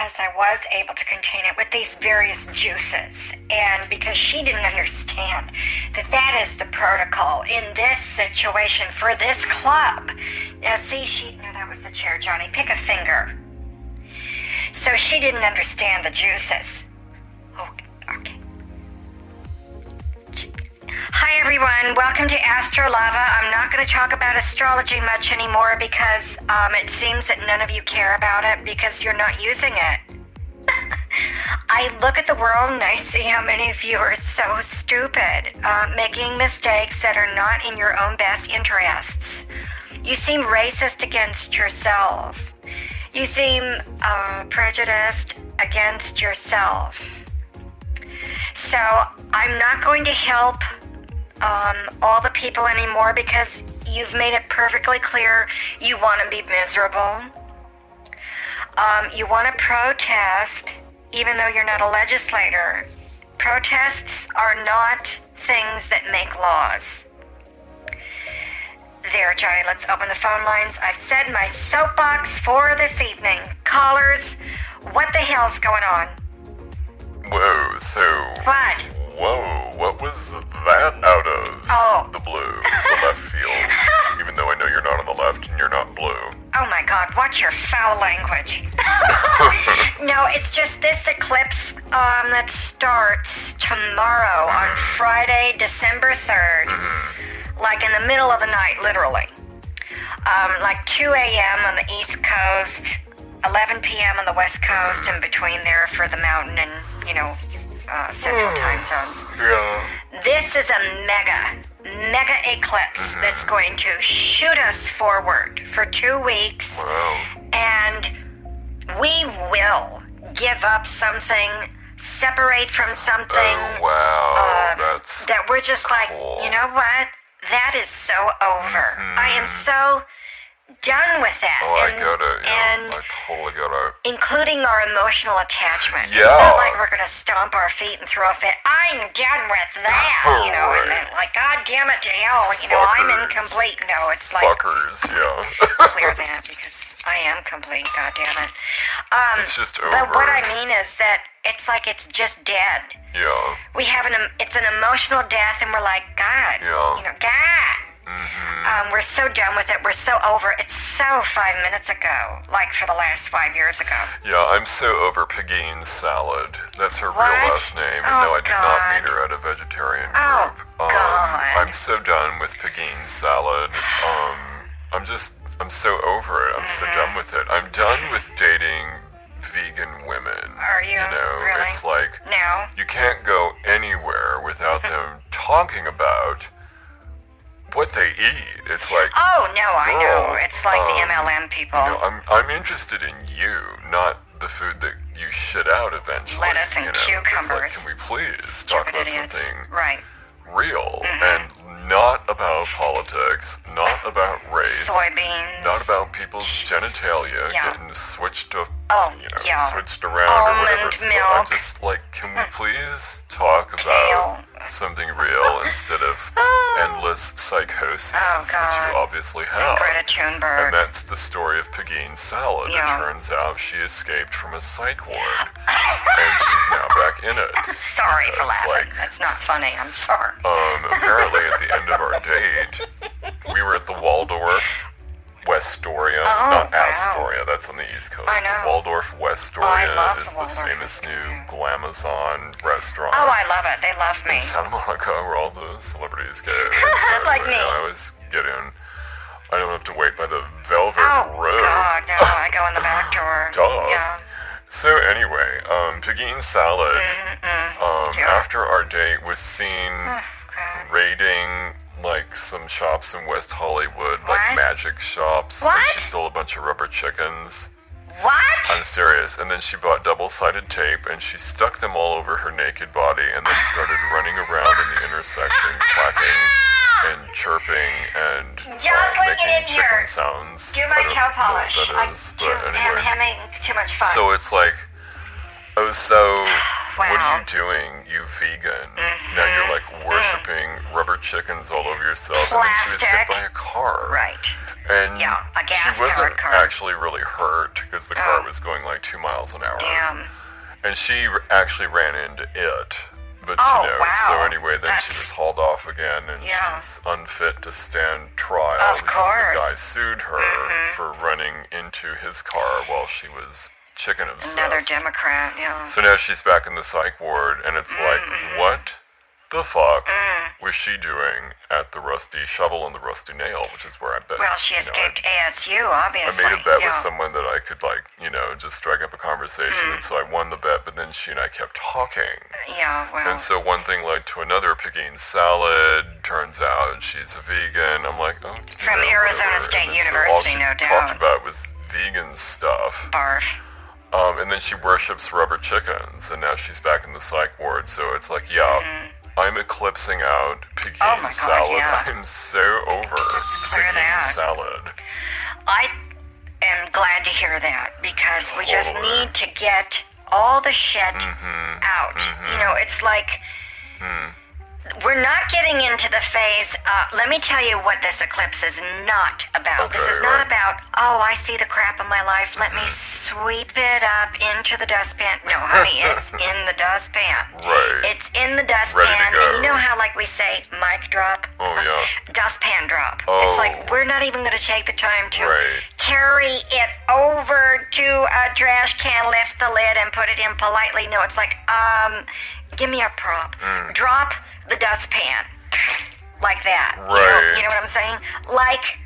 because I was able to contain it with these various juices, and because she didn't understand that that is the protocol in this situation for this club. Now, see, she no, that was the chair, Johnny. Pick a finger. So she didn't understand the juices. Hi everyone, welcome to Astrolava. I'm not going to talk about astrology much anymore because um, it seems that none of you care about it because you're not using it. I look at the world and I see how many of you are so stupid, uh, making mistakes that are not in your own best interests. You seem racist against yourself. You seem uh, prejudiced against yourself. So I'm not going to help um, all the people anymore because you've made it perfectly clear you want to be miserable. Um, you want to protest even though you're not a legislator. Protests are not things that make laws. There, Johnny, let's open the phone lines. I've said my soapbox for this evening. Callers, what the hell's going on? Whoa, so. What? Whoa, what was that out of Oh. the blue, the left field? Even though I know you're not on the left and you're not blue. Oh my god, watch your foul language. no, it's just this eclipse um, that starts tomorrow on Friday, December 3rd. Like in the middle of the night, literally. Um, like 2 a.m. on the East Coast, 11 p.m. on the West Coast, and between there for the mountain and, you know, uh, central time zones. Yeah. This is a mega, mega eclipse that's going to shoot us forward for two weeks, Wow. and we will give up something, separate from something Oh, wow. uh, That's. that we're just like, you know what? That is so over. I am so done with that. oh, I and, get it. Yeah, and I totally get it. including our emotional attachment. It's Yeah. not like we're gonna stomp our feet and throw a fit. I'm done with that, you know. And then, like, God damn it to hell, you know, I'm incomplete. No, it's like Fuckers, yeah. clear that because I am complete. God damn it. Um, It's just over. But what. I mean is that it's like it's just dead. yeah. We have an it's an emotional death, and we're like, God, Yeah. you know, God. Um, we're so done with it. We're so over. It's so five minutes ago, like for the last five years ago. Yeah, I'm so over Pegeen Salad. That's her What? real last name. And Oh, no, I did not meet her at a vegetarian Oh, group. Um, God. I'm so done with Pegeen Salad. Um, I'm just, I'm so over it. I'm so Mm-hmm. done with it. I'm done with dating vegan women. Are you? You know, Really? it's like No. you can't go anywhere without them talking about what they eat. It's like, Oh no, I know. It's like the um, MLM people. you know, I'm I'm interested in you, not the food that you shit out eventually. Lettuce and you know? It's like, cucumbers. can we please talk Stupid about idiots. something Right. real and not about politics, not about race, Soybeans. not about people's genitalia Yeah. getting switched up, Oh, you know, yeah. switched around or whatever. Almond It's called. I'm just like, can we please talk about Kale. Something real instead of endless psychosis, Oh, which you obviously have. Greta Thunberg. And that's the story of Pegeen Salad. Yeah. It turns out she escaped from a psych ward. and she's now back in it. Sorry for laughing. like, That's not funny. I'm sorry. um, apparently at the end of our date, we were at the Waldorf Westoria, Oh, not wow. Astoria, that's on the East Coast. I know. The Waldorf Oh, Westoria the is the Waldorf famous new Glamazon restaurant. Oh, I love it. They love me. in Santa Monica where all the celebrities go. And so Like anyway, me. I always get in. I don't have to wait by the velvet Oh rope. God, no! I go in the back door. Duh. Yeah. So anyway, um, Pegeen Salad, um, Yeah. after our date, was seen Oh, raiding like some shops in West Hollywood, What? like magic shops, and she stole a bunch of rubber chickens. What? I'm serious. And then she bought double-sided tape and she stuck them all over her naked body and then started running around in the intersection, clacking and chirping and uh, get in making chicken here. sounds. Do my toe polish. is, I'm anyway. having too much fun. So it's like, oh, so what are you doing, you vegan? Now you're like worshiping rubber chickens all over yourself, and then she was hit by a car. right. And Yeah, a she gas-powered wasn't car. actually really hurt because the car Oh. was going like two miles an hour. Damn. And she actually ran into it. But Oh, you know, wow. so anyway, then she That's- was hauled off again, and Yeah. she's unfit to stand trial Of because course. Mm-hmm. the guy sued her for running into his car while she was chicken obsessed. Another Democrat, yeah. So now she's back in the psych ward, and it's like, Mm-hmm. what the fuck Mm. was she doing at the Rusty Shovel and the Rusty Nail, which is where I bet. Well, she you know, I- escaped ASU, I made a bet yeah. with someone that I could like, you know, just strike up a conversation, Mm. and so I won the bet. But then she and I kept talking, Yeah, well. and so one thing led to another. Picking salad. Turns out she's a vegan. I'm like, oh, From know, Arizona whatever. State then so University, all she no Talked about was vegan stuff. barf. Um, and then she worships rubber chickens, and now she's back in the psych ward. So it's like, yeah, I'm eclipsing out Mm-hmm. Oh God, salad. yeah. I'm so over that. salad. I am glad to hear that because we just need to get all the shit Mm-hmm. out. You know, it's like we're not getting into the phase. Uh, let me tell you what this eclipse is not about. this is not right. about, oh, I see the crap in my life. Let me sweep it up into the dustpan. No, honey, it's in the dustpan. Right. It's in the dustpan. And you know how, like we say, mic drop? Oh yeah. dustpan drop. Oh. It's like we're not even going to take the time to Right. carry it over to a trash can, lift the lid, and put it in politely. No, it's like, um, give me a prop. Mm. Drop the dustpan. Like that. You know- Right. You know, what I'm saying? Like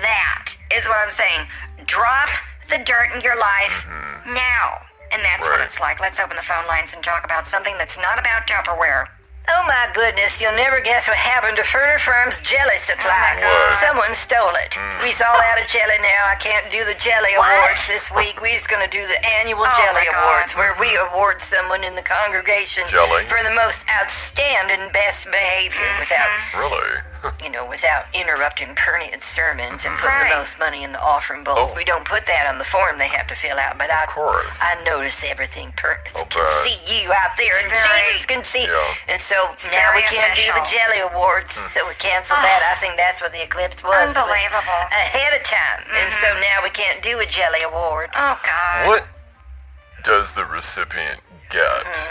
that is what I'm saying. Drop the dirt in your life now. And that's what Mm-hmm. It's like. Let's open the phone lines and talk about something that's not about Tupperware. Oh my goodness, you'll never guess what happened to Furter Farm's jelly supply. Oh. Someone stole it. Mm. We's all out of jelly now. I can't do the jelly What? awards this week. We's gonna do the annual Oh jelly awards where we award someone in the congregation Jelly? for the most outstanding best behavior without Really? you know, without interrupting Pernian's sermons and putting Right. the most money in the offering bowls. Oh. We don't put that on the form they have to fill out, but I, Of course. I notice everything. Perkins I'll can see you out there, and very- Jesus can see. Yeah. And so now we can't do the jelly awards, Hmm. so we canceled that. I think that's what the eclipse was. was Unbelievable. ahead of time, and so now we can't do a jelly award. Oh God. What does the recipient get they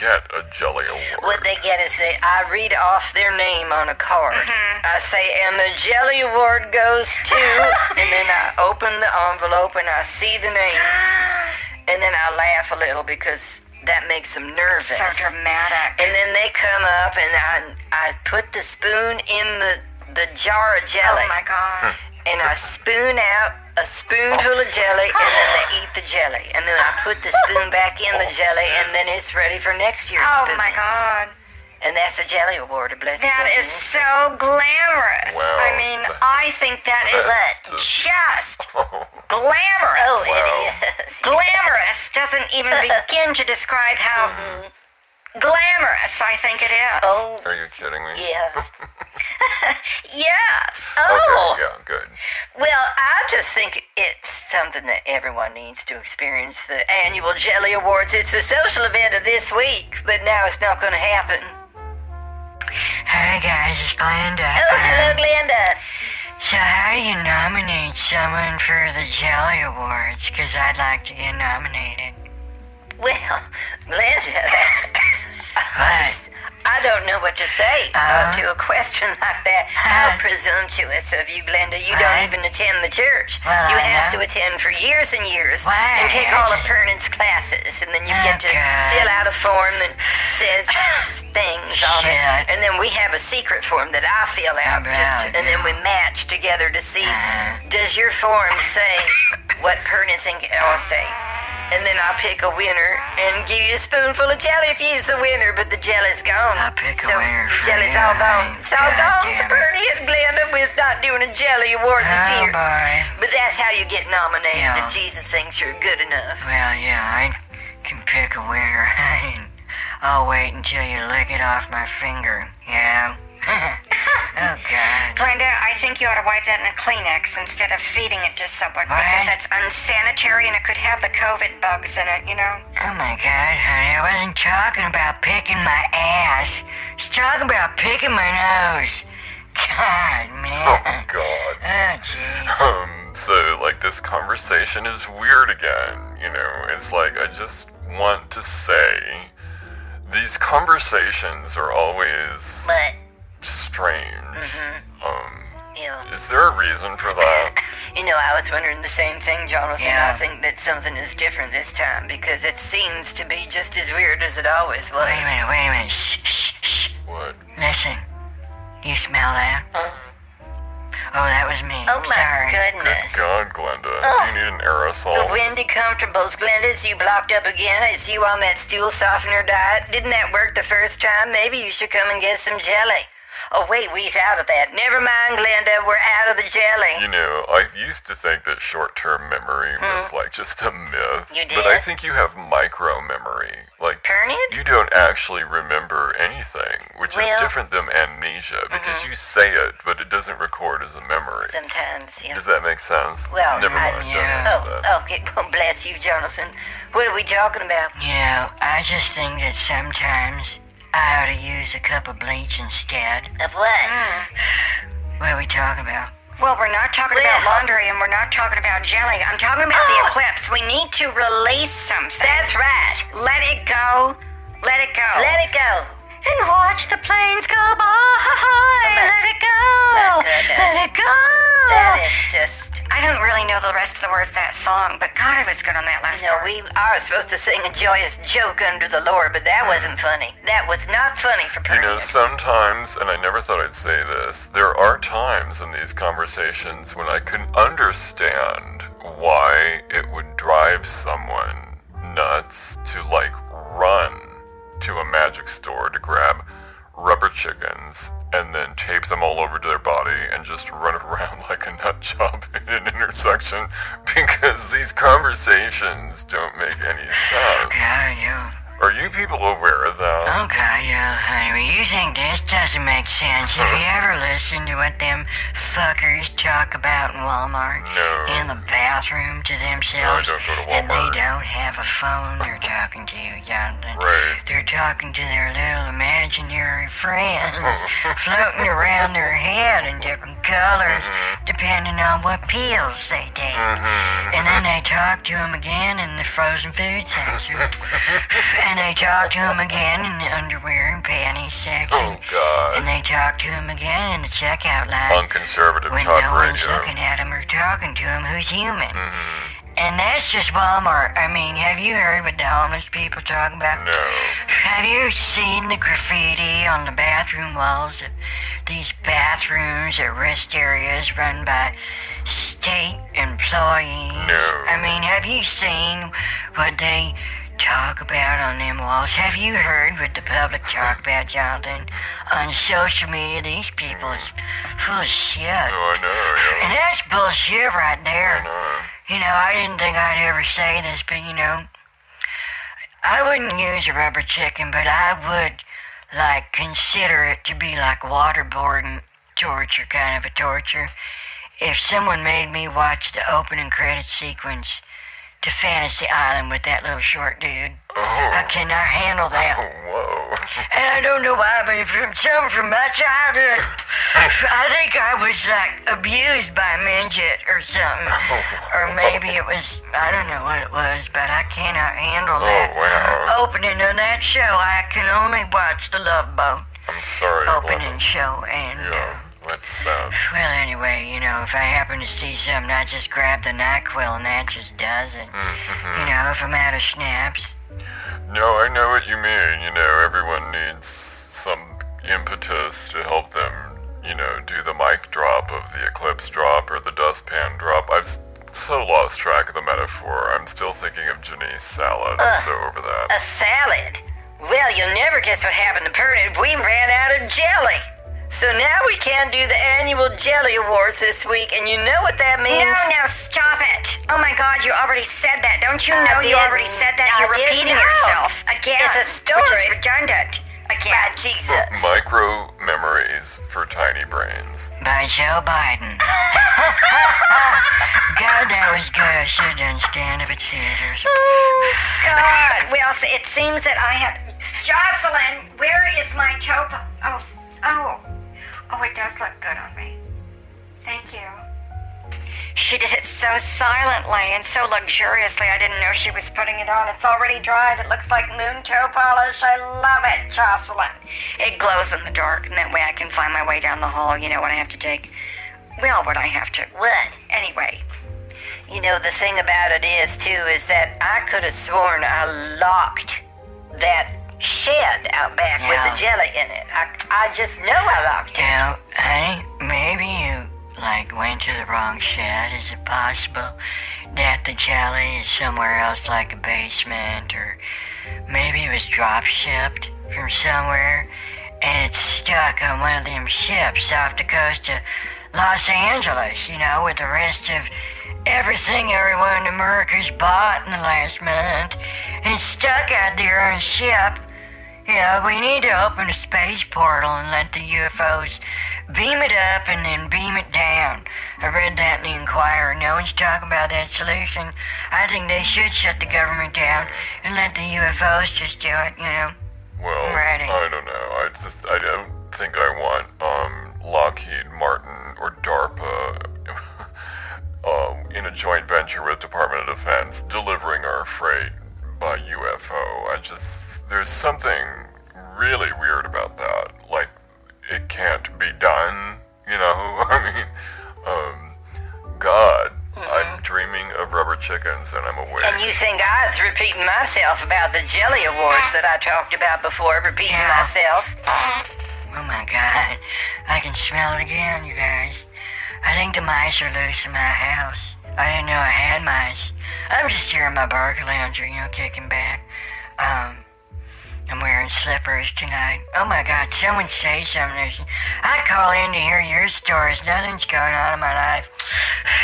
get a jelly award? What they get is they, I read off their name on a card. Mm-hmm. I say, and the jelly award goes to, and then I open the envelope and I see the name, and then I laugh a little because that makes them nervous. So dramatic. And then they come up and I I put the spoon in the the jar of jelly. Oh my God. And I spoon out a spoonful of jelly, and then they eat the jelly. And then I put the spoon back in the jelly, and then it's ready for next year's Oh spoons. my God. And that's a jelly award, a blessed That is so glamorous. Wow, I mean, that's- I think that is that's just, just- oh. glamorous. Oh, Wow. it is. Glamorous doesn't even begin to describe how mm-hmm. Glamorous I think it is. Oh, Are you kidding me? yeah. Yes. Oh. Okay, yeah, good. Well, I just think it's something that everyone needs to experience. The annual Jelly Awards. It's the social event of this week, but now it's not going to happen. Hi guys, it's Glenda. Oh, hello, um, Glenda. So how do you nominate someone for the Jelly Awards? Because I'd like to get nominated. Well, Glenda, What? I don't know what to say uh, Uh-huh. to a question like that. How Uh. presumptuous of you, Glenda. You don't even attend the church. Well, you I have to attend for years and years and take all of Vernon's classes, and then you get to fill out a form that says things on it. And then we have a secret form that I fill out, just to, and then we match together to see Uh. does your form say what Vernon think I'll say. And then I'll pick a winner and give you a spoonful of jelly if you's the winner, but the jelly's gone. I'll pick a so winner the for jelly's you, all gone. It's all gone damn for it. Bernie and Glenda. We're not doing a jelly award this Oh year. boy. But that's how you get nominated Yeah. if Jesus thinks you're good enough. Well, yeah, I can pick a winner. I'll wait until you lick it off my finger. Yeah. oh God. Glenda, I think you ought to wipe that in a Kleenex instead of feeding it to someone because that's unsanitary and it could have the COVID bugs in it, you know? Oh my God, honey! I wasn't talking about picking my ass. I was talking about picking my nose. God, man. Oh God. Oh, gee. Um, so like this conversation is weird again, you know. It's like I just want to say these conversations are always But, strange. Um, yeah. is there a reason for that? You know, I was wondering the same thing, Jonathan. Yeah. I think that something is different this time because it seems to be just as weird as it always was. Wait a minute, wait a minute. Shh, shh, shh. What? Listen. You smell that? Oh, that was me. Oh my Sorry. Good goodness. God, Glenda. Do you need an aerosol? The windy comfortables, Glenda, it's you blocked up again. It's you on that stool softener diet. Didn't that work the first time? Maybe you should come and get some jelly. Oh, wait, we's out of that. Never mind, Glenda, we're out of the jelly. You know, I used to think that short-term memory hmm. was like just a myth. You did? But I think you have micro memory. Like Pernod? you don't actually remember anything, which is different than amnesia because mm-hmm. you say it, but it doesn't record as a memory. Sometimes, yeah. Does that make sense? Well, never I- mind. yeah. Don't that. Oh, okay. Well, bless you, Jonathan. What are we talking about? You know, I just think that sometimes I ought to use a cup of bleach instead. Of what? Hmm. What are we talking about? Well, we're not talking Well- about laundry and we're not talking about jelly. I'm talking about the Oh. eclipse. We need to release something. That's right. Let it go. Let it go. Let it go. and watch the planes go by. Oh, Let it go. Let it go. That is just. I don't really know the rest of the words of that song, but God, it was good on that last You know, part. we are supposed to sing a joyous joke under the Lord, but that hmm. wasn't funny. That was not funny for parents. You know, sometimes, and I never thought I'd say this, there are times in these conversations when I can understand why it would drive someone nuts to, like, run to a magic store to grab rubber chickens and then tape them all over to their body and just run around like a nut job in an intersection because these conversations don't make any sense. God, you. Are you people aware of that? Okay, yeah, honey. You think this doesn't make sense? Have you ever listened to what them fuckers talk about in Walmart? No. In the bathroom to themselves? No, I don't go to And they don't have a phone they're talking to, Jonathan. Right. They're talking to their little imaginary friends floating around their head in different colors Mm-hmm. depending on what pills they take. And then they talk to them again in the frozen food section. And they talk to him again in the underwear and panties section. Oh, God. And they talk to him again in the checkout line on conservative when talk no one's looking at him or talking to him who's human. Mm-hmm. And that's just Walmart. I mean, have you heard what the homeless people talk about? No. Have you seen the graffiti on the bathroom walls of these bathrooms at rest areas run by state employees? No. I mean, have you seen what they talk about on them walls? Have you heard what the public talk about, Jonathan? On social media, these people is full of shit. Oh, I know, yeah. And that's bullshit right there. I know. You know, I didn't think I'd ever say this, but you know, I wouldn't use a rubber chicken, but I would, like, consider it to be like waterboarding torture, kind of a torture. If someone made me watch the opening credit sequence to Fantasy Island with that little short dude, I Oh. cannot handle that. Whoa. And I don't know why, but from something from my childhood, I think I was like abused by a midget or something. Or maybe it was, I don't know what it was, but I cannot handle Oh, that. wow. Opening of that show, I can only watch the Love Boat I'm sorry, opening Glenda. show. And, uh, Yeah, that's sad. well, anyway, you know, if I happen to see something, I just grab the NyQuil and that just does it. Mm-hmm. You know, if I'm out of schnapps. No, I know what you mean. You know, everyone needs some impetus to help them, you know, do the mic drop of the eclipse drop or the dustpan drop. I've so lost track of the metaphor. I'm still thinking of Janice salad. I'm so over that. A salad? Well, you'll never guess what happened to Pernod. We ran out of jelly. So now we can't do the annual Jelly Awards this week, and you know what that means? No, no, stop it. Oh my God, you already said that. Don't you I know you already said that? I You're repeating know. yourself again. It's a story. Which is redundant. Again. By Jesus. Micro memories for tiny brains. By Joe Biden. God, that was good. I should have done stand up at Caesars. Oh, God. Well, it seems that I have. Jocelyn, where is my topo? Oh, oh. Oh, it does look good on me. Thank you. She did it so silently and so luxuriously, I didn't know she was putting it on. It's already dried. It looks like moon toe polish. I love it, Jocelyn. It glows in the dark, and that way I can find my way down the hall, you know, when I have to take. Well, what I have to. What? Anyway, You know, the thing about it is, too, is that I could have sworn I locked that shed out back with the jelly in it. I, I just know I locked it. Now, honey, maybe you, like, went to the wrong shed. Is it possible that the jelly is somewhere else, like a basement, or maybe it was drop shipped from somewhere, and it's stuck on one of them ships off the coast of Los Angeles, you know, with the rest of everything everyone in America's bought in the last month. And it's stuck out there on a ship. Know, we need to open a space portal and let the UFOs beam it up and then beam it down. I read that in the Inquirer. No one's talking about that solution. I think they should shut the government down and let the UFOs just do it, you know. Well, Ready. I don't know. I just I don't think I want um, Lockheed Martin or DARPA um, in a joint venture with Department of Defense delivering our freight by UFO. I just there's something really weird about that. Like it can't be done. You know. I mean, um, God. I'm dreaming of rubber chickens and I'm awake. And you think I was repeating myself about the jelly awards that I talked about before, repeating Yeah. myself? Oh my god. I can smell it again, you guys. I think the mice are loose in my house. I didn't know I had mice. I'm just here in my Barcalounger, you know, kicking back. Um, I'm wearing slippers tonight. Oh my god, someone say something. I call in to hear your stories. Nothing's going on in my life.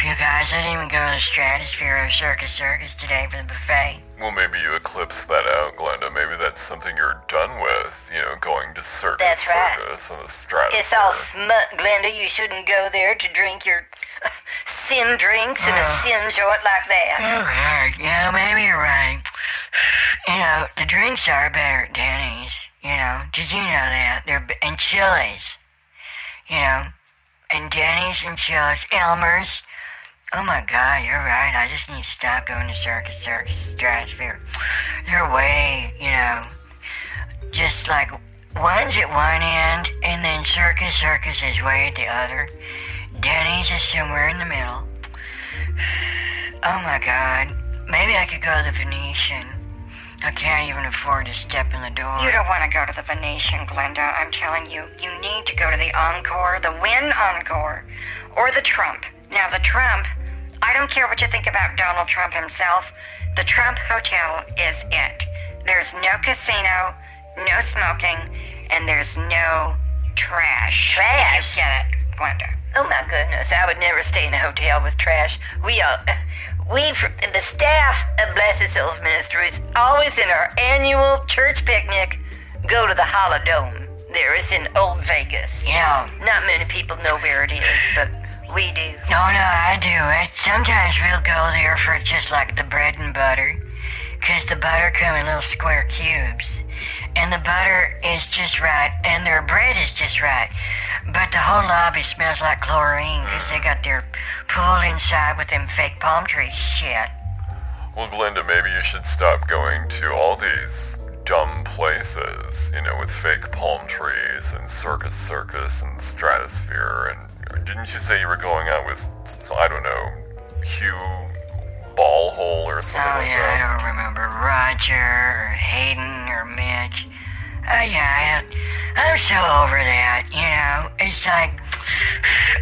You guys, I didn't even go to the stratosphere of Circus Circus today for the buffet. Well, maybe you eclipse that out, Glenda. Maybe that's something you're done with. You know, going to circus, That's right. circus, and the stratosphere. It's all smut, Glenda. You shouldn't go there to drink your sin drinks in a ah. sin joint like that. God, yeah, maybe you're right. You know, the drinks are better at Denny's. You know, did you know that? They're b- and Chili's. You know, and Denny's and Chili's, Elmer's. Oh my God, you're right. I just need to stop going to Circus Circus Stratosphere. They're way, you know, just like one's at one end, and then Circus Circus is way at the other. Denny's is somewhere in the middle. Oh my god. Maybe I could go to the Venetian. I can't even afford to step in the door. You don't want to go to the Venetian, Glenda. I'm telling you, you need to go to the Encore, the Wynn Encore, or the Trump. Now, the Trump, I don't care what you think about Donald Trump himself, the Trump Hotel is it. There's no casino, no smoking, and there's no trash. Trash? You get it, Glenda. Oh my goodness, I would never stay in a hotel with trash. We all, we, the staff of Blessed Souls Ministries, always in our annual church picnic, go to the Holodome. There, it's in Old Vegas. Yeah. Not many people know where it is, but we do. No, no, I do. It, sometimes we'll go there for just like the bread and butter. Because the butter come in little square cubes. And the butter is just right. And their bread is just right. But the whole lobby smells like chlorine because they got their pool inside with them fake palm trees shit. Well, Glenda, maybe you should stop going to all these dumb places, you know, with fake palm trees and circus circus and stratosphere. And didn't you say you were going out with, I don't know, Hugh Ballhole or something Oh like yeah, I don't remember Roger or Hayden or Mitch. Oh yeah, I, I'm so over that. You know, it's like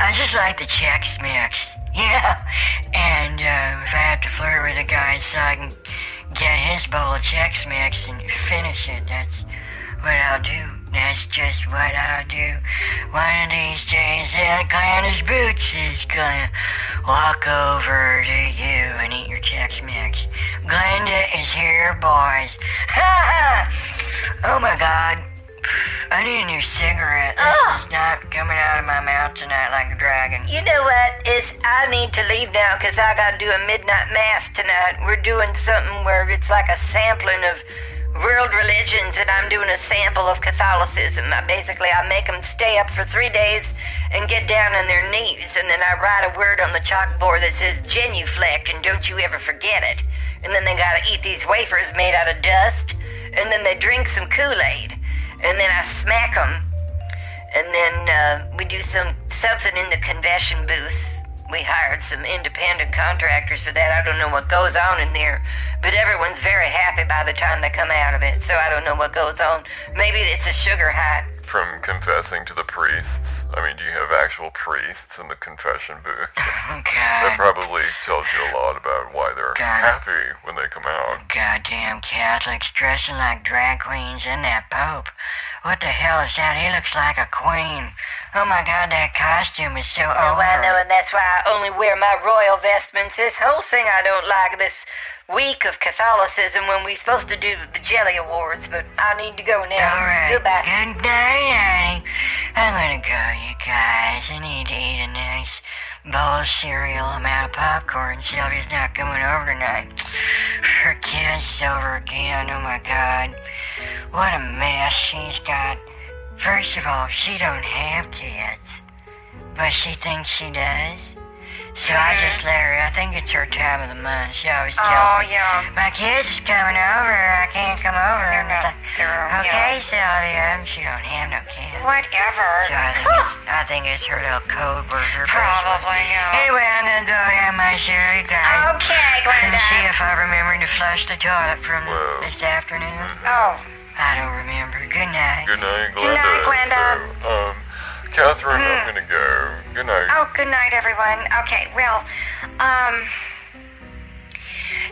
I just like the Chex Mix. Yeah, and uh, if I have to flirt with a guy so I can get his bowl of Chex Mix and finish it, that's what I'll do. That's just what I'll do. One of these days, that Glenda's Boots is gonna walk over to you and eat your Chex Mix. Glenda is here, boys. Ha ha! Oh my god. I need a new cigarette. This Oh. is not coming out of my mouth tonight like a dragon. You know what? It's I need to leave now because I got to do a midnight mass tonight. We're doing something where it's like a sampling of world religions and I'm doing a sample of Catholicism. I basically I make them stay up for three days and get down on their knees, and then I write a word on the chalkboard that says genuflect and don't you ever forget it. And then they gotta eat these wafers made out of dust, and then they drink some Kool-Aid, and then I smack them, and then uh, we do some something in the confession booth we hired some independent contractors for that. I don't know what goes on in there, but everyone's very happy by the time they come out of it. So I don't know what goes on. Maybe it's a sugar high. From confessing to the priests. I mean, do you have actual priests in the confession booth? Oh, That probably tells you a lot about why they're God. happy when they come out. Goddamn Catholics dressing like drag queens and that Pope. What the hell is that? He looks like a queen. Oh my god, that costume is so Oh, over. I know, and that's why I only wear my royal vestments. This whole thing I don't like this week of Catholicism when we're supposed to do the Jelly Awards, but I need to go now. Alright. Goodbye. Good night, honey. I'm gonna go, you guys. I need to eat a nice bowl of cereal. I'm out of popcorn. Sylvia's not coming over tonight. Her kid's over again. Oh my god. What a mess she's got. First of all, she don't have kids. But she thinks she does. So I mm-hmm. just let her, I think it's her time of the month. She always oh, tells Oh, me, yeah. my kid's is coming over. I can't come over. You're not like, Okay, Sylvia. She don't have no kids. Whatever. So I think, it's, I think it's her little code word. Her Probably, yeah. Anyway, I'm gonna go have my cereal, guys. Okay, And Glenda. see if I remember to flush the toilet from Well. this afternoon. Oh, I don't remember. Good night. Good night, Glenda. Good night, Glenda. So, um, Catherine, I'm gonna go. Good night. oh, good night, everyone. Okay, well, um,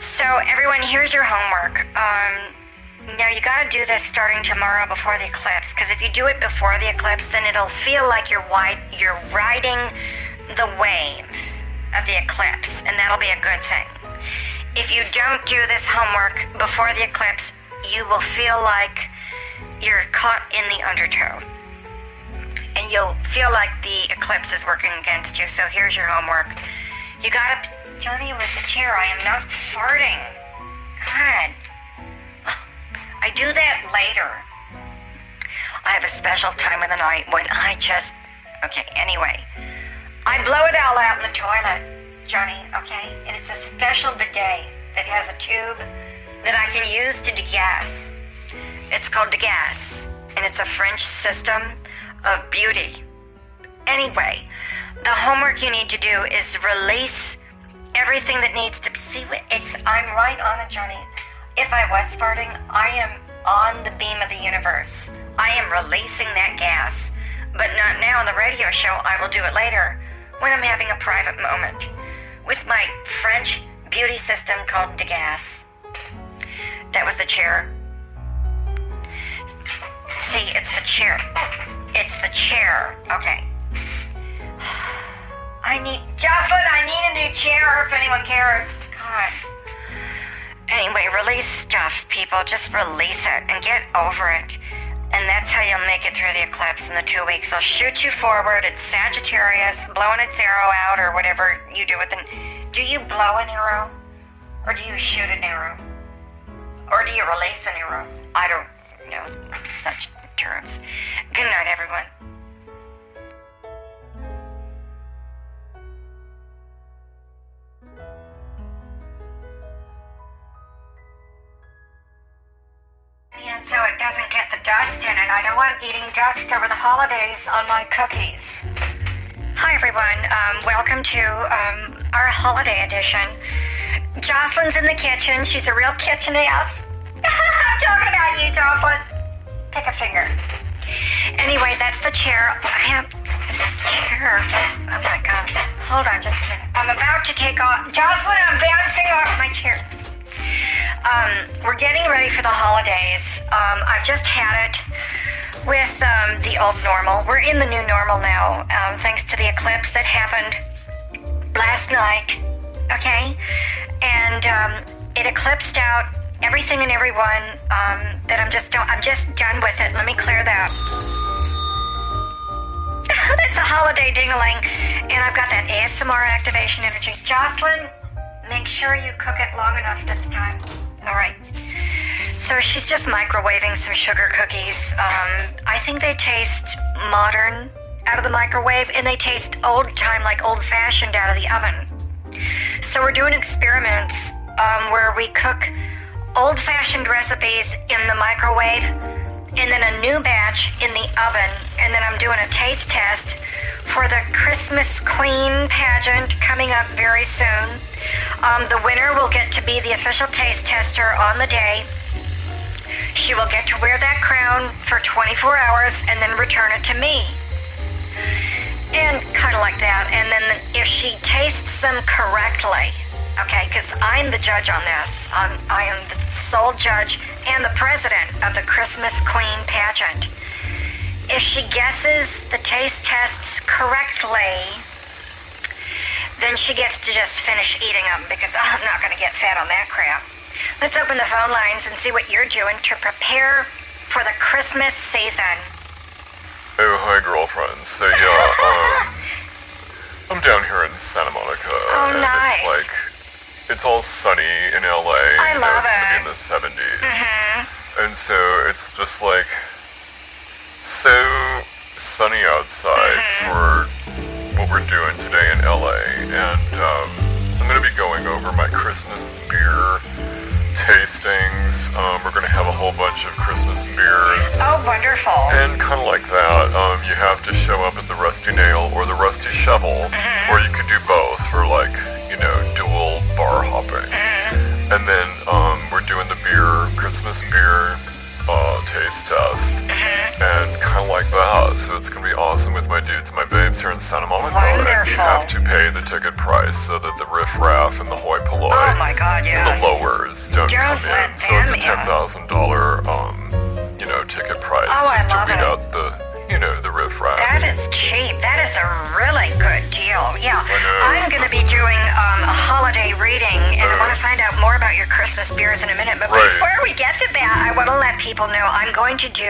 so everyone, here's your homework. Um, now you gotta do this starting tomorrow before the eclipse, because if you do it before the eclipse, then it'll feel like you're wide, you're riding the wave of the eclipse, and that'll be a good thing. If you don't do this homework before the eclipse, you will feel like you're caught in the undertow and you'll feel like the eclipse is working against you. So here's your homework. You gotta, Johnny, with the chair. I am not farting. God, I do that later. I have a special time of the night when I just, okay. Anyway, I blow it all out in the toilet, Johnny. Okay, and it's a special bidet that has a tube that I can use to degas. It's called degas, and it's a French system of beauty. Anyway, the homework you need to do is release everything that needs to be. see. It's I'm right on a journey. If I was farting, I am on the beam of the universe. I am releasing that gas, but not now on the radio show. I will do it later when I'm having a private moment with my French beauty system called Degas. That was the chair. See, it's the chair. It's the chair. Okay. I need Jocelyn, I need a new chair if anyone cares. God. Anyway, release stuff, people. Just release it and get over it. And that's how you'll make it through the eclipse in the two weeks. I'll shoot you forward. It's Sagittarius, blowing its arrow out or whatever you do with it. Do you blow an arrow? Or do you shoot an arrow? Or do you release an arrow? I don't know such terms. Good night, everyone. And so it doesn't get the dust in it. I don't want eating dust over the holidays on my cookies. Hi, everyone. Um, welcome to um, our holiday edition. Jocelyn's in the kitchen. She's a real kitchen ass. I'm talking about you, Jocelyn. Pick a finger. Anyway, that's the chair. I have chair. Oh my god. Hold on just a minute. I'm about to take off. Jocelyn, I'm bouncing off my chair. Um, we're getting ready for the holidays. Um, I've just had it with um, the old normal. We're in the new normal now, um, thanks to the eclipse that happened last night. Okay, and um, it eclipsed out everything and everyone um, that I'm just don't, I'm just done with it. Let me clear that. it's a holiday dingling, and I've got that ASMR activation energy. Jocelyn, make sure you cook it long enough this time. All right. So so she's just microwaving some sugar cookies. Um, I think they taste modern out of the microwave, and they taste old time, like old fashioned out of the oven. So we're doing experiments um, where we cook old fashioned recipes in the microwave, and then a new batch in the oven, and then I'm doing a taste test for the Christmas Queen pageant coming up very soon. Um, the winner will get to be the official taste tester on the day. She will get to wear that crown for 24 hours and then return it to me. And kind of like that. And then if she tastes them correctly, okay, because I'm the judge on this, I'm, I am the sole judge and the president of the Christmas Queen pageant. If she guesses the taste tests correctly, then she gets to just finish eating them because I'm not going to get fat on that crap. Let's open the phone lines and see what you're doing to prepare for the Christmas season. Oh, hi, girlfriend. So, yeah, um, I'm down here in Santa Monica. Oh, and nice. It's like, it's all sunny in LA. I you know, love it's gonna be it. in the 70s. Mm-hmm. And so it's just like so sunny outside Mm-hmm. for what we're doing today in LA. And um, I'm going to be going over my Christmas beer tastings. Um, we're going to have a whole bunch of Christmas beers. Oh, wonderful. And kind of like that, um, you have to show up at the Rusty Nail or the Rusty Shovel, or you could do both for like, you know, dual bar hopping. And then um, we're doing the beer, Christmas beer uh, taste test, and kind of like that. So it's gonna be awesome with my dudes and my babes here in Santa Monica, and you have to pay the ticket price so that the riff raff and the hoi polloi Oh my God, the lowers don't, Don't come in. So it's a them ten in. thousand dollar um, you know, ticket price Oh, just to weed it. out the you know, the. That is cheap. That is a really good deal. Yeah. I'm going to be doing um, a holiday reading, and I want to find out more about your Christmas beers in a minute. But Right. before we get to that, I want to let people know I'm going to do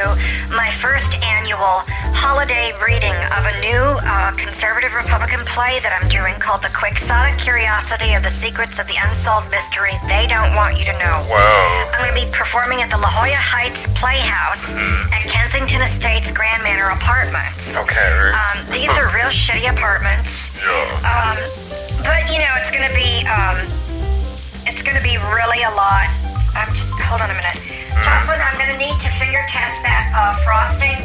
my first annual holiday reading of a new uh, conservative Republican play that I'm doing called The Quixotic Curiosity of the Secrets of the Unsolved Mystery They Don't Want You to Know. Wow. I'm going to be performing at the La Jolla Heights Playhouse at Kensington Estates Grand Manor Apartments. Okay. Um, these are real shitty apartments, yeah. um, but you know it's gonna be um, it's gonna be really a lot. I'm just hold on a minute, Jocelyn. I'm gonna need to finger test that uh, frosting.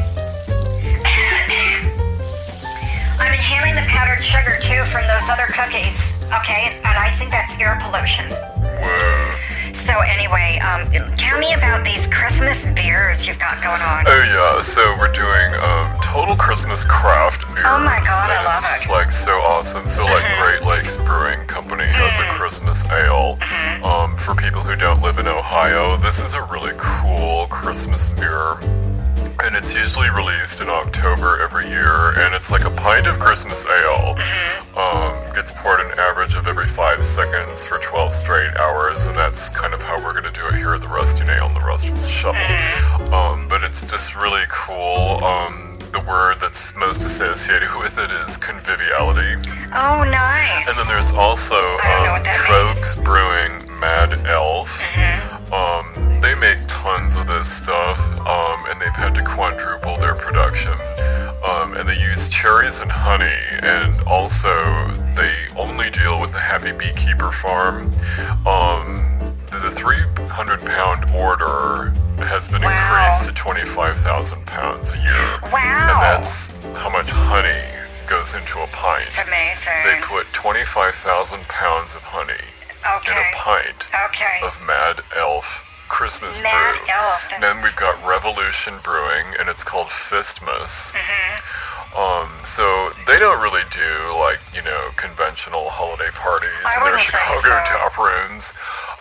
I'm inhaling the powdered sugar too from those other cookies. Okay, and I think that's air pollution. So anyway, um, tell me about these Christmas beers you've got going on. Oh yeah, so we're doing um, total Christmas craft beer. Oh my God, I and love it's just it. Mm-hmm. like so awesome. So like Great Lakes Brewing Company has a Christmas ale. Mm-hmm. Um, for people who don't live in Ohio, this is a really cool Christmas beer. And it's usually released in October every year, and it's like a pint of Christmas ale. Mm-hmm. Um, gets poured an average of every five seconds for 12 straight hours, and that's kind of how we're going to do it here at the Rusty Nail and the Rusty Shovel. Mm-hmm. Um, but it's just really cool. Um, the word that's most associated with it is conviviality. Oh, nice. And then there's also um, Tröegs Brewing Mad Elf. Mm-hmm. Um, they make tons of this stuff, um, and they've had to quadruple their production. Um, and they use cherries and honey, and also they only deal with the Happy Beekeeper Farm. Um, the, the 300 pound order has been Wow. increased to 25,000 pounds a year. Wow. And that's how much honey goes into a pint. It's amazing. They put 25,000 pounds of honey in a pint Okay. of Mad Elf Christmas Mad brew. Elf. Then we've got Revolution Brewing, and it's called Fistmas. Mm-hmm. Um, so they don't really do like you know conventional holiday parties I in their Chicago so. tap rooms,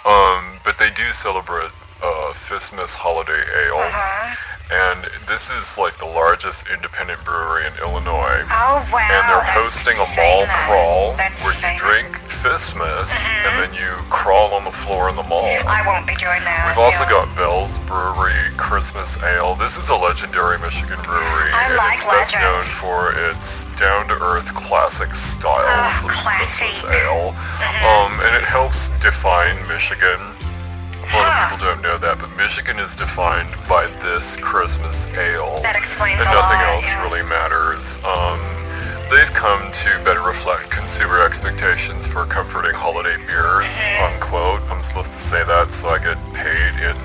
um, but they do celebrate uh, Holiday Ale. Uh-huh. And this is like the largest independent brewery in Illinois Oh wow. and they're hosting a mall famous. crawl That's where you famous. drink Fistmas and then you crawl on the floor in the mall. I won't be doing that. We've also got Bell's Brewery Christmas Ale. This is a legendary Michigan brewery, I and like it's best known for its down-to-earth classic styles Ugh, of classy. Christmas ale. Um, and it helps define Michigan. A lot of people don't know that, but Michigan is defined by this Christmas ale. That explains and nothing lot, else yeah. really matters. Um, they've come to better reflect consumer expectations for comforting holiday beers, Mm-hmm. unquote. I'm supposed to say that so I get paid in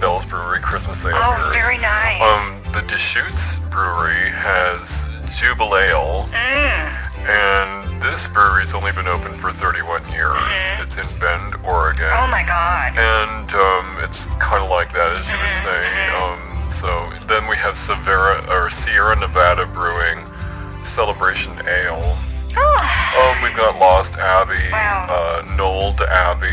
Bell's Brewery Christmas ale Oh, beers. very nice. Um, the Deschutes Brewery has Jubelale, and this brewery's only been open for 31 years. It's in Bend, Oregon. Mm-hmm. oh my god. And um, it's kind of like that, as you would say. Um, so then we have Severa, or Sierra Nevada Brewing Celebration Ale. Um, we've got Lost Abbey, Wow. uh, Nold Abbey,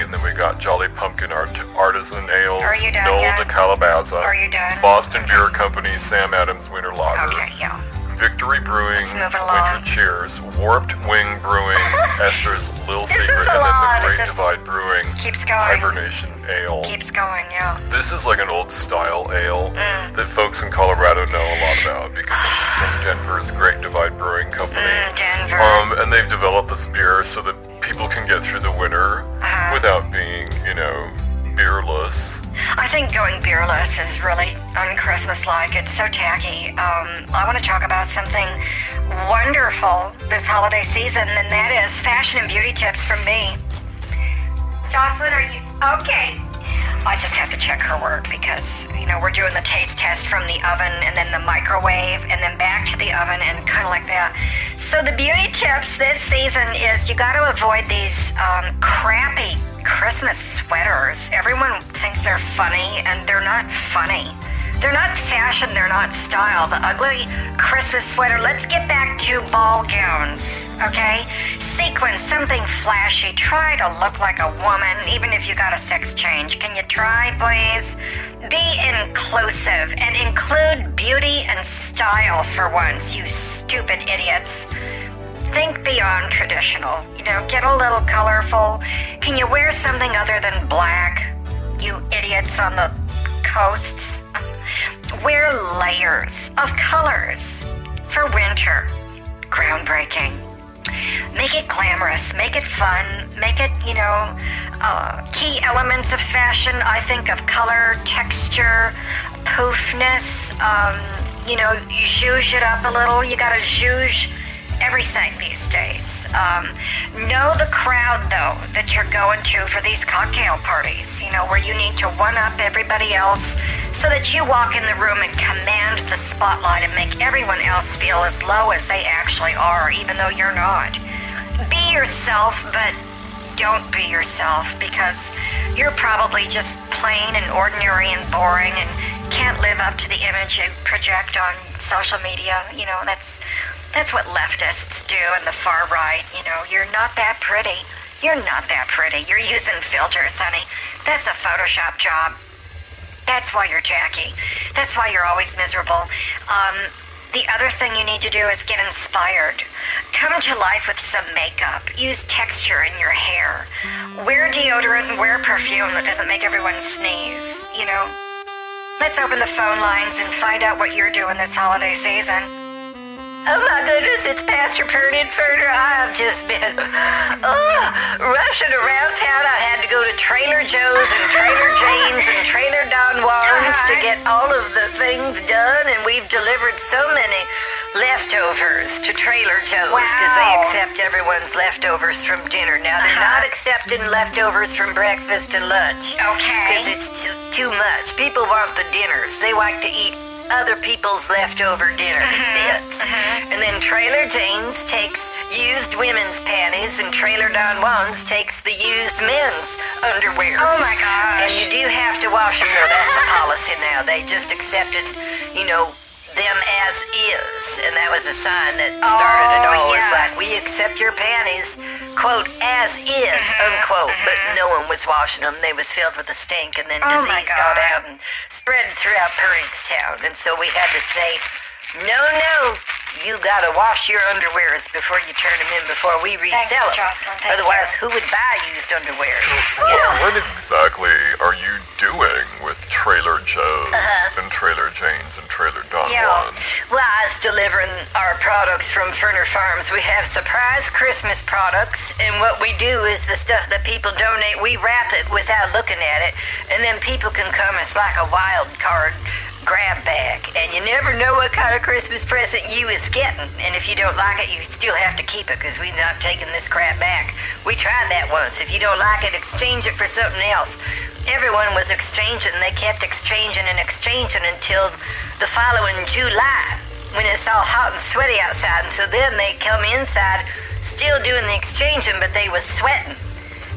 and then we got Jolly Pumpkin Art- Artisan Ales, Are you yet? de Calabaza, Are you done? Boston Beer Company, Sam Adams Winter Lager, Okay, yeah. Victory Brewing, Let's move it along. Winter Cheers, Warped Wing Brewing, Esther's Little Secret, and then the Great Divide Brewing, keeps going. Hibernation Ale. Keeps going, yeah. This is like an old style ale Mm. that folks in Colorado know a lot about because it's from Denver's Great Divide Brewing Company. Mm, Denver. Um, and they've developed this beer so that people can get through the winter Uh-huh. without being, you know, beerless. I think going beerless is really un-Christmas-like. It's so tacky. Um, I want to talk about something wonderful this holiday season, and that is fashion and beauty tips from me. Jocelyn, are you okay? I just have to check her work because, you know, we're doing the taste test from the oven and then the microwave and then back to the oven and kind of like that. So the beauty tips this season is you got to avoid these um, crappy Christmas sweaters. Everyone thinks they're funny and they're not funny. They're not fashion, they're not style. The ugly Christmas sweater. Let's get back to ball gowns, okay? Sequins, something flashy. Try to look like a woman, even if you got a sex change. Can you try, please? Be inclusive and include beauty and style for once, you stupid idiots. Think beyond traditional. You know, get a little colorful. Can you wear something other than black? You idiots on the coasts. Wear layers of colors for winter. Groundbreaking. Make it glamorous, make it fun, make it, you know, uh, key elements of fashion. I think of color, texture, poofness, um, you know, zhuzh it up a little. You gotta zhuzh everything these days. Um, know the crowd, though, that you're going to for these cocktail parties, you know, where you need to one up everybody else so that you walk in the room and command the spotlight and make everyone else feel as low as they actually are, even though you're not. Be yourself, but don't be yourself because you're probably just plain and ordinary and boring and can't live up to the image you project on social media. You know, that's that's what leftists do and the far right. You know, you're not that pretty. You're not that pretty. You're using filters, honey. That's a Photoshop job. That's why you're Jackie. That's why you're always miserable. Um, the other thing you need to do is get inspired. Come to life with some makeup. Use texture in your hair. Wear deodorant and wear perfume that doesn't make everyone sneeze, you know? Let's open the phone lines and find out what you're doing this holiday season. Oh my goodness, it's Pastor Perd Inferter. I have just been oh, rushing around town. I had to go to Trader Joe's and Trader Jane's and Trader Don Juan's to get all of the things done, and we've delivered so many leftovers to Trader Joe's because they accept everyone's leftovers from dinner. Now, they're uh-huh. not accepting leftovers from breakfast and lunch. Okay. Because it's just too much. People want the dinners. They like to eat other people's leftover dinner uh-huh, bits. Uh-huh. And then Trailer Jane's takes used women's panties, and Trailer Don Juan's takes the used men's underwear. Oh my gosh. And you do have to wash them though. That's the policy now. They just accepted, you know, them as is. And that was a sign that started it Oh, all. It's yes. like, we accept your panties, quote, as is, Mm-hmm, unquote. But no one was washing them. They was filled with a stink, and then Oh, disease got out and spread throughout Purringstown. And so we had to say, no, no, you gotta wash your underwears before you turn them in before we resell them. Jocelyn. Thank Otherwise, you. who would buy used underwears? What, what exactly are you doing with Trailer Joes uh-huh. and Trailer Janes and Trailer Don Yeah. Juans. Well, I was delivering our products from Ferner Farms. We have surprise Christmas products, and what we do is the stuff that people donate, we wrap it without looking at it, and then people can come. It's like a wild card grab bag, and you never know what kind of Christmas present you is getting. And if you don't like it, you still have to keep it because we're not taking this crap back. We tried that once. If you don't like it, exchange it for something else. Everyone was exchanging. And they kept exchanging and exchanging until the following July when it's all hot and sweaty outside. And so then they come inside still doing the exchanging, but they was sweating.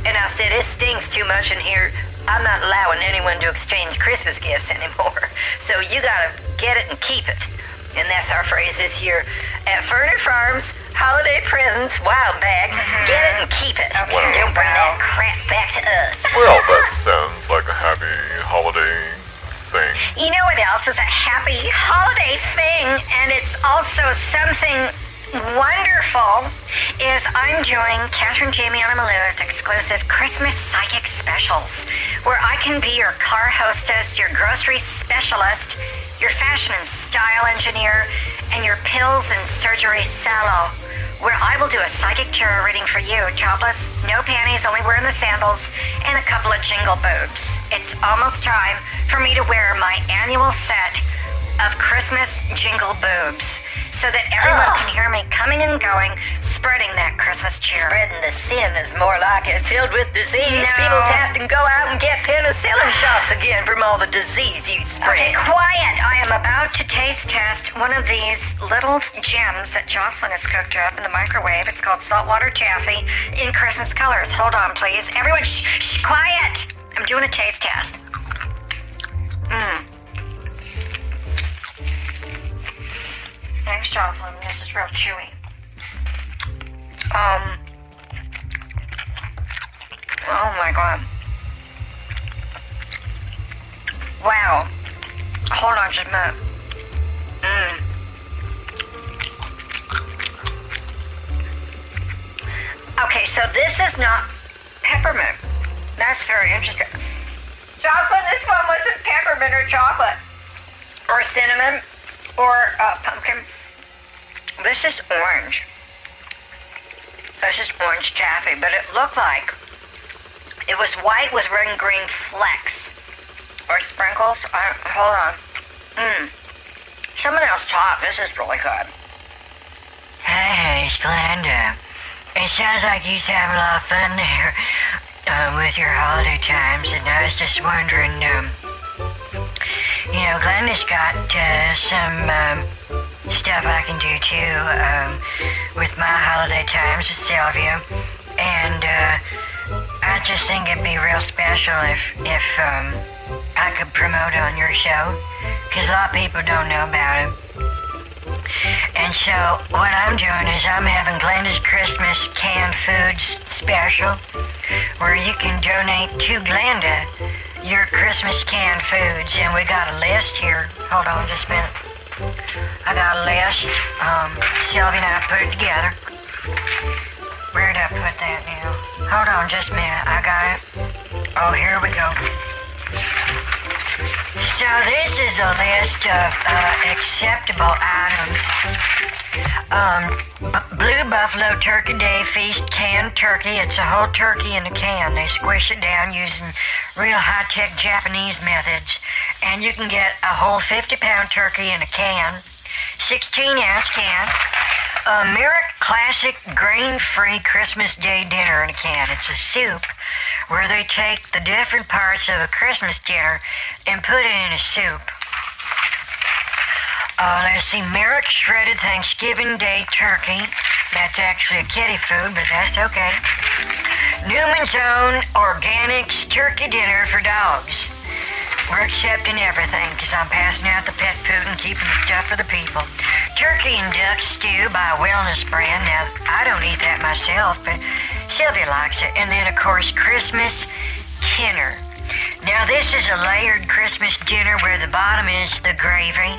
And I said, it stinks too much in here. I'm not allowing anyone to exchange Christmas gifts anymore. So you gotta get it and keep it. And that's our phrase this year. At Ferner Farms, holiday presents, wild bag, mm-hmm. get it and keep it. Okay, Don't bring well. that crap back to us. Well, that sounds like a happy holiday thing. You know what else is a happy holiday thing, and it's also something wonderful, is I'm doing Catherine Jamiana Malou's exclusive Christmas Psychic Specials, where I can be your car hostess, your grocery specialist, your fashion and style engineer, and your pills and surgery salon where I will do a psychic tarot reading for you, topless, no panties, only wearing the sandals, and a couple of jingle boobs. It's almost time for me to wear my annual set of Christmas jingle boobs so that everyone Ugh. can hear me coming and going, spreading that Christmas cheer. Spreading the sin is more like it. Filled with disease, No. people have to go out and get penicillin shots again from all the disease you Okay, spread. quiet. I am about to taste test one of these little gems that Jocelyn has cooked up in the microwave. It's called saltwater taffy in Christmas colors. Hold on, please. Everyone, shh, shh, quiet. I'm doing a taste test. Mmm. Thanks, Jocelyn. This is real chewy. Um. Oh my god. Wow. Hold on just a minute. Mm. Okay, so this is not peppermint. That's very interesting. Chocolate, this one wasn't peppermint or chocolate. Or cinnamon. Or uh, pumpkin. This is orange. This is orange taffy, but it looked like it was white with red and green flecks. Or sprinkles. Hold on. Mmm. Someone else talk. This is really good. Hey, Glenda. It sounds like you have a lot of fun there uh, with your holiday times, and I was just wondering, um, you know, Glenda's got uh, some um, stuff I can do too um, with my holiday times with Sylvia, and uh, I just think it'd be real special if if um, I could promote on your show, because a lot of people don't know about it. And so what I'm doing is I'm having Glenda's Christmas canned foods special where you can donate to Glenda your Christmas canned foods. And we got a list here. Hold on just a minute. I got a list. Um, Sylvia and I put it together. Where'd I put that now? Hold on just a minute. I got it. Oh, here we go. So this is a list of uh, acceptable items. Um, Blue Buffalo Turkey Day Feast canned turkey. It's a whole turkey in a can. They squish it down using real high-tech Japanese methods, and you can get a whole 50-pound turkey in a can, 16-ounce can. A Merrick Classic grain-free Christmas Day dinner in a can. It's a soup where they take the different parts of a Christmas dinner and put it in a soup. Uh, let's see, Merrick shredded Thanksgiving Day turkey. That's actually a kitty food, but that's okay. Newman's Own Organics Turkey Dinner for Dogs. We're accepting everything because I'm passing out the pet food and keeping the stuff for the people. Turkey and duck stew by Wellness Brand. Now, I don't eat that myself, but Sylvia likes it. And then, of course, Christmas dinner. Now, this is a layered Christmas dinner where the bottom is the gravy,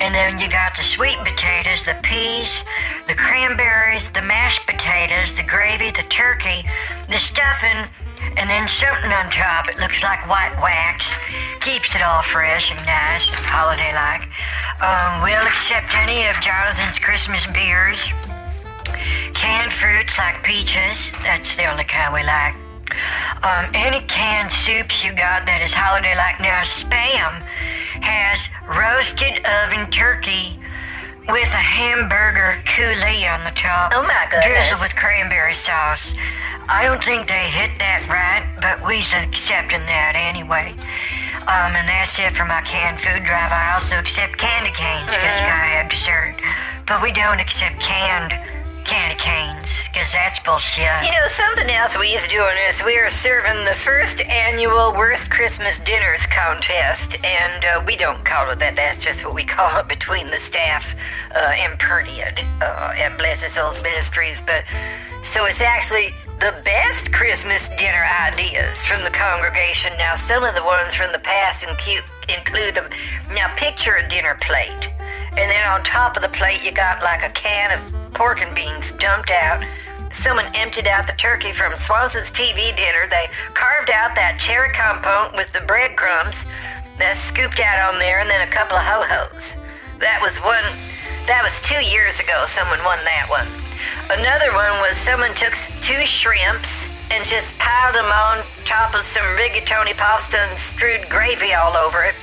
and then you got the sweet potatoes, the peas, the cranberries, the mashed potatoes, the gravy, the turkey, the stuffing, and then something on top. It looks like white wax. Keeps it all fresh and nice, holiday-like. Um, we'll accept any of Jonathan's Christmas beers. Canned fruits like peaches, that's the only kind we like. Um, any canned soups you got that is holiday-like. Now, Spam has roasted oven turkey with a hamburger coulis on the top. Oh my goodness. Drizzled with cranberry sauce. I don't think they hit that right, but we's accepting that anyway. Um, and that's it for my canned food drive. I also accept candy canes because you gotta have dessert. But we don't accept canned candy canes because that's bullshit. You know, something else we's doing is we are serving the first annual Worst Christmas Dinners contest, and uh, we don't call it that. That's just what we call it between the staff uh, and Perniad uh, at Blessed Souls Ministries. But so it's actually the best Christmas dinner ideas from the congregation. Now, some of the ones from the past include them. Now, picture a dinner plate, and then on top of the plate, you got like a can of pork and beans dumped out. Someone emptied out the turkey from Swanson's TV dinner. They carved out that cherry compote with the breadcrumbs that's scooped out on there, and then a couple of ho-hos. That was one. That was two years ago. Someone won that one. Another one was someone took two shrimps and just piled them on top of some rigatoni pasta and strewed gravy all over it.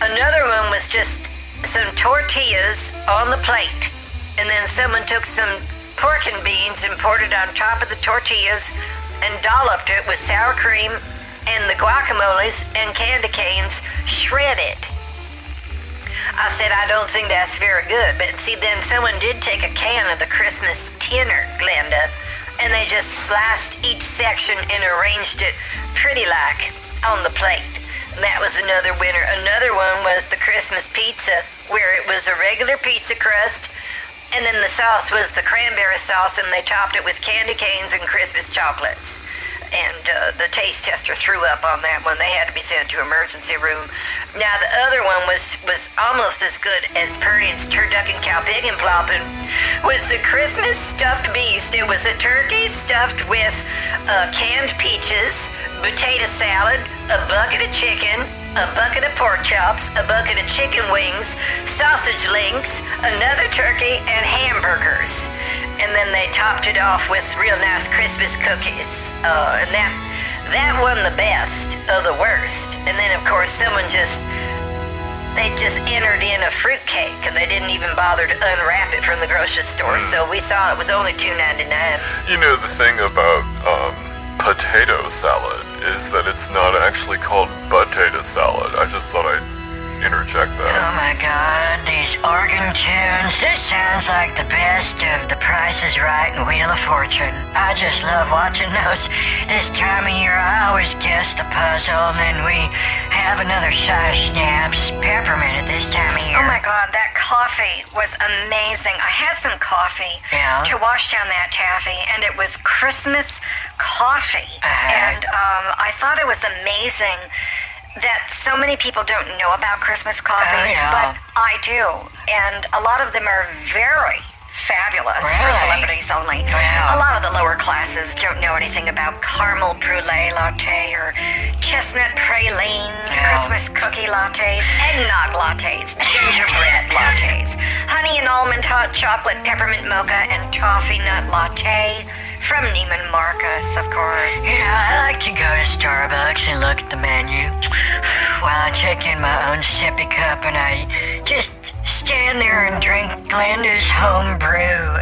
Another one was just some tortillas on the plate, and then someone took some pork and beans and poured it on top of the tortillas and dolloped it with sour cream and the guacamoles and candy canes shredded. I said, I don't think that's very good. But see, then someone did take a can of the Christmas tinner, Glenda, and they just sliced each section and arranged it pretty like on the plate. And that was another winner. Another one was the Christmas pizza, where it was a regular pizza crust, and then the sauce was the cranberry sauce, and they topped it with candy canes and Christmas chocolates and uh, the taste tester threw up on that one. They had to be sent to emergency room. Now the other one was was almost as good as Pernian's turducken cow pig and plopping. Was the Christmas stuffed beast? It was a turkey stuffed with uh, canned peaches, potato salad, a bucket of chicken. A bucket of pork chops, a bucket of chicken wings, sausage links, another turkey, and hamburgers. And then they topped it off with real nice Christmas cookies. Uh, and that that won the best of the worst. And then of course someone just they just entered in a fruitcake and they didn't even bother to unwrap it from the grocery store. So we saw it was only two ninety nine. You know, the thing about um, potato salad is that it's not actually called potato salad. I just thought I'd interject that. Oh my god, these organ tunes. This sounds like the best of The Price is Right and Wheel of Fortune. I just love watching those. This time of year, I always guess the puzzle, and then we have another shot of schnapps, peppermint at this time of year. Oh my god, that coffee was amazing. I had some coffee Yeah? to wash down that taffy, and it was Christmas coffee. Uh-huh. And um, I thought it was amazing that so many people don't know about Christmas coffees, oh, yeah. but I do. And a lot of them are very fabulous for celebrities only. Wow. A lot of the lower classes don't know anything about caramel brulee latte or chestnut pralines, Yeah. Christmas cookie lattes, eggnog lattes, gingerbread lattes, honey and almond hot chocolate peppermint mocha, and toffee nut latte from Neiman Marcus, of course. You know, I like to go to Starbucks and look at the menu while I check in my own sippy cup and I just stand there and drink Glenda's home brew.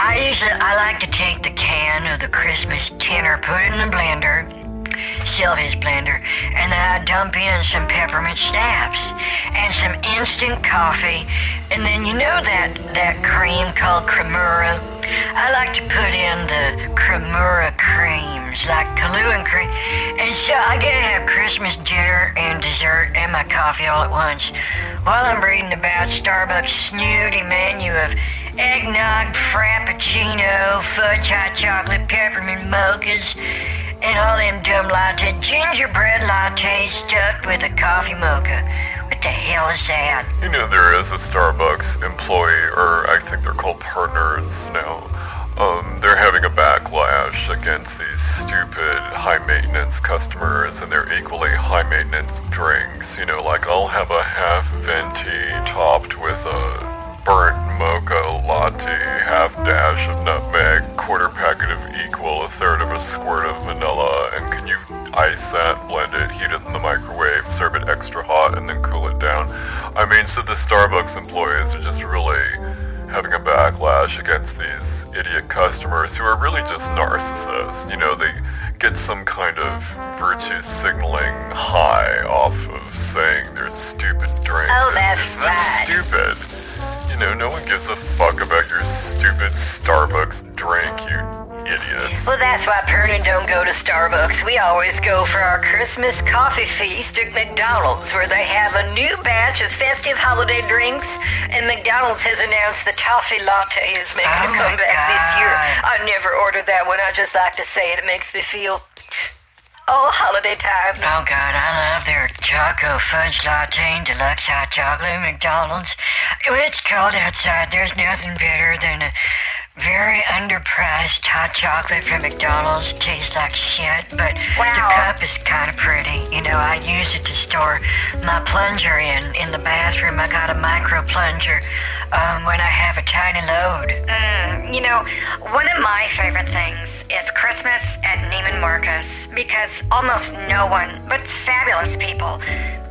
I usually I like to take the can of the Christmas tinner, put it in the blender, Sylvia's blender, and then I dump in some peppermint schnapps and some instant coffee, and then you know that that cream called Cremora. I like to put in the Cremora creams, like Kahlua cream, and so I get to have Christmas dinner and dessert and my coffee all at once, while I'm reading about Starbucks' snooty menu of eggnog, frappuccino, fudge hot chocolate, peppermint mochas, and all them dumb latte gingerbread lattes stuffed with a coffee mocha. What the hell is that? You know, there is a Starbucks employee, or I think they're called partners now, um, they're having a backlash against these stupid high maintenance customers and their equally high maintenance drinks. You know, like I'll have a half venti topped with a burnt mocha latte, half dash of nutmeg, quarter packet of equal, a third of a squirt of vanilla, and can you ice that, blend it, heat it in the microwave, serve it extra hot, and then cool it down? I mean, so the Starbucks employees are just really having a backlash against these idiot customers who are really just narcissists. You know, they get some kind of virtue signaling high off of saying their stupid drink. Oh, that's it's just right. stupid. You know, no one gives a fuck about your stupid Starbucks drink, you idiots. Well, that's why Pernin don't go to Starbucks. We always go for our Christmas coffee feast at McDonald's, where they have a new batch of festive holiday drinks, and McDonald's has announced the toffee latte is making Oh a my comeback this year. I never ordered that one. I just like to say it. It makes me feel oh holiday times. Oh God, I love their Choco Fudge Latte and Deluxe Hot Chocolate McDonald's. It's cold outside, there's nothing better than a very underpriced hot chocolate from McDonald's. Tastes like shit, but the cup is kind of pretty. You know, I use it to store my plunger in in the bathroom. I got a micro plunger um, when I have a tiny load. Mm, you know, one of my favorite things is Christmas at Neiman Marcus because almost no one but fabulous people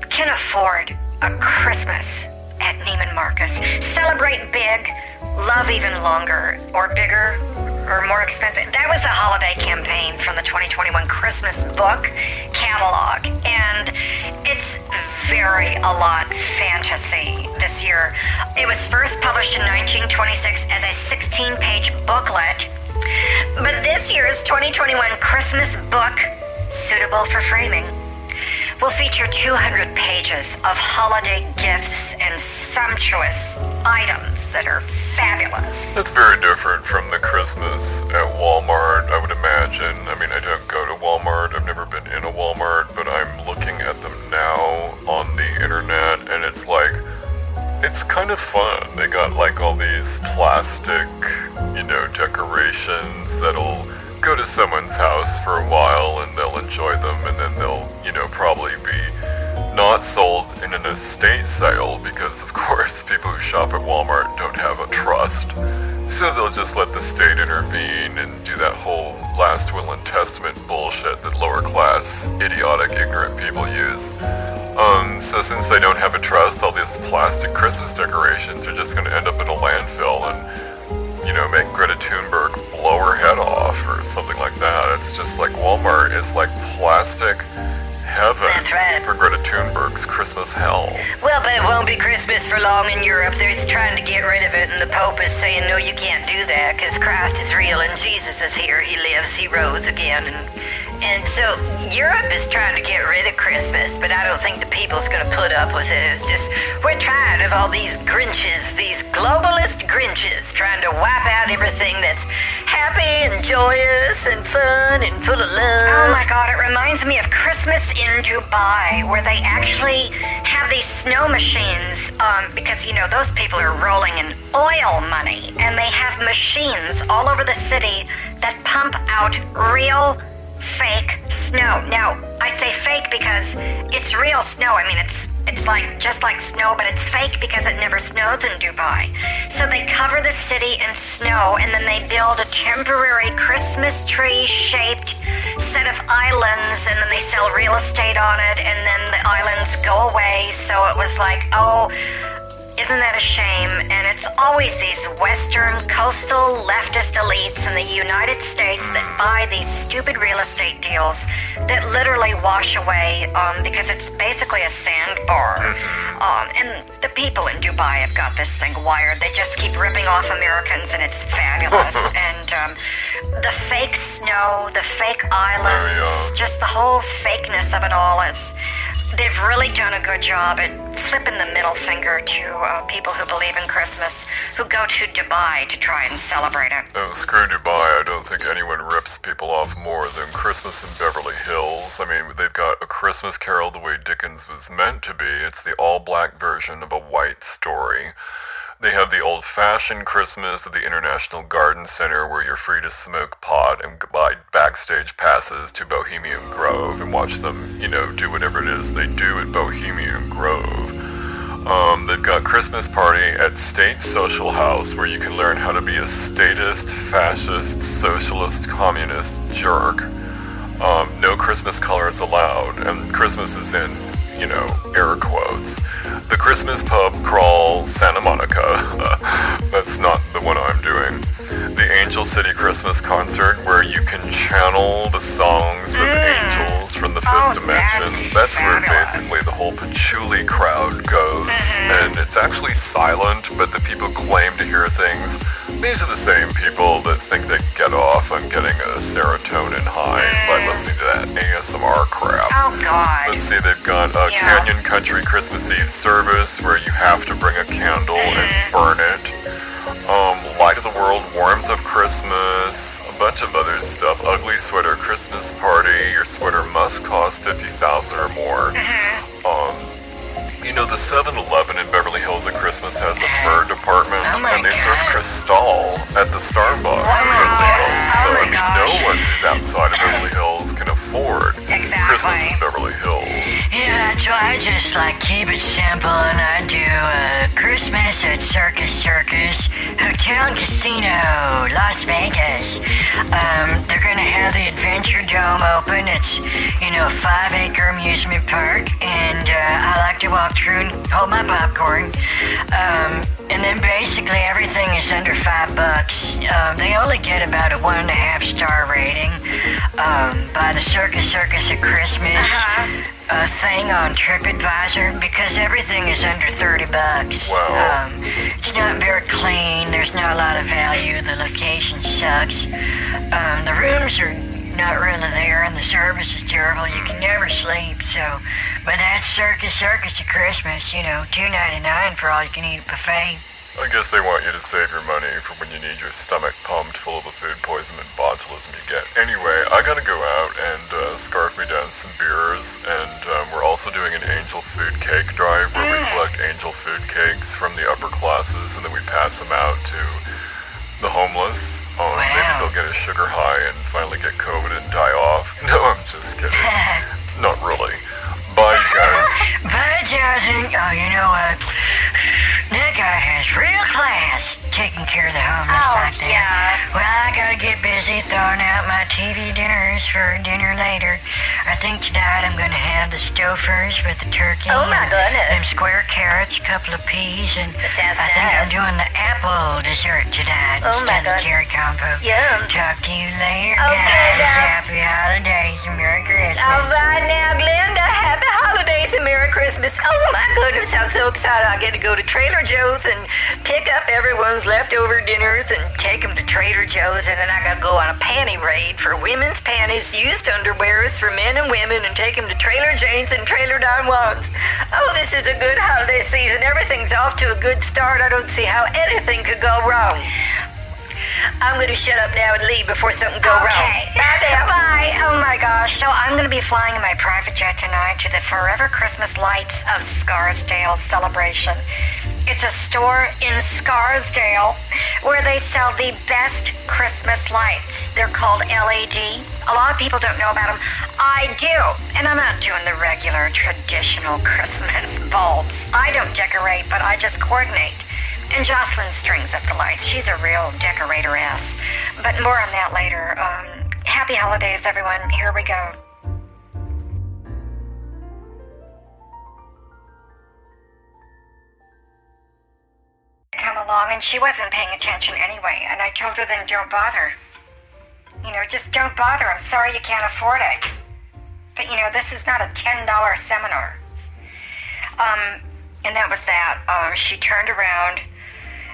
can afford a Christmas at Neiman Marcus. Celebrate big, love even longer, or bigger, or more expensive. That was a holiday campaign from the 2021 Christmas book catalog, and it's very a lot fantasy this year. It was first published in 1926 as a 16 page booklet, but this year's 2021 Christmas book, suitable for framing, will feature 200 pages of holiday gifts and sumptuous items that are fabulous. That's very different from the Christmas at Walmart, I would imagine. I mean, I don't go to Walmart, I've never been in a Walmart, but I'm looking at them now on the internet, and it's like, it's kind of fun. They got like all these plastic, you know, decorations that'll go to someone's house for a while and they'll enjoy them, and then they'll, you know, probably be not sold in an estate sale because, of course, people who shop at Walmart don't have a trust. So they'll just let the state intervene and do that whole last will and testament bullshit that lower class, idiotic, ignorant people use. Um, so since they don't have a trust, all these plastic Christmas decorations are just going to end up in a landfill and, you know, make Greta Thunberg blow her head off or something like that. It's just like Walmart is like plastic heaven right. for Greta Thunberg's Christmas hell. Well, but it won't be Christmas for long in Europe. They're trying to get rid of it, and the Pope is saying, no, you can't do that because Christ is real and Jesus is here. He lives, he rose again. And, and so Europe is trying to get rid of Christmas, but I don't think the people's going to put up with it. It's just, we're tired of all these Grinches, these globalist Grinches, trying to wipe out everything that's happy and joyous and fun and full of love. Oh my god, it reminds me of Christmas in Dubai, where they actually have these snow machines, um, because, you know, those people are rolling in oil money, and they have machines all over the city that pump out real fake snow. Now, I say fake because it's real snow. I mean, it's it's like just like snow, but it's fake because it never snows in Dubai. So they cover the city in snow and then they build a temporary Christmas tree shaped set of islands and then they sell real estate on it and then the islands go away. So it was like, oh, isn't that a shame? And it's always these Western coastal leftist elites in the United States that buy these stupid real estate deals that literally wash away um, because it's basically a sandbar. Um, and the people in Dubai have got this thing wired. They just keep ripping off Americans, and it's fabulous. and um, the fake snow, the fake islands, just the whole fakeness of it all is. They've really done a good job at flipping the middle finger to uh, people who believe in Christmas, who go to Dubai to try and celebrate it. Oh, screw Dubai. I don't think anyone rips people off more than Christmas in Beverly Hills. I mean, they've got a Christmas carol the way Dickens was meant to be. It's the all black version of a white story. They have the old fashioned Christmas at the International Garden Center where you're free to smoke pot and buy backstage passes to Bohemian Grove and watch them, you know, do whatever it is they do at Bohemian Grove. Um, they've got Christmas party at State Social House where you can learn how to be a statist, fascist, socialist, communist jerk. Um, no Christmas colors allowed, and Christmas is in, you know, air quotes. The Christmas pub crawl Santa Monica. That's not the one I'm doing. The Angel City Christmas concert where you can channel the songs of mm. angels from the fifth Oh, dimension. that's That's where basically the whole patchouli crowd goes. Mm-hmm. And it's actually silent, but the people claim to hear things. These are the same people that think they get off on getting a serotonin high by mm. listening to that ASMR crap. Oh, God. Let's see, they've got a Yeah. Canyon Country Christmas Eve service where you have to bring a candle and mm-hmm. burn it. Um, Light of the World, Warmth of Christmas, a bunch of other stuff. Ugly Sweater Christmas Party, your sweater must cost 50000 or more. Um, you know, the 7 Eleven in Beverly Hills at Christmas has a fur department, Oh and they serve God. Cristal at the Starbucks in Beverly Hills. So, Oh my I mean, no one who's outside of Beverly Hills can afford Christmas in Beverly Hills. Yeah, that's why I just like keep it simple and I do uh, Christmas at Circus Circus Hotel and Casino, Las Vegas. Um, they're gonna have the Adventure Dome open. It's you know a five acre amusement park, and uh, I like to walk and hold my popcorn. Um, and then basically everything is under five bucks. Um, they only get about a one and a half star rating um, by the Circus Circus at Christmas Uh-huh. a thing on TripAdvisor because everything is under 30 bucks. Wow. Um, it's not very clean. There's not a lot of value. The location sucks. Um, the rooms are not really there, and the service is terrible. You can never sleep. So, but that's Circus Circus at Christmas. You know, two ninety nine for all you can eat buffet. I guess they want you to save your money for when you need your stomach pumped full of the food poison and botulism you get. Anyway, I gotta go out and uh, scarf me down some beers, and um, we're also doing an angel food cake drive where we collect angel food cakes from the upper classes and then we pass them out to the homeless. Um, Maybe they'll get a sugar high and finally get COVID and die off. No, I'm just kidding. Not really. Bye, guys. But Jonathan, oh, you know what? That guy has real class taking care of the homeless Oh, like that. yeah. Well, I gotta get busy throwing out my TV dinners for dinner later. I think tonight I'm gonna have the Stouffer's with the turkey. Oh, my goodness. Them square carrots, couple of peas, and I think I'm doing the apple dessert tonight Oh, my instead of cherry compote. Yum. Talk to you later, Okay, guys. Doc. Happy holidays and Merry Christmas. All right now, Glenda. Happy and Merry Christmas. Oh my goodness, I'm so excited. I get to go to Trader Joe's and pick up everyone's leftover dinners and take them to Trader Joe's. And then I gotta go on a panty raid for women's panties, used underwears for men and women, and take them to Trailer Jane's and Trailer Don Juan's. Oh, this is a good holiday season. Everything's off to a good start. I don't see how anything could go wrong. I'm gonna shut up now and leave before something go wrong. Okay. Bye, bye. Oh my gosh. So I'm going to be flying in my private jet tonight to the Forever Christmas Lights of Scarsdale celebration. It's a store in Scarsdale where they sell the best Christmas lights. They're called LED. A lot of people don't know about them. I do. And I'm not doing the regular traditional Christmas bulbs. I don't decorate, but I just coordinate. And Jocelyn strings up the lights. She's a real decorator-ass. But more on that later. Um, happy holidays, everyone. Here we go. Come along, and she wasn't paying attention anyway. And I told her then don't bother. You know, just don't bother. I'm sorry you can't afford it. But you know, this is not a $10 seminar. Um, and that was that. Um, she turned around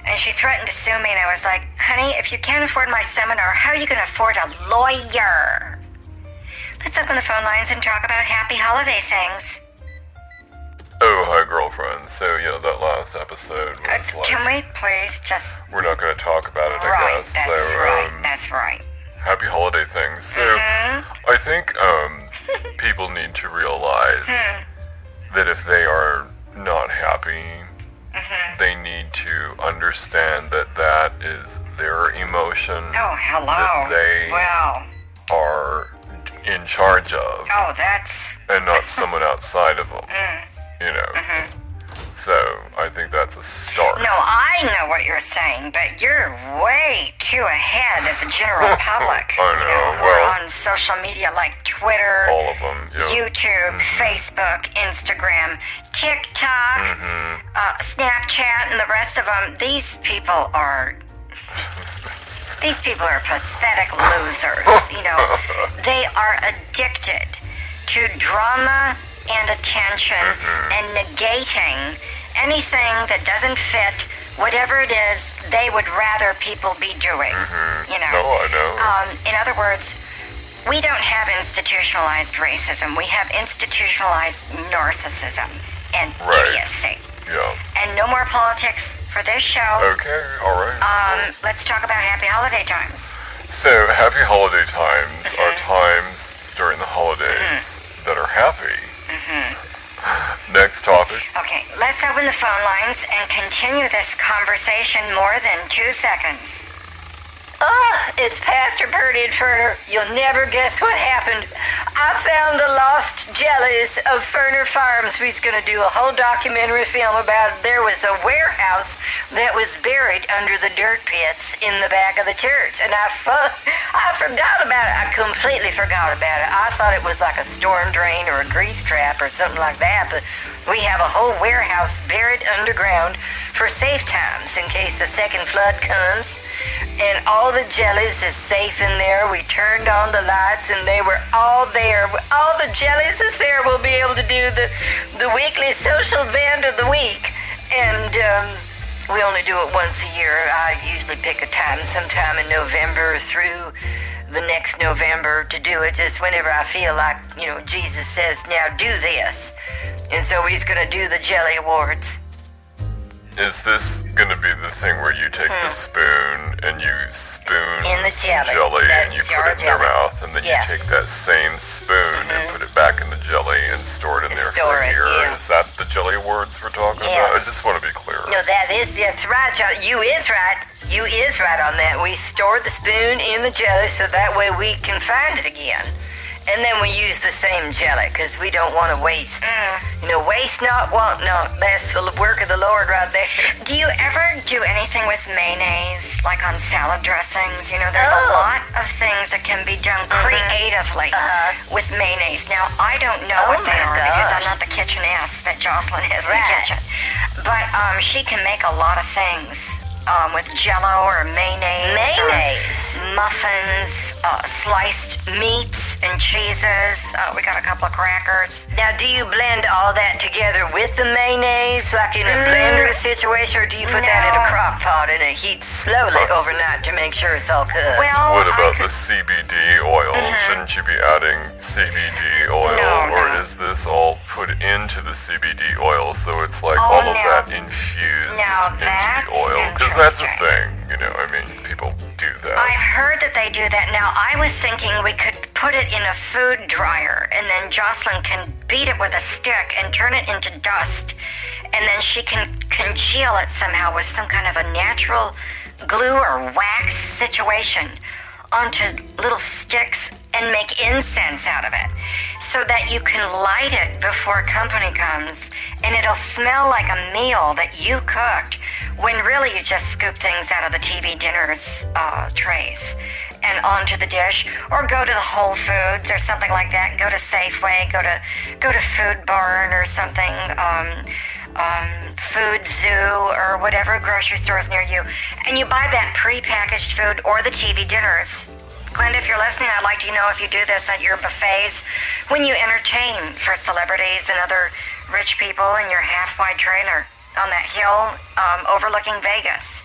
and she threatened to sue me, and I was like, honey, if you can't afford my seminar, how are you going to afford a lawyer? Let's open the phone lines and talk about happy holiday things. Oh, hi, girlfriend. So, yeah, that last episode Uh, like. can we please just. We're not going to talk about it, I guess. that's so, right, um, that's right. happy holiday things. So, Mm-hmm. I think um, people need to realize Hmm. that if they are not happy, Mm-hmm. they need to understand that that is their emotion Oh, hello. That they- well, are in charge of oh, that's and not someone outside of them. Mm. You know. Mm-hmm. So I think that's a start. no. I know what you're saying, but you're way too ahead of the general public. I you know, who are well- on social media like Twitter, All of them. Yeah. YouTube, Mm-hmm. Facebook, Instagram, TikTok, Mm-hmm. uh, Snapchat, and the rest of them. These people are. These people are pathetic losers. You know, they are addicted to drama and attention Mm-hmm. and negating anything that doesn't fit whatever it is they would rather people be doing. You know. No, I know. Um, in other words, we don't have institutionalized racism. We have institutionalized narcissism and Right. idiocy. yeah. And no more politics for this show. Okay. All right. Um, let's talk about happy holiday times. So, happy holiday times are Mm-hmm. times during the holidays that are happy. Mm-hmm. Next topic. Okay, let's open the phone lines and continue this conversation more than two seconds. Oh, it's Pastor Purdy and Ferner. You'll never guess what happened. I found the lost jellies of Ferner Farms. We's gonna do a whole documentary film about it. There was a warehouse that was buried under the dirt pits in the back of the church, and I I forgot about it. I completely forgot about it. I thought it was like a storm drain or a grease trap or something like that, but we have a whole warehouse buried underground for safe times in case the second flood comes. And all the jellies is safe in there. We turned on the lights and they were all there. All the jellies is there. We'll be able to do the, the weekly social event of the week. And um, we only do it once a year. I usually pick a time sometime in November through the next November to do it just whenever I feel like, you know, Jesus says, now do this. And so he's going to do the Jelly Awards. Is this gonna be the thing where you take the spoon and you spoon Hmm. In the jelly, jelly and you put it in your mouth, and then Yes. you take that same spoon and put it back in the jelly and store it in there for a year? yeah. Is that the jelly awards we're talking Yeah. about? I just want to be clear. No, that is that's right, John. You is right. You is right on that. We store the spoon in the jelly so that way we can find it again. And then we use the same jelly because we don't want to waste. You know, waste not, want not. That's the work of the Lord right there. Do you ever do anything with mayonnaise, like on salad dressings? You know, there's a Oh. lot of things that can be done creatively Uh-huh. with mayonnaise. Now, I don't know Oh what they are because I'm not the kitchen ass that Jocelyn is in the kitchen. But um, she can make a lot of things um, with jello or mayonnaise. or Mayonnaise. muffins, uh, sliced meats and cheeses. Uh, we got a couple of crackers. Now, do you blend all that together with the mayonnaise, like in a blender situation, or do you put that in a Mm. crock pot and it heats slowly overnight to make sure it's all cooked? Well, What about could- the CBD oil? Shouldn't you be adding CBD oil, Mm-hmm. No, or no. is this all put into the CBD oil so it's like Oh, all of that infused Now into the oil? Because that's a thing, you know. I mean, people do that. I've heard that they do that. Now, I was thinking we could put it in a food dryer and then Jocelyn can beat it with a stick and turn it into dust. And then she can congeal it somehow with some kind of a natural glue or wax situation onto little sticks and make incense out of it so that you can light it before company comes. And it'll smell like a meal that you cooked when really you just scoop things out of the TV dinners uh, trays and onto the dish or go to the Whole Foods or something like that. Go to Safeway go to go to Food Barn or something um, um, Food Zoo or whatever grocery stores near you. And you buy that pre-packaged food or the TV dinners Glenda, if you're listening, I'd like to know if you do this at your buffets when you entertain for celebrities and other rich people in your half-wide trailer on that hill um, overlooking Vegas.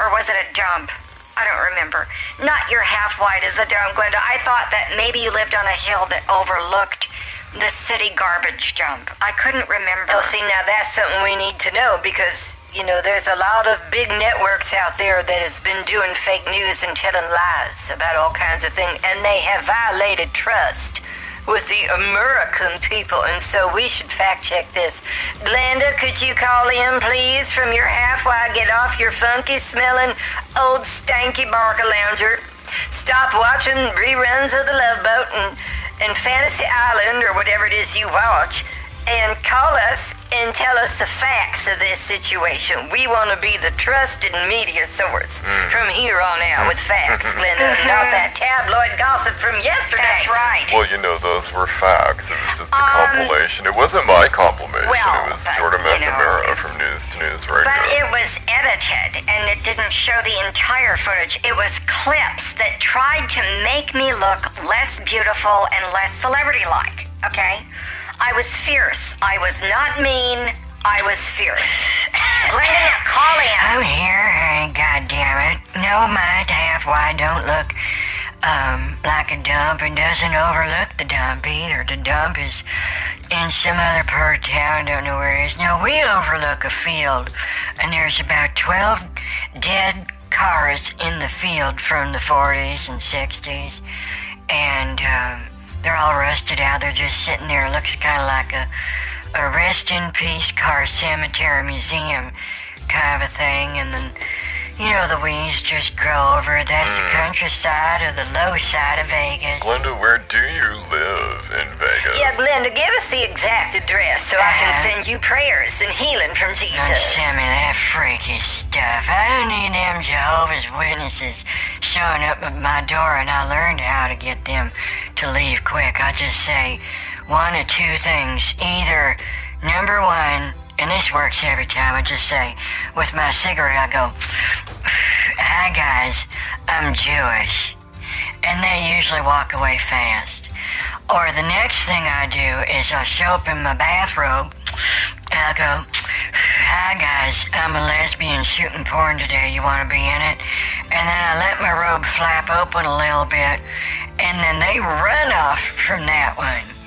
Or was it a dump? I don't remember. Not your half-wide is a dump, Glenda. I thought that maybe you lived on a hill that overlooked the city garbage dump. I couldn't remember. Oh, see, now that's something we need to know because, you know, there's a lot of big networks out there that has been doing fake news and telling lies about all kinds of things, and they have violated trust with the American people, and so we should fact check this. Glenda, could you call in, please, from your half while I get off your funky smelling old stanky Barcalounger? Stop watching reruns of The Love Boat and, and Fantasy Island or whatever it is you watch and call us and tell us the facts of this situation. We want to be the trusted media source Mm. from here on out with facts, Glenda, not that tabloid gossip from yesterday. That's right. Well, you know, those were facts. It was just a Um, compilation. It wasn't my compilation. well, it was but, Jordan you know, McNamara from News to News Radio. But it was edited and it didn't show the entire footage. It was clips that tried to make me look less beautiful and less celebrity like, okay? I was fierce. I was not mean. I was fierce. Glenda, call in. I'm here, honey, God damn it. No, my half why don't look um like a dump and doesn't overlook the dump either. The dump is in some other part of town, don't know where it is. No, we overlook a field and there's about twelve dead cars in the field from the forties and sixties and um they're all rusted out. They're just sitting there. It looks kind of like a, a rest in peace car cemetery museum kind of a thing. And then, you know, the weeds just grow over. it. That's the countryside or the low side of Vegas. Glenda, where do you live in Vegas? Yeah, Glenda, give us the exact address so I can Uh-huh. send you prayers and healing from Jesus. Don't send me that freaky stuff. I don't need them Jehovah's Witnesses showing up at my door, and I learned how to get them to leave quick. I just say one of two things. Either, number one, and this works every time, I just say, with my cigarette, I go, Hi guys, I'm Jewish. And they usually walk away fast. Or the next thing I do is I'll show up in my bathrobe and I'll go, Hi guys, I'm a lesbian shooting porn today. You want to be in it? And then I let my robe flap open a little bit, and then they run off from that one.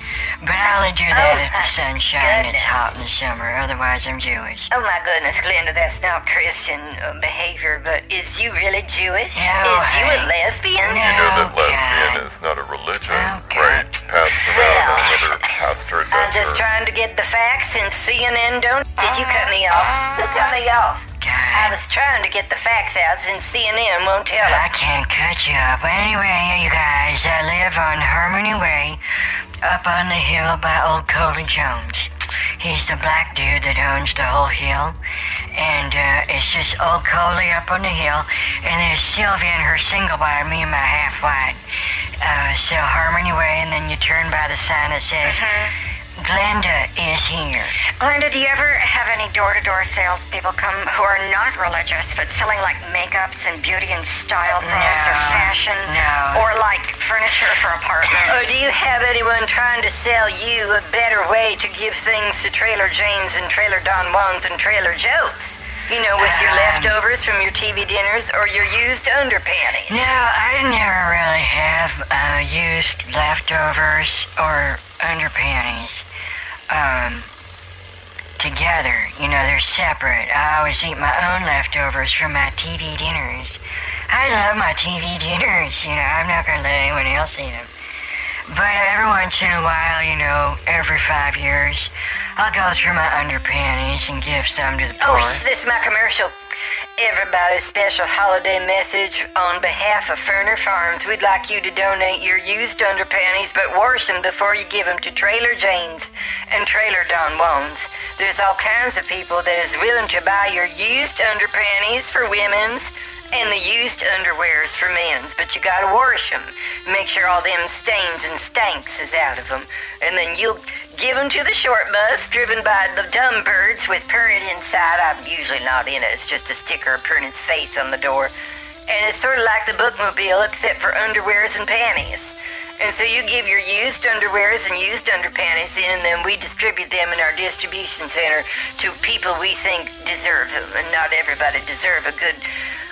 But I only do that Oh, if the my sun's shining. It's hot in the summer. Otherwise, I'm Jewish. Oh my goodness, Glenda, that's not Christian uh, behavior, but is you really Jewish? No, is you a lesbian? No. You know that Oh, lesbian God. is not a religion, Oh, God. right? Passed around on another pastor I'm just trying to get the facts and CNN don't. Did you cut me off? Who cut me off? I was trying to get the facts out since CNN won't tell I it. can't cut you off. Anyway, you guys, I live on Harmony Way, up on the hill by old Coley Jones. He's the black dude that owns the whole hill. And uh, it's just old Coley up on the hill. And there's Sylvia and her single wire, me and my half white. Uh, so Harmony Way, and then you turn by the sign that says, Glenda is here. Glenda, do you ever have any door-to-door salespeople come who are not religious but selling like makeups and beauty and style products or fashion no. or like furniture for apartments? Or do you have anyone trying to sell you a better way to give things to Trailer Janes and Trailer Don Juans and Trailer Joes? You know, with your Um, leftovers from your TV dinners or your used underpanties. No, I never really have uh, used leftovers or underpanties um, together. You know, they're separate. I always eat my own leftovers from my TV dinners. I love my TV dinners, you know, I'm not going to let anyone else eat them. But every once in a while, you know, every five years, I'll go through my underpanties and give some to the Oh, poor. sh- this is my commercial. Everybody's special holiday message on behalf of Ferner Farms. We'd like you to donate your used underpanties, but wash them before you give them to Trailer Janes and Trailer Don Juans. There's all kinds of people that is willing to buy your used underpanties for women's and the used underwears for men's, but you gotta wash them. Make sure all them stains and stanks is out of them, and then you'll give them to the short bus driven by the dumb birds with Pernod inside. I'm usually not in it. It's just a sticker of Pernod's face on the door, and it's sort of like the bookmobile except for underwears and panties. And so you give your used underwears and used underpanties in, and then we distribute them in our distribution center to people we think deserve them. And not everybody deserve a good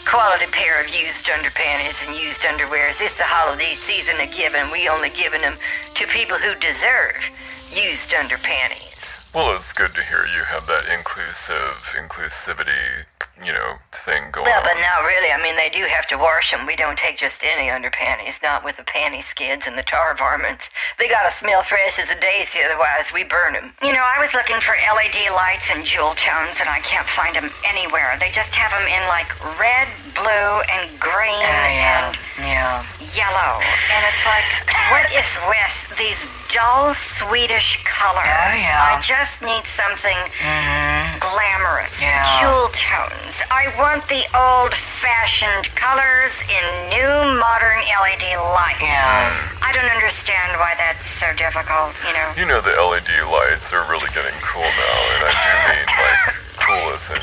quality pair of used underpants and used underwears. It's the holiday season of giving. We only giving them to people who deserve used underpanties. Well, it's good to hear you have that inclusive, inclusivity, you know, thing going Well, on. but not really. I mean, they do have to wash them. We don't take just any underpanties, not with the panty skids and the tar varmints. They gotta smell fresh as a daisy, otherwise we burn them. You know, I was looking for LED lights and jewel tones, and I can't find them anywhere. They just have them in like red, blue, and green Oh, yeah. and Yeah. yellow. And it's like, what is with these dull Swedish colors? Oh, yeah. I just need something Mm-hmm. glamorous. Yeah. Jewel tones. I want the old fashioned colors in new modern LED lights. Yeah. I don't understand why that's so difficult, you know. You know the LED lights are really getting cool now, and I do mean like cool as in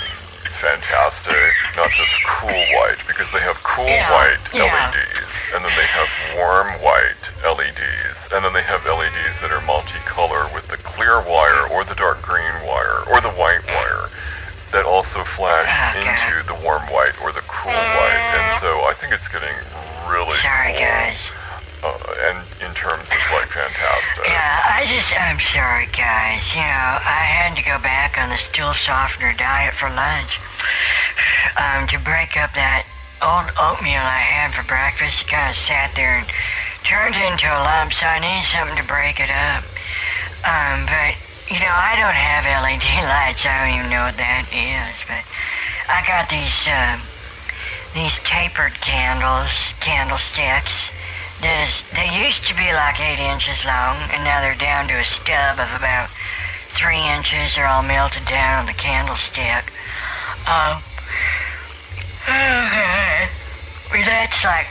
fantastic, not just cool white, because they have cool Yeah, white yeah. LEDs, and then they have warm white LEDs, and then they have LEDs that are multicolor with the clear wire or the dark green wire or the white wire that also flash Okay. into the warm white or the cool white. And so I think it's getting really Sorry, cool. guys. Uh, and in terms of like fantastic. Yeah, I just, I'm sorry, guys. You know, I had to go back on the stool softener diet for lunch. Um, to break up that old oatmeal I had for breakfast, it kind of sat there and turned into a lump, so I need something to break it up. Um, but, you know, I don't have LED lights. I don't even know what that is, but I got these, uh, these tapered candles, candlesticks. There's, they used to be like eight inches long, and now they're down to a stub of about three inches. They're all melted down on the candlestick. Um, that's like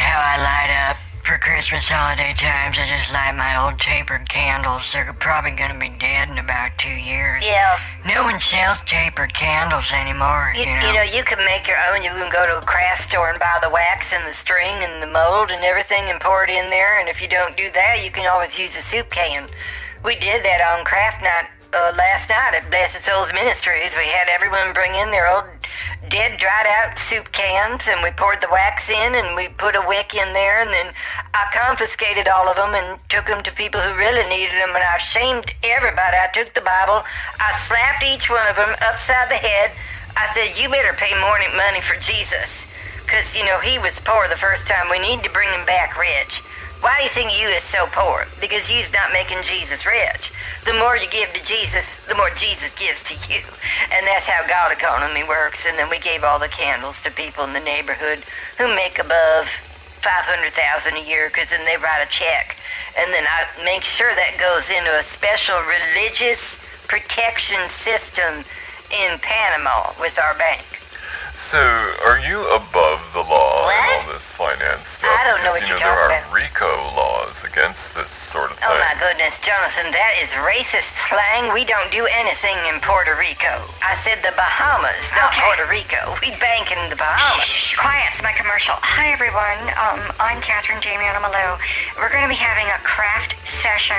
how I light up for Christmas holiday times. I just light my old tapered candles. They're probably gonna be dead in about two years. Yeah, No one sells tapered candles anymore, you, you know. you know, you can make your own. You can go to a craft store and buy the wax and the string and the mold and everything and pour it in there. And if you don't do that, you can always use a soup can. We did that on craft night uh, last night at Blessed Souls Ministries. We had everyone bring in their old dead, dried out soup cans, and we poured the wax in, and we put a wick in there, and then I confiscated all of them and took them to people who really needed them, and I shamed everybody. I took the Bible, I slapped each one of them upside the head. I said, "You better pay morning money for Jesus." Because, you know, he was poor the first time. We need to bring him back rich. Why do you think you is so poor? Because you's not making Jesus rich. The more you give to Jesus, the more Jesus gives to you. And that's how God economy works. And then we gave all the candles to people in the neighborhood who make above 500,000 a year because then they write a check. And then I make sure that goes into a special religious protection system in Panama with our bank. So, are you above the law What? and all this finance stuff? I don't know what you know you're there talking are RICO laws against this sort of thing. Oh my goodness, Jonathan, that is racist slang. We don't do anything in Puerto Rico. I said the Bahamas, not Okay. Puerto Rico. We bank in the Bahamas. Shh, shh, quiet, it's my commercial. Hi, everyone. Um, I'm Catherine Damiana Malou. We're going to be having a craft session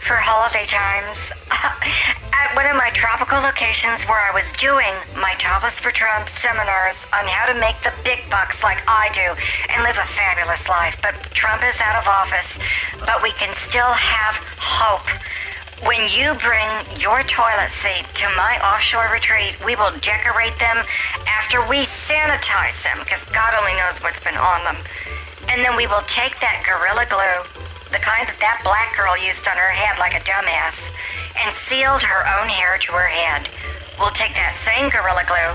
for holiday times at one of my tropical locations where I was doing my Topless for Trump seminars on how to make the big bucks like I do and live a fabulous life. But Trump is out of office, but we can still have hope. When you bring your toilet seat to my offshore retreat, we will decorate them after we sanitize them, because God only knows what's been on them. And then we will take that Gorilla Glue, the kind that that black girl used on her head like a dumbass, and sealed her own hair to her head. We'll take that same Gorilla Glue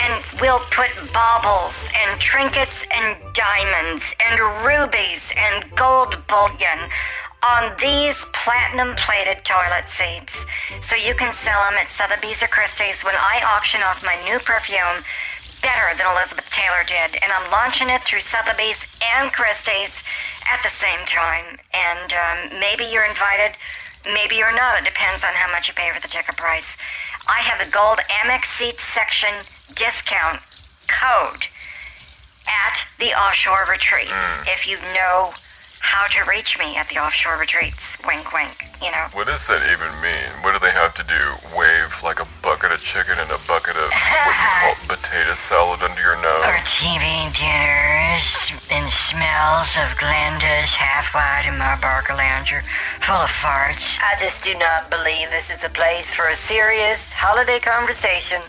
and we'll put baubles and trinkets and diamonds and rubies and gold bullion on these platinum plated toilet seats so you can sell them at Sotheby's or Christie's when I auction off my new perfume better than Elizabeth Taylor did. And I'm launching it through Sotheby's and Christie's at the same time. And um, maybe you're invited, maybe you're not. It depends on how much you pay for the ticket price. I have the gold Amex seat section discount code at the offshore retreats. Hmm. If you know how to reach me at the offshore retreats, wink, wink, you know. What does that even mean? What do they have to do? Wave like a bucket of chicken and a bucket of what you call potato salad under your nose? Or nose? TV dinners and smells of Glenda's half white in my Barcalounger full of farts. I just do not believe this is a place for a serious holiday conversation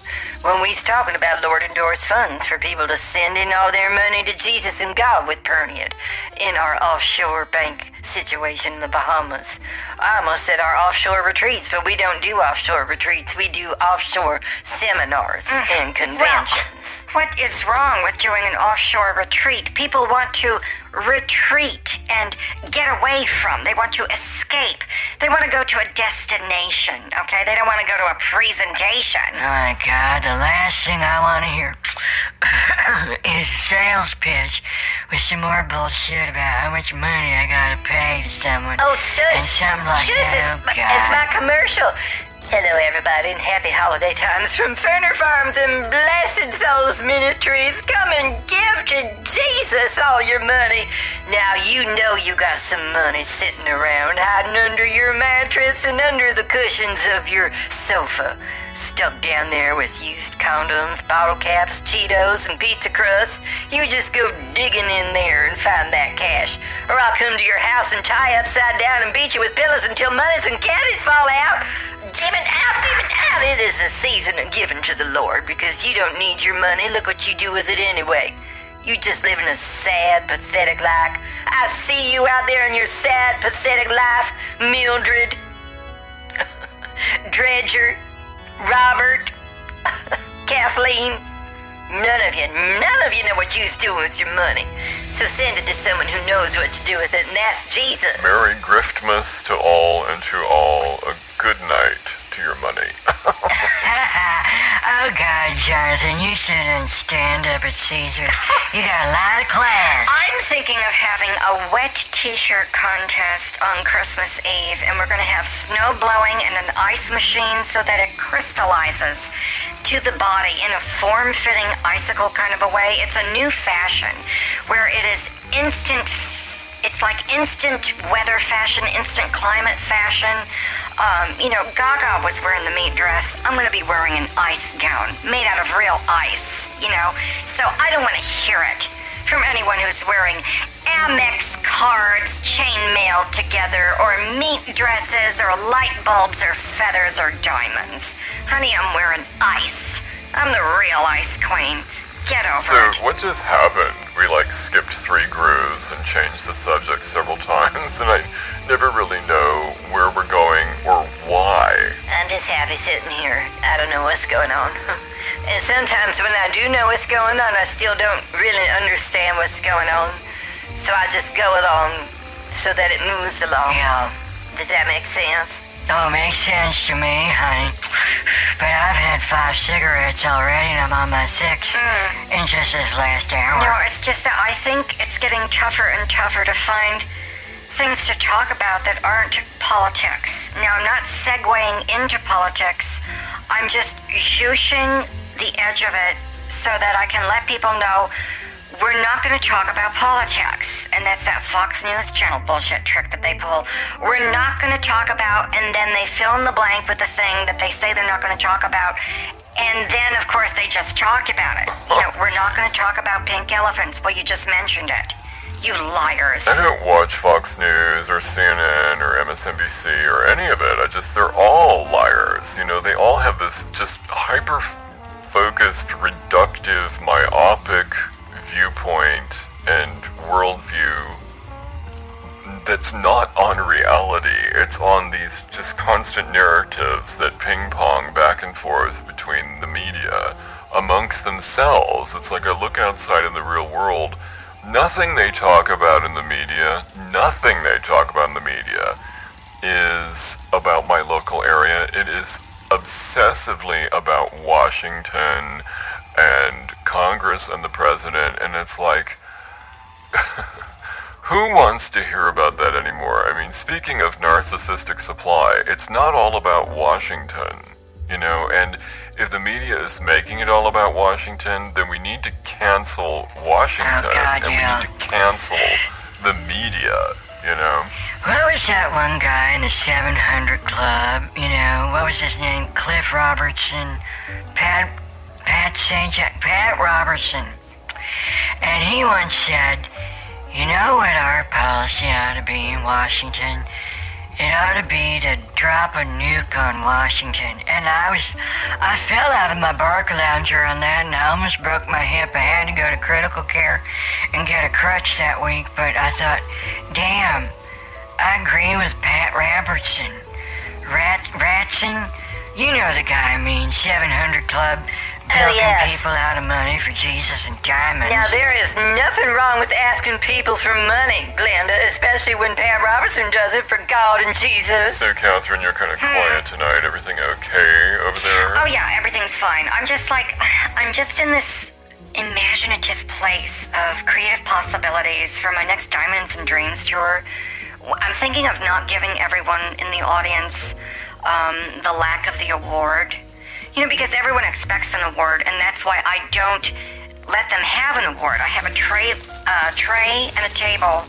when we's talking about Lord endorse funds for people to send in all their money to Jesus and God with Perniad in our offshore bank situation in the Bahamas. I almost said our offshore retreats, but we don't do offshore retreats. We do offshore seminars mm. and conventions. What is wrong with doing an offshore retreat? People want to retreat and get away from. They want to escape. They want to go to a destination, okay? They don't want to go to a presentation. Oh my god, the last thing I want to hear is a sales pitch with some more bullshit about how much money I gotta pay to someone. Oh, and shush! something like shush! that. It's, Oh, it's God. my commercial. Hello, everybody, and happy holiday times from Ferner Farms and Blessed Souls Ministries. Come and give to Jesus all your money. Now, you know you got some money sitting around, hiding under your mattress and under the cushions of your sofa. Stuck down there with used condoms, bottle caps, Cheetos, and pizza crusts. You just go digging in there and find that cash. Or I'll come to your house and tie upside down and beat you with pillows until monies and candies fall out. It is a season of giving to the Lord because you don't need your money. Look what you do with it anyway. You just living a sad, pathetic life. I see you out there in your sad, pathetic life, Mildred, Dredger, Robert, Kathleen. None of you, none of you know what you're doing with your money. So send it to someone who knows what to do with it, and that's Jesus. Merry Griftmas to all and to all. A good night to your money. oh god, Jonathan, you shouldn't stand up at Caesar. You got a lot of class. I'm thinking of having a wet t-shirt contest on Christmas Eve, and we're going to have snow blowing and an ice machine so that it crystallizes to the body in a form-fitting icicle kind of a way. It's a new fashion where it is instant it's like instant weather fashion, instant climate fashion. Um, you know, Gaga was wearing the meat dress. I'm going to be wearing an ice gown made out of real ice, you know? So I don't want to hear it from anyone who's wearing Amex cards chainmailed together, or meat dresses, or light bulbs, or feathers, or diamonds. Honey, I'm wearing ice. I'm the real ice queen. Get over So, it. what just happened? We like skipped three grooves and changed the subject several times, and I never really know where we're going or why. I'm just happy sitting here. I don't know what's going on. And sometimes when I do know what's going on, I still don't really understand what's going on. So I just go along so that it moves along. Yeah. Does that make sense? Oh, makes sense to me, honey. But I've had five cigarettes already and I'm on my sixth mm. in just this last hour. No, it's just that I think it's getting tougher and tougher to find things to talk about that aren't politics. Now, I'm not segueing into politics. I'm just zhooshing the edge of it so that I can let people know we're not going to talk about politics. And that's that Fox News Channel bullshit trick that they pull. We're not going to talk about, and then they fill in the blank with the thing that they say they're not going to talk about. And then, of course, they just talked about it. You know, we're not going to talk about pink elephants. Well, you just mentioned it. You liars. I don't watch Fox News or CNN or MSNBC or any of it. I just, they're all liars. You know, they all have this just hyper focused, reductive, myopic viewpoint and worldview that's not on reality. It's on these just constant narratives that ping pong back and forth between the media amongst themselves. It's like I look outside in the real world. Nothing they talk about in the media, nothing they talk about in the media is about my local area. It is obsessively about Washington and Congress and the president, and it's like, who wants to hear about that anymore? I mean, speaking of narcissistic supply, it's not all about Washington, you know, and if the media is making it all about Washington, then we need to cancel Washington, oh, God, and yeah. we need to cancel the media, you know? What was that one guy in the 700 Club? You know, what was his name? Cliff Robertson? Pat, Pat St. Jack, Pat Robertson. And he once said, you know what our policy ought to be in Washington? It ought to be to drop a nuke on Washington, and I was, I fell out of my Barcalounger on that, and I almost broke my hip. I had to go to critical care and get a crutch that week, but I thought, damn, I agree with Pat Robertson. Rat, Ratson, you know the guy I mean, 700 Club, bilking yes. people out of money for Jesus and diamonds. Now, there is nothing wrong with asking people for money, Glenda, especially when Pat Robertson does it for God and Jesus. So, Catherine, you're kind of quiet tonight. Everything okay over there? Oh yeah, everything's fine. I'm just like, I'm just in this imaginative place of creative possibilities for my next Diamonds and Dreams tour. I'm thinking of not giving everyone in the audience um, the lack of the award. You know, because everyone expects an award, and that's why I don't let them have an award. I have a tray, uh, tray and a table.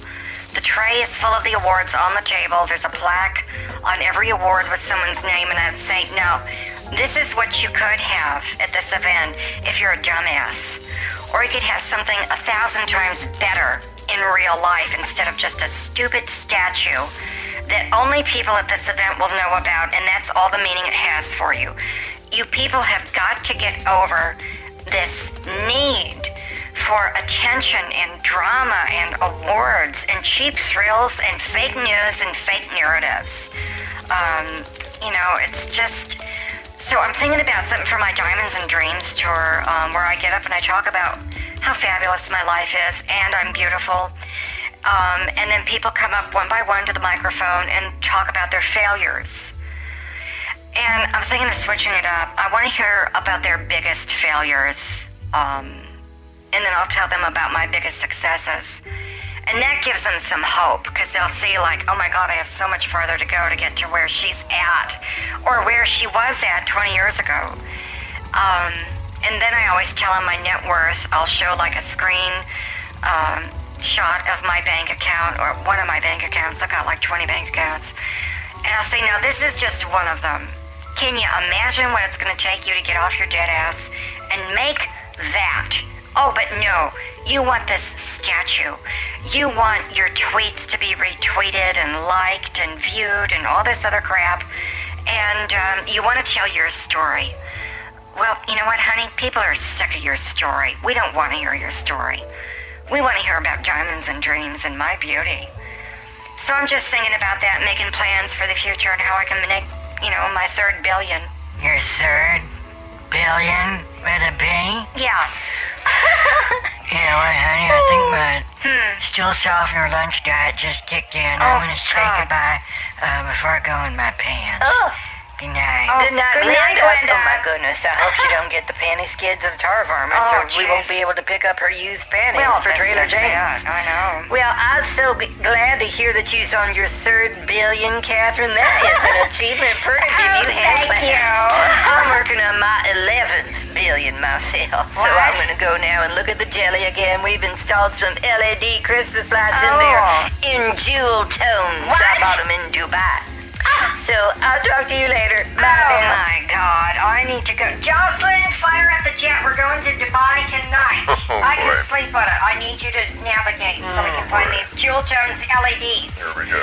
The tray is full of the awards on the table. There's a plaque on every award with someone's name, and I'd say, no, this is what you could have at this event if you're a dumbass. Or you could have something a thousand times better in real life instead of just a stupid statue that only people at this event will know about, and that's all the meaning it has for you. You people have got to get over this need for attention and drama and awards and cheap thrills and fake news and fake narratives. Um, you know, it's just. So I'm thinking about something for my Diamonds and Dreams tour, um, where I get up and I talk about how fabulous my life is and I'm beautiful. Um, and then people come up one by one to the microphone and talk about their failures. And I'm thinking of switching it up. I want to hear about their biggest failures. Um, and then I'll tell them about my biggest successes. And that gives them some hope because they'll see, like, oh my God, I have so much farther to go to get to where she's at or where she was at 20 years ago. Um, and then I always tell them my net worth. I'll show like a screen um, shot of my bank account or one of my bank accounts. I've got like 20 bank accounts. And I'll say, now this is just one of them. Can you imagine what it's going to take you to get off your dead ass and make that? Oh, but no, you want this statue. You want your tweets to be retweeted and liked and viewed and all this other crap. And um, you want to tell your story. Well, you know what, honey? People are sick of your story. We don't want to hear your story. We want to hear about diamonds and dreams and my beauty. So I'm just thinking about that, making plans for the future and how I can make, you know, my third billion. Your third billion with a B? Yes. You know what, honey? I think my stool softener lunch diet just kicked in. Hmm. Oh, I'm gonna say goodbye uh, before I go in my pants. Oh. Oh, good night. Oh, Good night, good night, Glenda. Glenda. Oh my goodness, I hope she don't get the panty skids of the tar varmints Oh, or we won't be able to pick up her used panties Well, for Trailer Trader James. it. I know. Well, I'm so g- glad to hear that you're on your third billion, Catherine. That is an achievement. Pretty give Oh, you thank claps. you. I'm working on my 11th billion myself. So I'm going to go now and look at the jelly again. We've installed some LED Christmas lights in there Oh. in jewel tones. I bought them in Dubai. So I'll talk to you later. Bye Oh now. my God! I need to go. Jocelyn, fire up the jet. We're going to Dubai tonight. Oh, I can sleep on it. I need you to navigate so we can find oh, these jewel tones LEDs. Here we go.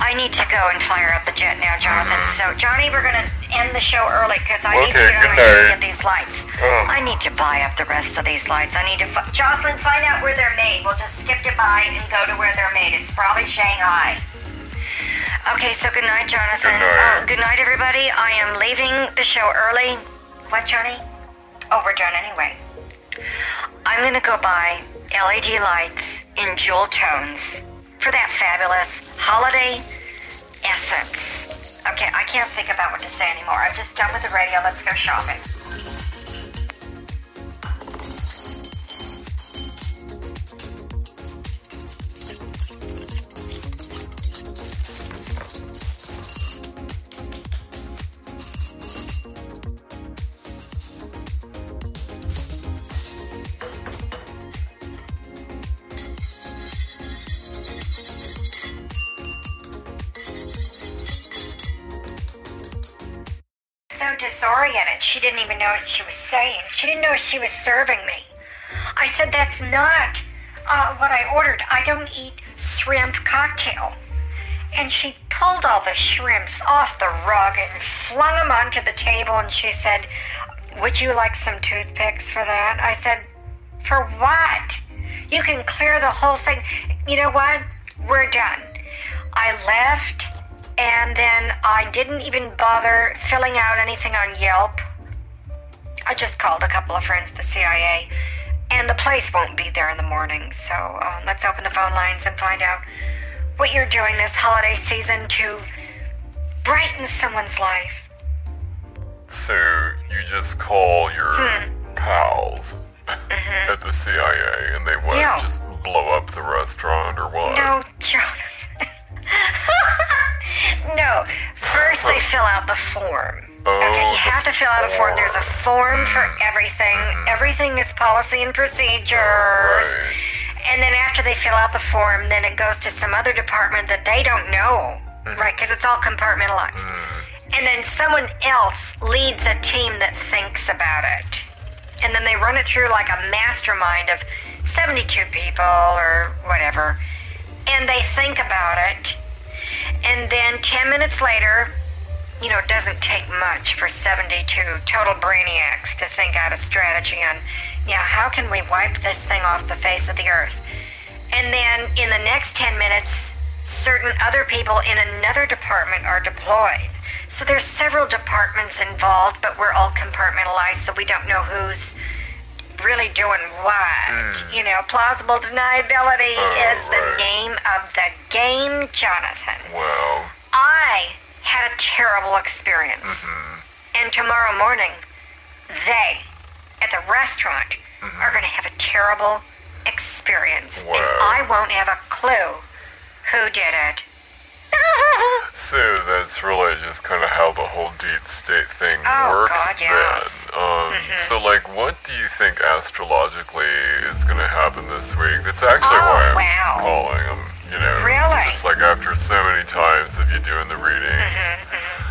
I need to go and fire up the jet now, Jonathan. Mm-hmm. So, Johnny, we're gonna end the show early because I need to Okay, go good and I need to night. get these lights. Oh. I need to buy up the rest of these lights. I need to. Fi- Jocelyn, find out where they're made. We'll just skip Dubai and go to where they're made. It's probably Shanghai. Okay, so good night, Jonathan. Good night. Oh, good night, everybody. I am leaving the show early. What, Johnny? Oh, we're done anyway. I'm gonna go buy LED lights in jewel tones for that fabulous holiday essence. Okay, I can't think about what to say anymore. I'm just done with the radio. Let's go shopping. Disoriented. She didn't even know what she was saying. She didn't know she was serving me. I said, That's not uh, what I ordered. I don't eat shrimp cocktail. And she pulled all the shrimps off the rug and flung them onto the table, and she said, Would you like some toothpicks for that? I said, For what? You can clear the whole thing. You know what? We're done. I left, and then I didn't even bother filling out anything on Yelp. I just called a couple of friends at the CIA, and the place won't be there in the morning. So uh, let's open the phone lines and find out what you're doing this holiday season to brighten someone's life. So you just call your pals at the CIA and they what? Hmm. Yeah. Just blow up the restaurant or what? No, Jonathan. no. First, they fill out the form. Oh, okay, you have to fill out a form. There's a form for Mm-hmm. everything. Everything is policy and procedures. Right. And then after they fill out the form, then it goes to some other department that they don't know, Mm-hmm. right? Because it's all compartmentalized. And then someone else leads a team that thinks about it. And then they run it through like a mastermind of 72 people or whatever. And they think about it. And then 10 minutes later, you know, it doesn't take much for 72 total brainiacs to think out a strategy on, yeah, how can we wipe this thing off the face of the earth? And then in the next 10 minutes, certain other people in another department are deployed. So there's several departments involved, but we're all compartmentalized, so we don't know who's really doing what. Mm. You know, plausible deniability oh, is the right. name of the game, Jonathan. Well, I had a terrible experience. Mm-hmm. And tomorrow morning, they at the restaurant mm-hmm. are going to have a terrible experience. And I won't have a clue who did it. So that's really just kind of how the whole deep state thing Oh, works God, yes. then. Um, So, like, what do you think astrologically is going to happen this week? That's actually Oh, why I'm wow. calling them. You know, Really? it's just like after so many times of you doing the readings, Mm-hmm,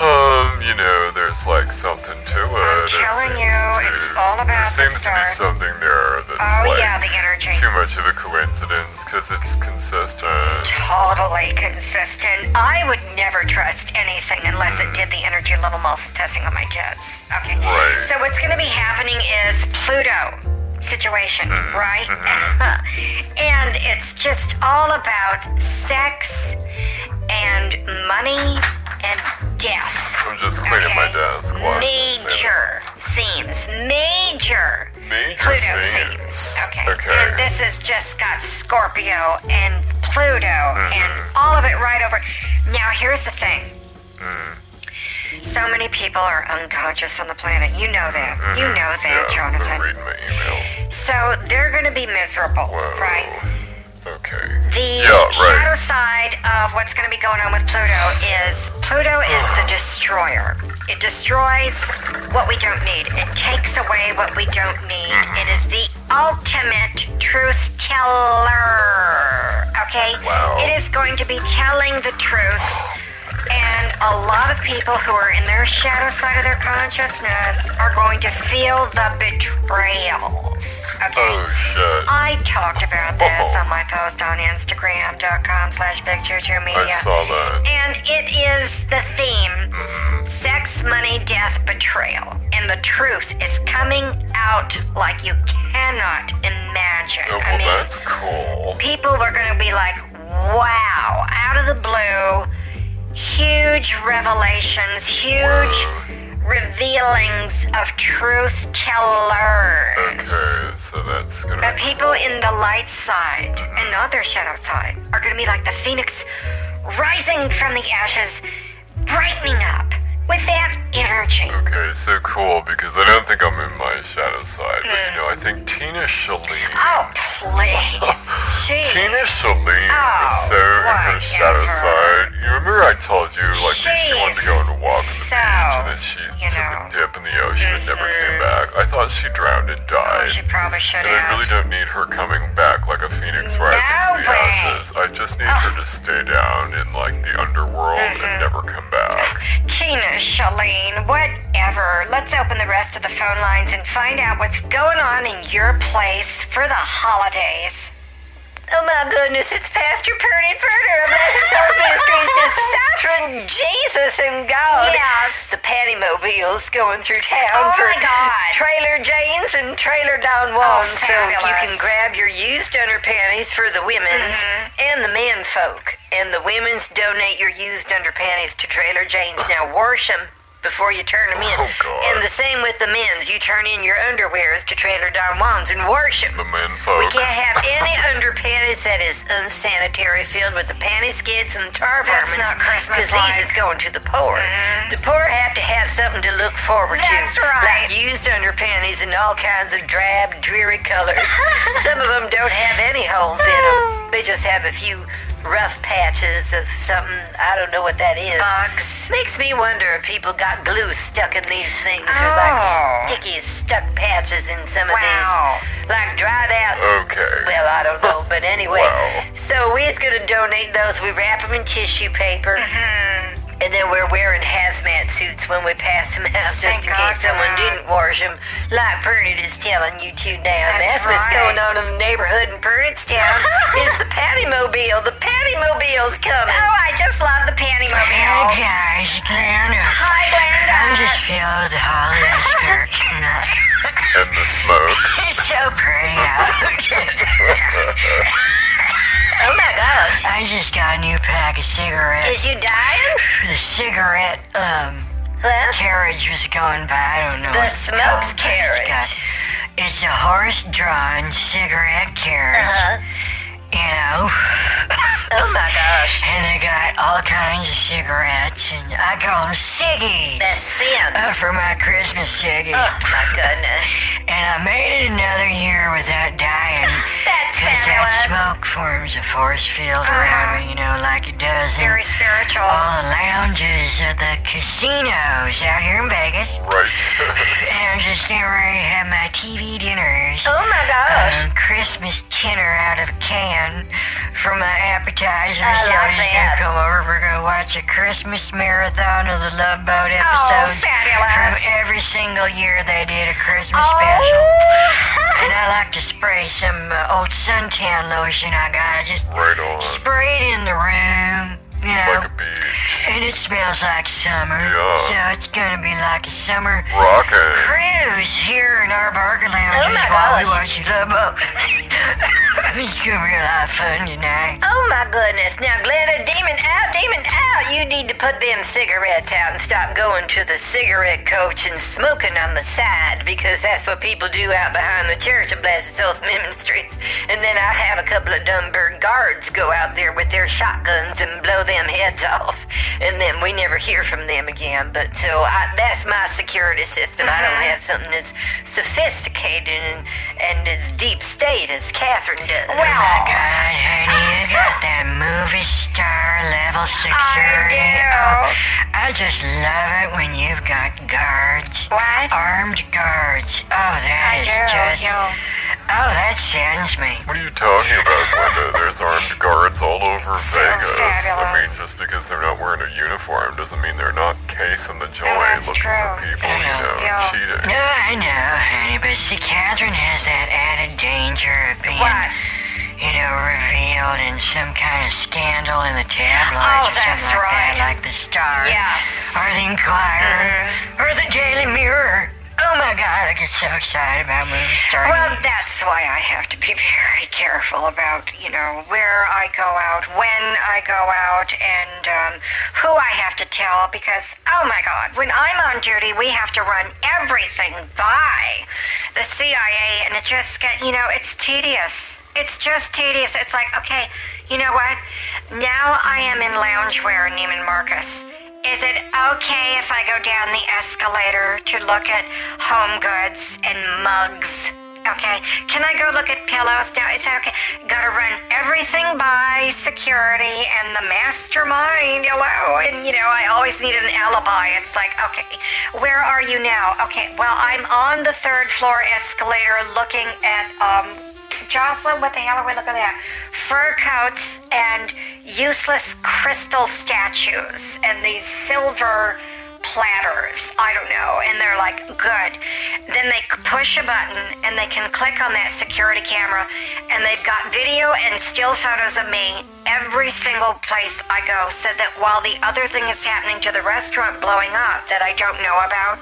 um, you know, there's like something to it. I'm It telling seems you, to- it's all about There the to be something there that's Oh, like yeah, the energy. too much of a coincidence because it's consistent. Totally consistent. I would never trust anything unless it did the energy level muscle testing on my tits. Okay. Right. So what's going to be happening is Pluto situation, right? and it's just all about sex and money and death. I'm just cleaning my desk. while I say that. Major themes. Major. Major Pluto themes. themes. Okay. Okay. And this has just got Scorpio and Pluto Mm-hmm. and all of it right over. Now, here's the thing. Mm. So many people are unconscious on the planet. You know that. You know that, Mm-hmm. Yeah, Jonathan. reading my email. So they're going to be miserable, Whoa. right? Okay. The Yeah, right. shadow side of what's going to be going on with Pluto is Pluto is the destroyer. It destroys what we don't need. It takes away what we don't need. It is the ultimate truth teller. Okay? Wow. It is going to be telling the truth. And a lot of people who are in their shadow side of their consciousness are going to feel the betrayals. Okay? Oh shit. I talked about this on my post on Instagram.com slash Big Juju I Media. saw that. And it is the theme mm-hmm. sex, money, death, betrayal. And the truth is coming out like you cannot imagine. Oh, I mean, that's cool. people are going to be like, wow, out of the blue, huge revelations, huge revealings of truth tellers. Okay, so that's gonna The people in the light side mm-hmm. and not their shadow side are to be like the phoenix rising from the ashes, brightening up with that energy. Okay, so cool because I don't think I'm in my shadow side, but you know, I think Tina Shalene. Oh, please. Tina Shalene Oh, was so in her shadow whatever. side. You remember I told you like she wanted to go on a walk on the So, beach and then she took know. a dip in the ocean and never came back. I thought she drowned and Oh, died. she probably should And I really don't need her coming back like a phoenix rising from the way. ashes. I just need her to stay down in like the underworld Mm-hmm. and never come back. Tina, Shalene, whatever. Let's open the rest of the phone lines and find out what's going on in your place for the holidays. Oh my goodness, it's Pastor Purdy Furter of Blessed Souls Ministries deciphering Jesus and God. Yes. The Patty Mobiles going through town Oh for my God. Trailer Janes and Trailer Don Juan. so you can grab your used underpanties for the women's Mm-hmm. and the men folk. And the women's donate your used underpanties to Trailer Janes. Now wash them before you turn them in. Oh, God. And the same with the men's. You turn in your underwears to Trailer Don Juan's and wash them. The men We can't have any underpanties that is unsanitary, filled with the panty skids and tar That's not Christmas Because these is going to the poor. Mm-hmm. The poor have to have something to look forward That's to. right. Like used underpanties in all kinds of drab, dreary colors. Some of them don't have any holes in them. They just have a few rough patches of something. I don't know what that is. Bugs. Makes me wonder if people got glue stuck in these things. There's like Oh. sticky stuck patches in some of Wow. these. Like dried out Okay. well, I don't know, but anyway. Wow. So we're gonna donate those. We wrap them in tissue paper, mm-hmm. And then we're wearing hazmat suits when we pass them out, just Thank in God case for someone that. didn't wash them. Like Pernod is telling you to now. That's That's, what's going on in the neighborhood in Pernodstown. is the Patty Mobile? The Patty Mobile's coming. Oh, I just love the panty Hey mobile. guys, Glenda. Hi, Glenda. I'm just filled with the holiday spirit tonight. And the smoke. It's so pretty out. Oh my gosh. I just got a new pack of cigarettes. Is you dying? The cigarette um Huh? carriage was going by. I don't know. The smokes called, but it's carriage. got- It's a horse-drawn cigarette carriage. Uh-huh. You know. Oh my gosh. And they got all kinds of cigarettes, and I call them ciggies. That's sin. Uh, for my Christmas ciggy. Oh my goodness. And I made it another year without dying. That's Because that fabulous. smoke forms a force field around me, you know, like it does in Very spiritual. all the lounges of the casinos out here in Vegas. Right. And I'm just getting ready to have my TV dinners. Oh my gosh. Um, Christmas dinner out of a can for my appetizers. I so like I'm that. gonna come over. We're gonna watch a Christmas marathon of the Love Boat Oh, episodes fabulous. from every single year they did a Christmas Oh. special. And I like to spray some uh, old suntan lotion I got. I just Right on. spray it in the room, you know. Like a beach. and it smells like summer. Yeah. So it's gonna be like a summer Rockin'. cruise here in our Barcaloungers Oh my while we gosh. watch Love Boat. it's gonna be a lot of fun tonight. Oh my goodness. Now, Glenda, demon out, demon out. You need to put them cigarettes out and stop going to the cigarette coach and smoking on the side because that's what people do out behind the church of Blessed Souls Ministries. And then I have a couple of Dunburg guards go out there with their shotguns and blow them heads off. And then we never hear from them again. But so I, that's my security system. I don't uh-huh. have something as sophisticated and, and as deep state as Catherine does. Oh my God, honey, you got that movie star level security. do. Oh, I just love it when you've got guards. What? Armed guards. Oh, that I is do. just. You know, Oh, that sends me. What are you talking about, Glenda? There's armed guards all over Vegas. I fabulous. Mean, just because they're not wearing a uniform doesn't mean they're not casing the joint that's looking for true. people, you know, Yeah. cheating. No, I know, honey, but see, Catherine has that added danger of being, What? you know, revealed in some kind of scandal in the tabloids Oh, or something that's like right. that, like the Star, Yes. or the Inquirer, mm-hmm. or the Daily Mirror. Oh my God, I get so excited about movie stars. Well, that's why I have to be very careful about, you know, where I go out, when I go out, and um, who I have to tell because, oh my God, when I'm on duty, we have to run everything by the CIA, and it just get, you know, it's tedious. It's just tedious. It's like, okay, you know what? Now I am in loungewear, Neiman Marcus. Is it okay if I go down the escalator to look at home goods and mugs? Okay. Can I go look at pillows now? Is that okay? Gotta run everything by security and the mastermind. Hello. And you know, I always need an alibi. It's like, okay, where are you now? Okay, well, I'm on the third floor escalator looking at, um, Jocelyn, what the hell are we looking at? Fur coats and useless crystal statues and these silver platters. I don't know. And they're like, good. Then they push a button and they can click on that security camera and they've got video and still photos of me every single place I go so that while the other thing is happening to the restaurant blowing up that I don't know about,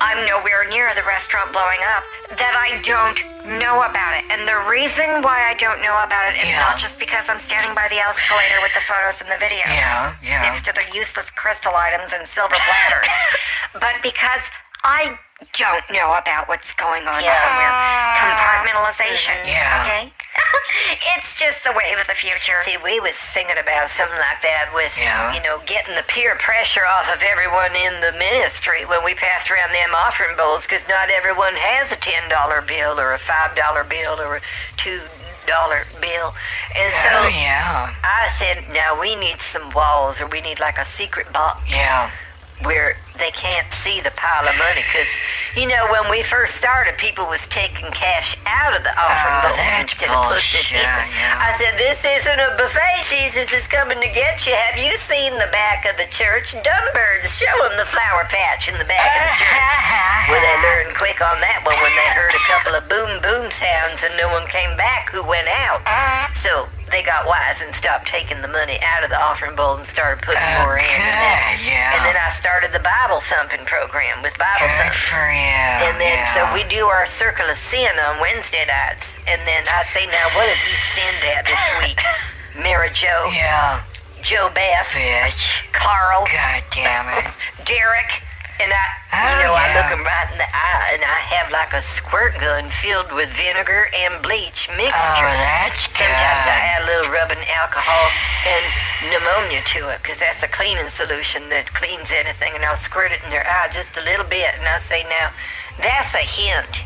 I'm nowhere near the restaurant blowing up, that I don't know about it. And the reason why I don't know about it is Yeah. not just because I'm standing by the escalator with the photos and the videos Yeah, yeah. next to the useless crystal items and silver platters, but because I don't know about what's going on Yeah. somewhere. Mm-hmm. Compartmentalization. Yeah. Okay? it's just the wave of the future. See, we was thinking about something like that with, Yeah. you know, getting the peer pressure off of everyone in the ministry when we pass around them offering bowls, because not everyone has a $10 bill or a $5 bill or a $2 bill. And so Oh, yeah. I said, now we need some walls or we need like a secret box. Yeah. Where they can't see the pile of money because you know when we first started people was taking cash out of the offering Oh, bowls that's instead of putting it in. yeah. i said this isn't a buffet jesus is coming to get you. Have you seen the back of the church? Dumbbirds show them the flower patch in the back of the church. Well they learned quick on that one when they heard a couple of boom boom sounds and no one came back who went out. Uh-huh. So they got wise and stopped taking the money out of the offering bowl and started putting more in and yeah. and then I started the Bible thumping program with Bible Good thumping. for you. And then yeah. so we do our circle of sin on Wednesday nights. And then I say, now what have you sinned at this week? Mary Jo, Yeah, Joe Beth, bitch. Carl, God damn it. Derek. And I, you Oh, know, I yeah. look him right in the eye, and I have like a squirt gun filled with vinegar and bleach Oh, mixture. that's good. Sometimes I add a little rubbing alcohol and pneumonia to it because that's a cleaning solution that cleans anything. And I'll squirt it in their eye just a little bit. And I say, now, that's a hint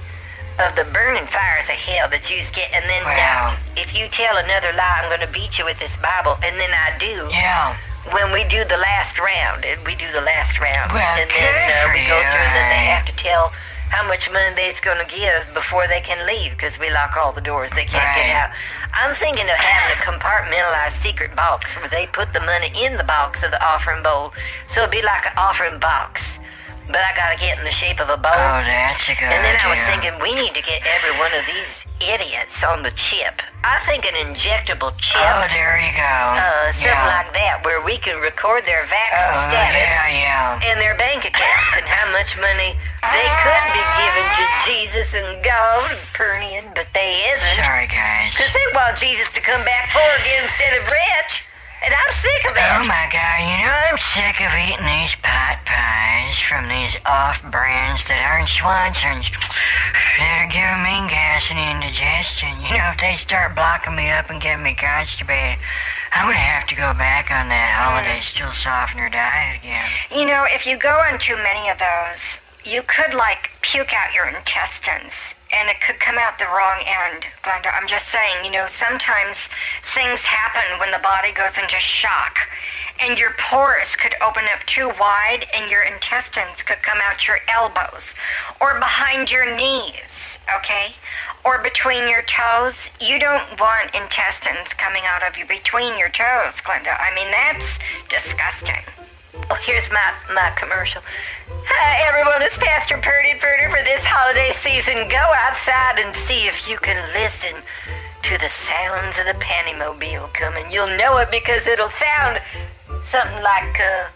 of the burning fires of hell that you get. And then Wow. now, if you tell another lie, I'm going to beat you with this Bible. And then I do. Yeah. When we do the last round, and we do the last rounds, Well, and then uh, we go through, and then they have to tell how much money they's going to give before they can leave because we lock all the doors. They can't Right. get out. I'm thinking of having a compartmentalized secret box where they put the money in the box of the offering bowl, so it'd be like an offering box. But I gotta get in the shape of a bowl. Oh, that's a good And then I was thinking, we need to get every one of these idiots on the chip. I think an injectable chip, Oh, there you go. uh, something yeah. like that, where we can record their vaccine Oh, status yeah, yeah. and their bank accounts and how much money they could be given to Jesus and God and Pernian, but they isn't. Sorry, guys. Because they want Jesus to come back poor again instead of rich. And I'm sick of it. Oh my god, you know I'm sick of eating these pot pies from these off brands that aren't Swanson's. They're giving me gas and indigestion. You know, if they start blocking me up and getting me constipated, I'm gonna have to go back on that holiday stool softener diet again. You know, if you go on too many of those, you could like puke out your intestines and it could come out the wrong end, Glenda. I'm just saying, you know, sometimes things happen when the body goes into shock and your pores could open up too wide and your intestines could come out your elbows or behind your knees, okay? Or between your toes. You don't want intestines coming out of you between your toes, Glenda. I mean, that's disgusting. Here's my, my commercial. Hi, everyone. It's Pastor Purdy Purdy for this holiday season. Go outside and see if you can listen to the sounds of the Pantymobile coming. You'll know it because it'll sound something like, uh,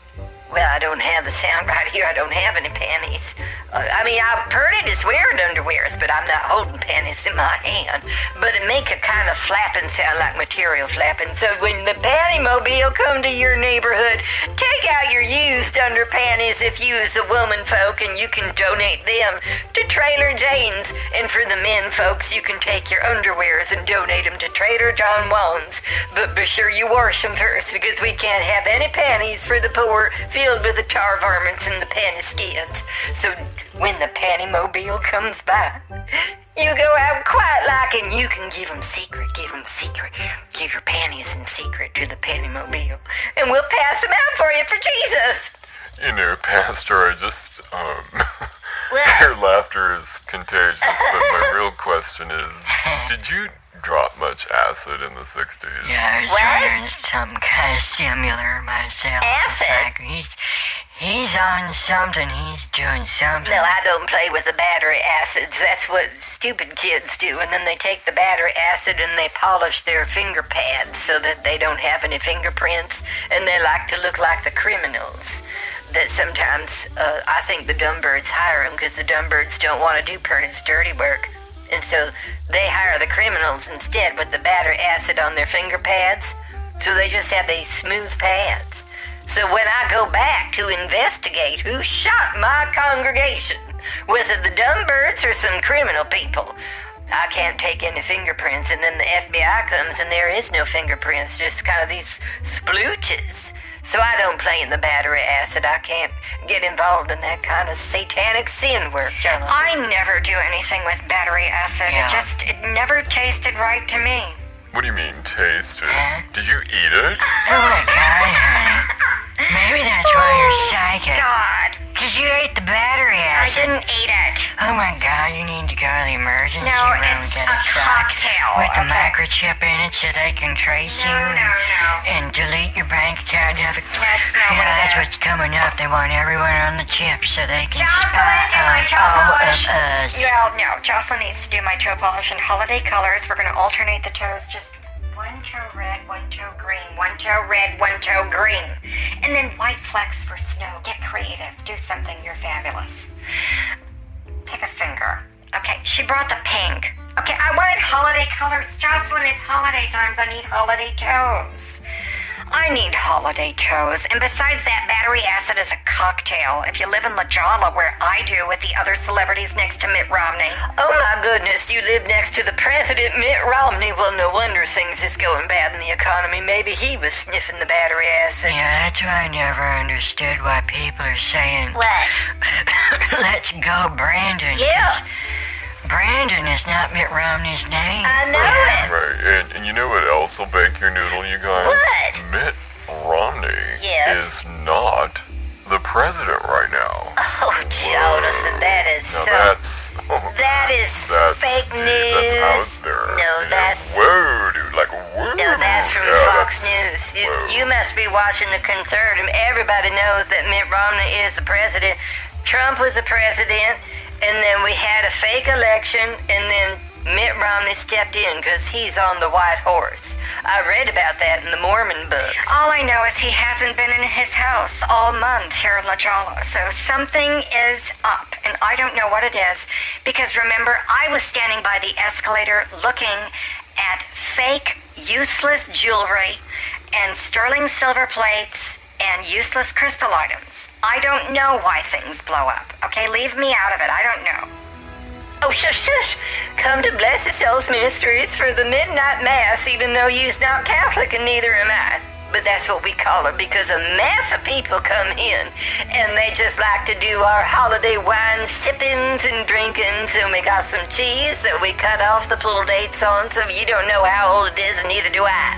well, I don't have the sound right here. I don't have any panties. Uh, I mean, I'm pretty is wearing underwears, but I'm not holding panties in my hand. But it make a kind of flapping sound like material flapping. So when the Pantymobile come to your neighborhood, take out your used under panties if you is a woman folk, and you can donate them to Trailer Jane's. And for the men folks, you can take your underwears and donate them to Trader John Juan's. But be sure you wash them first, because we can't have any panties for the poor filled with the tar varmints and the panty skins. So when the Pantymobile comes by, you go out quiet like and you can give give 'em secret, give give 'em secret. Give your panties in secret to the Pantymobile. And we'll pass 'em out for you for Jesus. You know, Pastor, I just, um, your laughter is contagious, but my real question is, did you drop much acid in the 60s? Yeah, I was What? wondering something kind of similar myself. Acid? He's- He's on something. He's doing something. No, I don't play with the battery acids. That's what stupid kids do. And then they take the battery acid and they polish their finger pads so that they don't have any fingerprints. And they like to look like the criminals. That sometimes uh, I think the dumb birds hire them because the dumb birds don't want to do Pernod's dirty work. And so they hire the criminals instead with the battery acid on their finger pads. So they just have these smooth pads. So when I go back to investigate who shot my congregation, was it the dumb birds or some criminal people? I can't take any fingerprints, and then the FBI comes and there is no fingerprints, just kind of these splooches. So I don't play in the battery acid. I can't get involved in that kind of satanic sin work, John. I never do anything with battery acid. Yeah. It just, it never tasted right to me. What do you mean, tasted? Huh? Did you eat it? Oh my god, honey. Maybe that's why you're oh, psychic. God, Because you ate the battery acid. I didn't eat it. Oh my god, you need to go to the emergency No, room and get a checked cocktail, with the okay? microchip in it so they can trace No, you no, no. and delete your bank account. Have it- That's not you know, that's is. what's coming up. They want everyone on the chip so they can Jocelyn, spy do my on toe all polish. of us. Well, no, Jocelyn needs to do my toe polish in holiday colors. We're going to alternate the toes. Just one toe red, one toe green, one toe red, one toe green. And then white flecks for snow. Get creative. Do something. You're fabulous. Pick a finger. Okay, she brought the pink. Okay, I wanted holiday colors. Jocelyn, it's holiday times. I need holiday toes. I need holiday toes. And besides that, battery acid is a cocktail. If you live in La Jolla, where I do with the other celebrities next to Mitt Romney. Oh my goodness, you live next to the president, Mitt Romney. Well, no wonder things is going bad in the economy. Maybe he was sniffing the battery acid. Yeah, that's why I never understood why people are saying, What? let's go, Brandon. Yeah, Brandon is not Mitt Romney's name. I know it. Right, and, and you know what else will bake your noodle, you guys? What? Mitt Romney Yes? is not the president right now. Oh, Jonathan, that is Now so. that's That is that's fake dude, news. That's out there. No, You that's- whoa, dude, like whoa. No, that's from Yeah, Fox that's- News. You, you must be watching the conservative. Everybody knows that Mitt Romney is the president. Trump was the president, and then we had a fake election, and then Mitt Romney stepped in because he's on the white horse. I read about that in the Mormon books. All I know is he hasn't been in his house all month here in La Jolla. So something is up, and I don't know what it is. Because remember, I was standing by the escalator looking at fake, useless jewelry and sterling silver plates and useless crystal items. I don't know why things blow up. Okay, leave me out of it. I don't know. Oh, shush, shush. Come to Blessed Souls Ministries for the midnight mass, even though you's not Catholic and neither am I. But that's what we call it because a mass of people come in and they just like to do our holiday wine sippings and drinkings and we got some cheese that we cut off the pull dates on so you don't know how old it is and neither do I.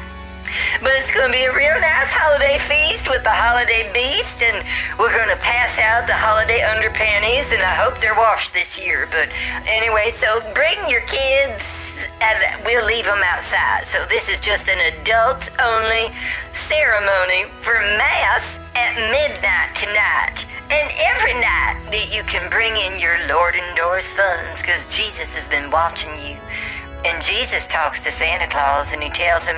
But it's going to be a real nice holiday feast with the holiday beast, and we're going to pass out the holiday underpanties, and I hope they're washed this year. But anyway, so bring your kids, and we'll leave them outside. So this is just an adults only ceremony for Mass at midnight tonight. And every night that you can bring in your Lord endorsed funds, because Jesus has been watching you. And Jesus talks to Santa Claus and he tells him,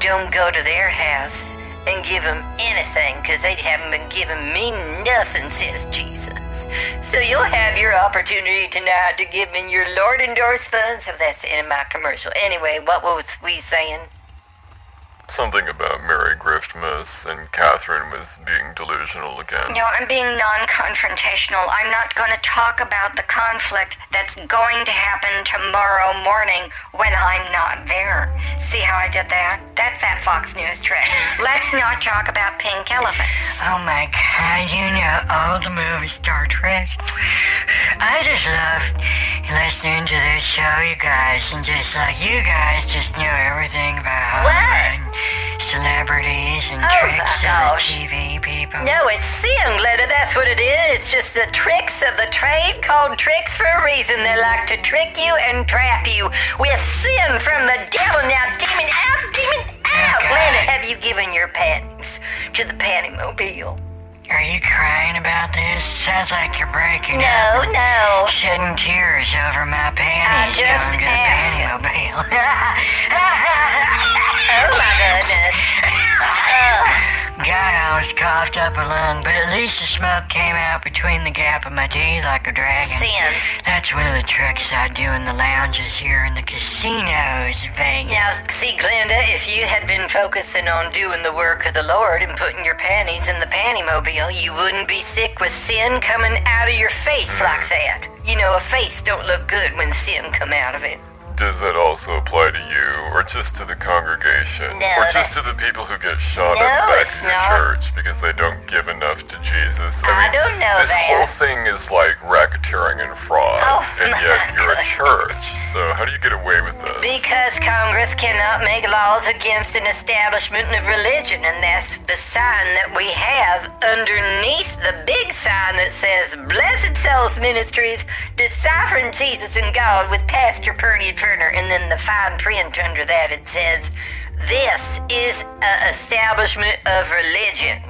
don't go to their house and give them anything because they haven't been giving me nothing, says Jesus. So you'll have your opportunity tonight to give in your Lord endorsed funds. So that's in my commercial. Anyway, what was we saying? Something about Merry Griftmas and Catherine was being delusional again. No, I'm being non confrontational. I'm not going to talk about the conflict that's going to happen tomorrow morning when I'm not there. See how I did that? That's that Fox News trick. Let's not talk about pink elephants. Oh my god, you know all the movies, Star Trek. I just love listening to this show, you guys, and just like you guys just know everything about What? Celebrities and Oh tricks of the. TV people. No, it's sin, Glenda. That's what it is. It's just the tricks of the trade called tricks for a reason. They like to trick you and trap you with sin from the devil. Now, demon out, demon out. Okay. Glenda, have you given your panties to the panty mobile? Are you crying about this? Sounds like you're breaking No, up. no. no. Shedding tears over my panties I just going to the panty mobile. Oh my goodness. God, I was coughed up a lung, but at least the smoke came out between the gap of my teeth like a dragon. Sin. That's one of the tricks I do in the lounges here in the casinos in Vegas. Now, see, Glenda, if you had been focusing on doing the work of the Lord and putting your panties in the panty mobile, you wouldn't be sick with sin coming out of your face like that. You know, a face don't look good when sin come out of it. Does that also apply to you, or just to the congregation, No, or just to the people who get shot No, at back in not. church because they don't give enough to Jesus? I mean, don't know this that. whole thing is like racketeering and fraud, Oh, and yet you're a church. So how do you get away with this? Because Congress cannot make laws against an establishment of religion, and that's the sign that we have underneath the big sign that says Blessed Souls Ministries, deciphering Jesus and God with Pastor Purdy Turner, and then the fine print under that it says, This is an establishment of religion.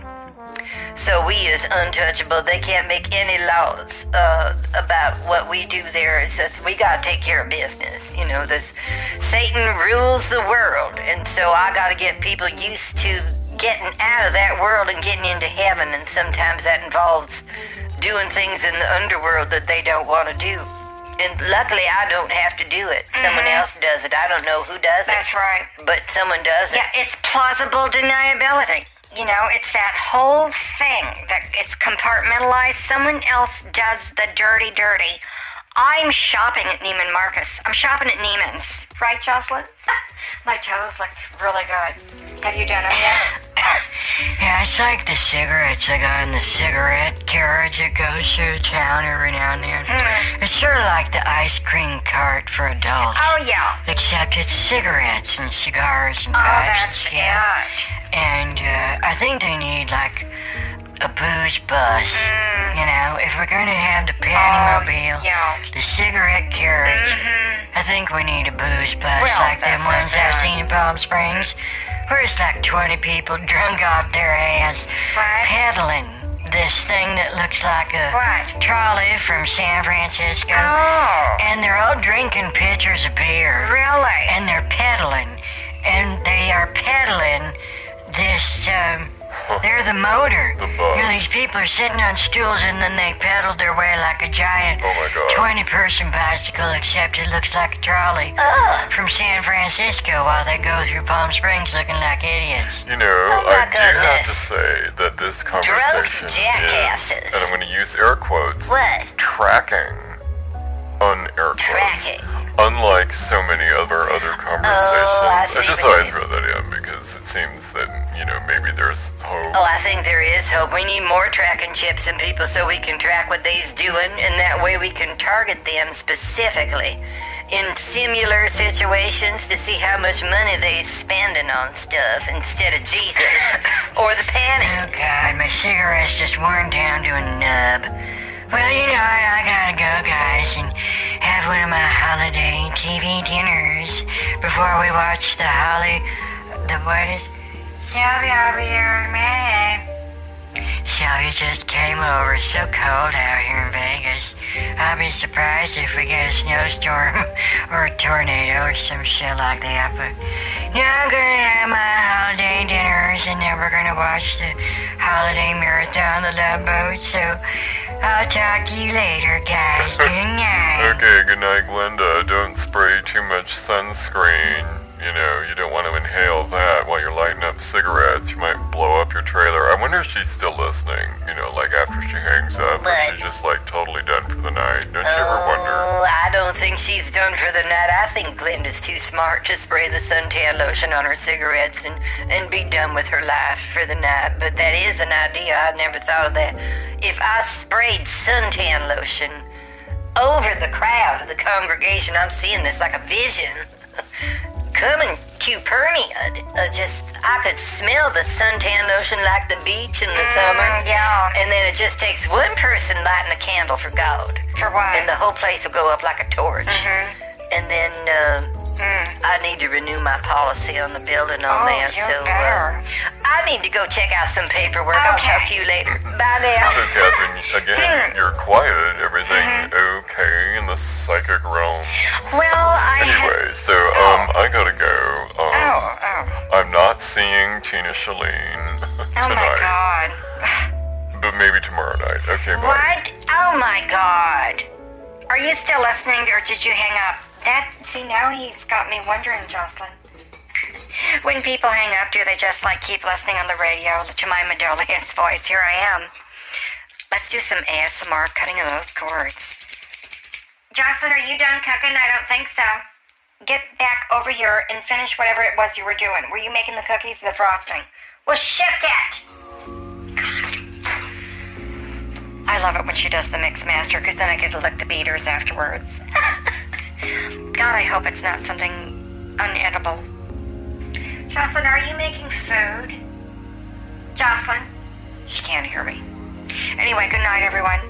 So we is untouchable. They can't make any laws uh, about what we do there. It's just we gotta take care of business. You know, this Satan rules the world, and so I gotta get people used to getting out of that world and getting into heaven. And sometimes that involves doing things in the underworld that they don't want to do. And luckily, I don't have to do it. Someone mm-hmm. else does it. I don't know who does it, That's right. but someone does it. Yeah, it's plausible deniability. You know, it's that whole thing that it's compartmentalized. Someone else does the dirty, dirty. I'm shopping at Neiman Marcus. I'm shopping at Neiman's. Right, Jocelyn? My toes look really good. Have you done them yet? Yeah, it's like the cigarettes I got in the cigarette carriage that goes through town every now and then. It's sort of like the ice cream cart for adults. Oh, yeah. Except it's cigarettes and cigars and Oh, pipes. that's yeah. it. And uh, I think they need like a booze bus. You know, if we're gonna have the Mm. Oh, yeah. the cigarette carriage, I think we need a booze bus Well, like them ones I've seen in Palm Springs, where it's like 20 people drunk off their ass, What? pedaling this thing that looks like a What? trolley from San Francisco. Oh, And they're all drinking pitchers of beer really? and they're peddling. and they are peddling this. Um, they're the motor. The You know, these people are sitting on stools and then they pedal their way like a giant Oh my God. 20 person bicycle, except it looks like a trolley from San Francisco while they go through Palm Springs looking like idiots. You know, Oh my I do have to say that this conversation is, jackasses. and I'm going to use air quotes, What? tracking, unair quotes. Unlike so many other other conversations. Oh, I see just what thought I'd throw that in because it seems that, you know, maybe there's hope. Oh, I think there is hope. We need more tracking chips and people so we can track what they's doing, and that way we can target them specifically in similar situations to see how much money they're spending on stuff instead of Jesus or the Oh panties. God, my cigarette's just worn down to a nub. Well, you know, I, gotta go, guys, and have one of my holiday TV dinners before we watch the Holly. The what is? Sylvia, I'll be there in a minute. Sylvia just came over. It's so cold out here in Vegas. I'll be surprised if we get a snowstorm or a tornado or some shit like that. But now I'm gonna have my holiday dinners and then we're gonna watch the holiday marathon, the Love Boat. So I'll talk to you later, guys. Good night. Okay, good night, Glenda. Don't spray too much sunscreen. You know, you don't want to inhale that while you're lighting up cigarettes. You might blow up your trailer. I wonder if she's still listening, you know, like after she hangs up, or But- she's just like totally done for the night. Don't you ever oh, wonder? Oh, I don't think she's done for the night. I think Glenda's too smart to spray the suntan lotion on her cigarettes and, and be done with her life for the night. But that is an idea. I never thought of that. If I sprayed suntan lotion over the crowd of the congregation, I'm seeing this like a vision. Coming to Pernia, uh, just I could smell the suntan lotion like the beach in the summer. yeah. And then it just takes one person lighting a candle for God For what? and the whole place will go up like a torch. And then uh, I need to renew my policy on the building on Oh, there. you so better. Uh, I need to go check out some paperwork. I'll Okay. talk to you later. Bye now. So, Catherine, again, you're quiet. Everything okay in the psychic realm? Well, I had. Anyway, so um, I gotta go. Um, Oh, oh. I'm not seeing Tina Shalene Oh my tonight, god. but maybe tomorrow night. Okay, bye. What? Oh my god. Are you still listening or did you hang up? That, see, now he's got me wondering, Jocelyn. When people hang up, do they just like keep listening on the radio to my melodious voice? Here I am. Let's do some ASMR cutting of those cords. Jocelyn, are you done cooking? I don't think so. Get back over here and finish whatever it was you were doing. Were you making the cookies or the frosting? Well, shift it! God. I love it when she does the mix master because then I get to lick the beaters afterwards. God, I hope it's not something unedible. Jocelyn, are you making food? Jocelyn? She can't hear me. Anyway, good night, everyone.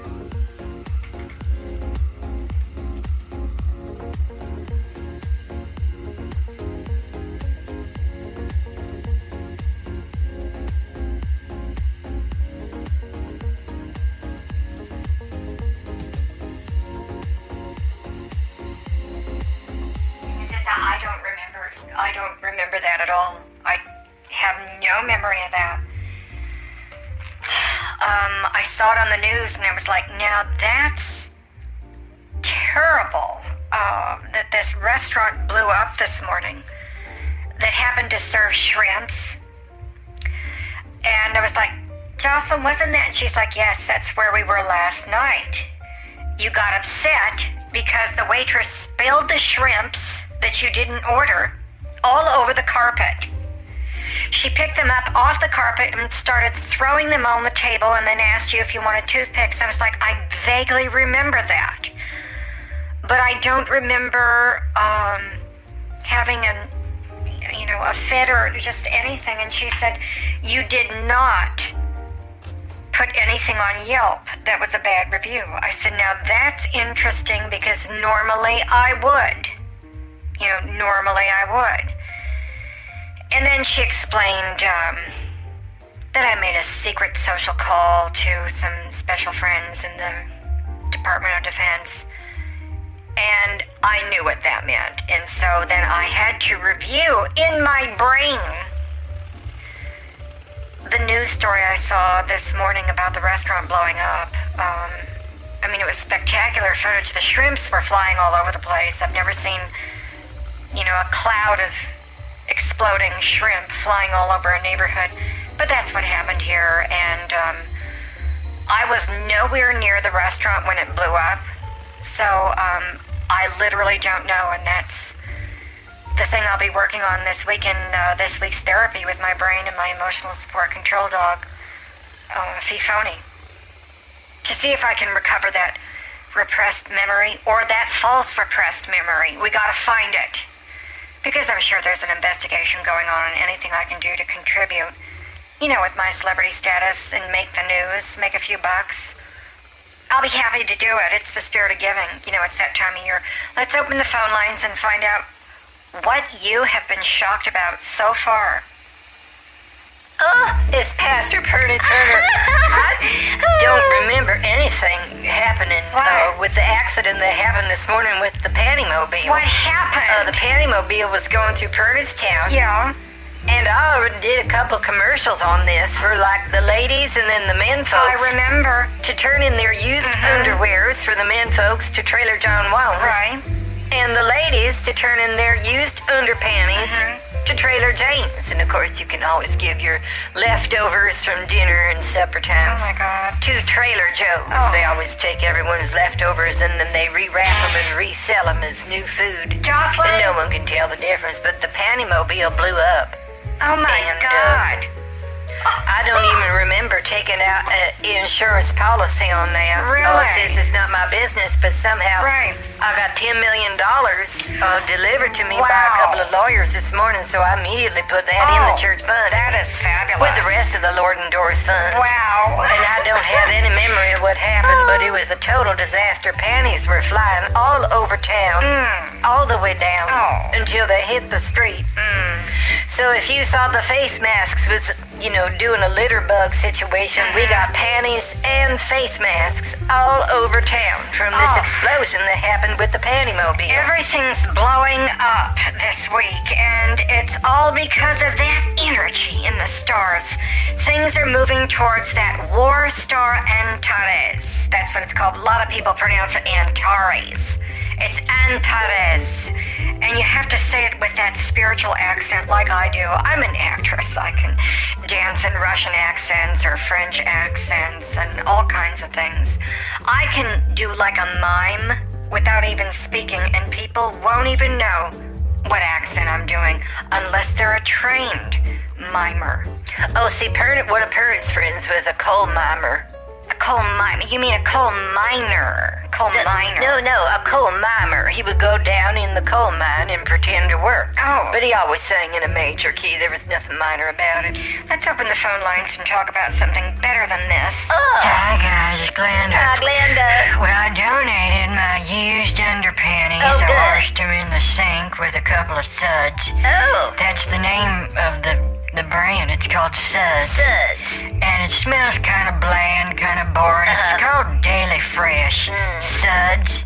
The waitress spilled the shrimps that you didn't order all over the carpet. She picked them up off the carpet and started throwing them on the table and then asked you if you wanted toothpicks. I was like, I vaguely remember that. But I don't remember um, having an, you know, a fit or just anything. And she said, You did not put anything on Yelp that was a bad review. I said, Now that's interesting because normally I would. You know, normally I would. And then she explained um, that I made a secret social call to some special friends in the Department of Defense. And I knew what that meant. And so then I had to review in my brain the news story I saw this morning about the restaurant blowing up. Um, I mean, it was spectacular footage. The shrimps were flying all over the place. I've never seen, you know, a cloud of exploding shrimp flying all over a neighborhood. But that's what happened here. And um, I was nowhere near the restaurant when it blew up. So um, I literally don't know. And that's the thing I'll be working on this week in uh, this week's therapy with my brain and my emotional support control dog, uh, Fifoni, to see if I can recover that repressed memory or that false repressed memory. We gotta find it. Because I'm sure there's an investigation going on and anything I can do to contribute, you know, with my celebrity status and make the news, make a few bucks. I'll be happy to do it. It's the spirit of giving. You know, it's that time of year. Let's open the phone lines and find out what you have been shocked about so far. Oh, it's Pastor Purdy Turner. I don't remember anything happening uh, with the accident that happened this morning with the Pantymobile. What happened? Uh, the Pantymobile was going through Town, yeah. and I already did a couple commercials on this for like the ladies and then the men folks. I remember. to turn in their used underwears for the men folks to Trailer John Wounds. Right. And the ladies to turn in their used underpanties to Trailer Jane's. And of course, you can always give your leftovers from dinner and supper Oh times God. to Trailer Joe's. Oh. They always take everyone's leftovers and then they rewrap them and resell them as new food. Jocelyn? And no one can tell the difference. But the Pantymobile blew up. Oh my And, uh, God. I don't even remember taking out an insurance policy on that. Really? Oh, it says it's not my business, but somehow Right. I got $10 million uh, delivered to me by a couple of lawyers this morning, so I immediately put that in the Oh, church fund That is fabulous. with the rest of the Lord endorsed funds. Wow. And I don't have any memory of what happened, but it was a total disaster. Panties were flying all over town. Mm. all the way down Oh. until they hit the street. So if you saw the face masks was, you know, doing a litter bug situation, we got panties and face masks all over town from this Oh. explosion that happened with the panty mobile. Everything's blowing up this week, and it's all because of that energy in the stars. Things are moving towards that war star Antares. That's what it's called. A lot of people pronounce it Antares. It's Antares. And you have to say it with that spiritual accent like I do. I'm an actress. I can dance in Russian accents or French accents and all kinds of things. I can do like a mime without even speaking, and people won't even know what accent I'm doing unless they're a trained mimer. Oh, see, Pern, one of Pern's friends was a coal mimer. Coal mime? You mean a coal miner? Coal miner? No, no, a coal miner. He would go down in the coal mine and pretend to work. Oh. But he always sang in a major key. There was nothing minor about it. Let's open the phone lines and talk about something better than this. Oh, Hi guys, Glenda. ah, Glenda. Well, I donated my used underpanties. Oh, good. I washed them in the sink with a couple of suds. Oh, That's the name of the the brand. It's called Suds. suds. And it smells kind of bland, kind of boring. It's Uh-huh. called Daily Fresh. Mm. Suds.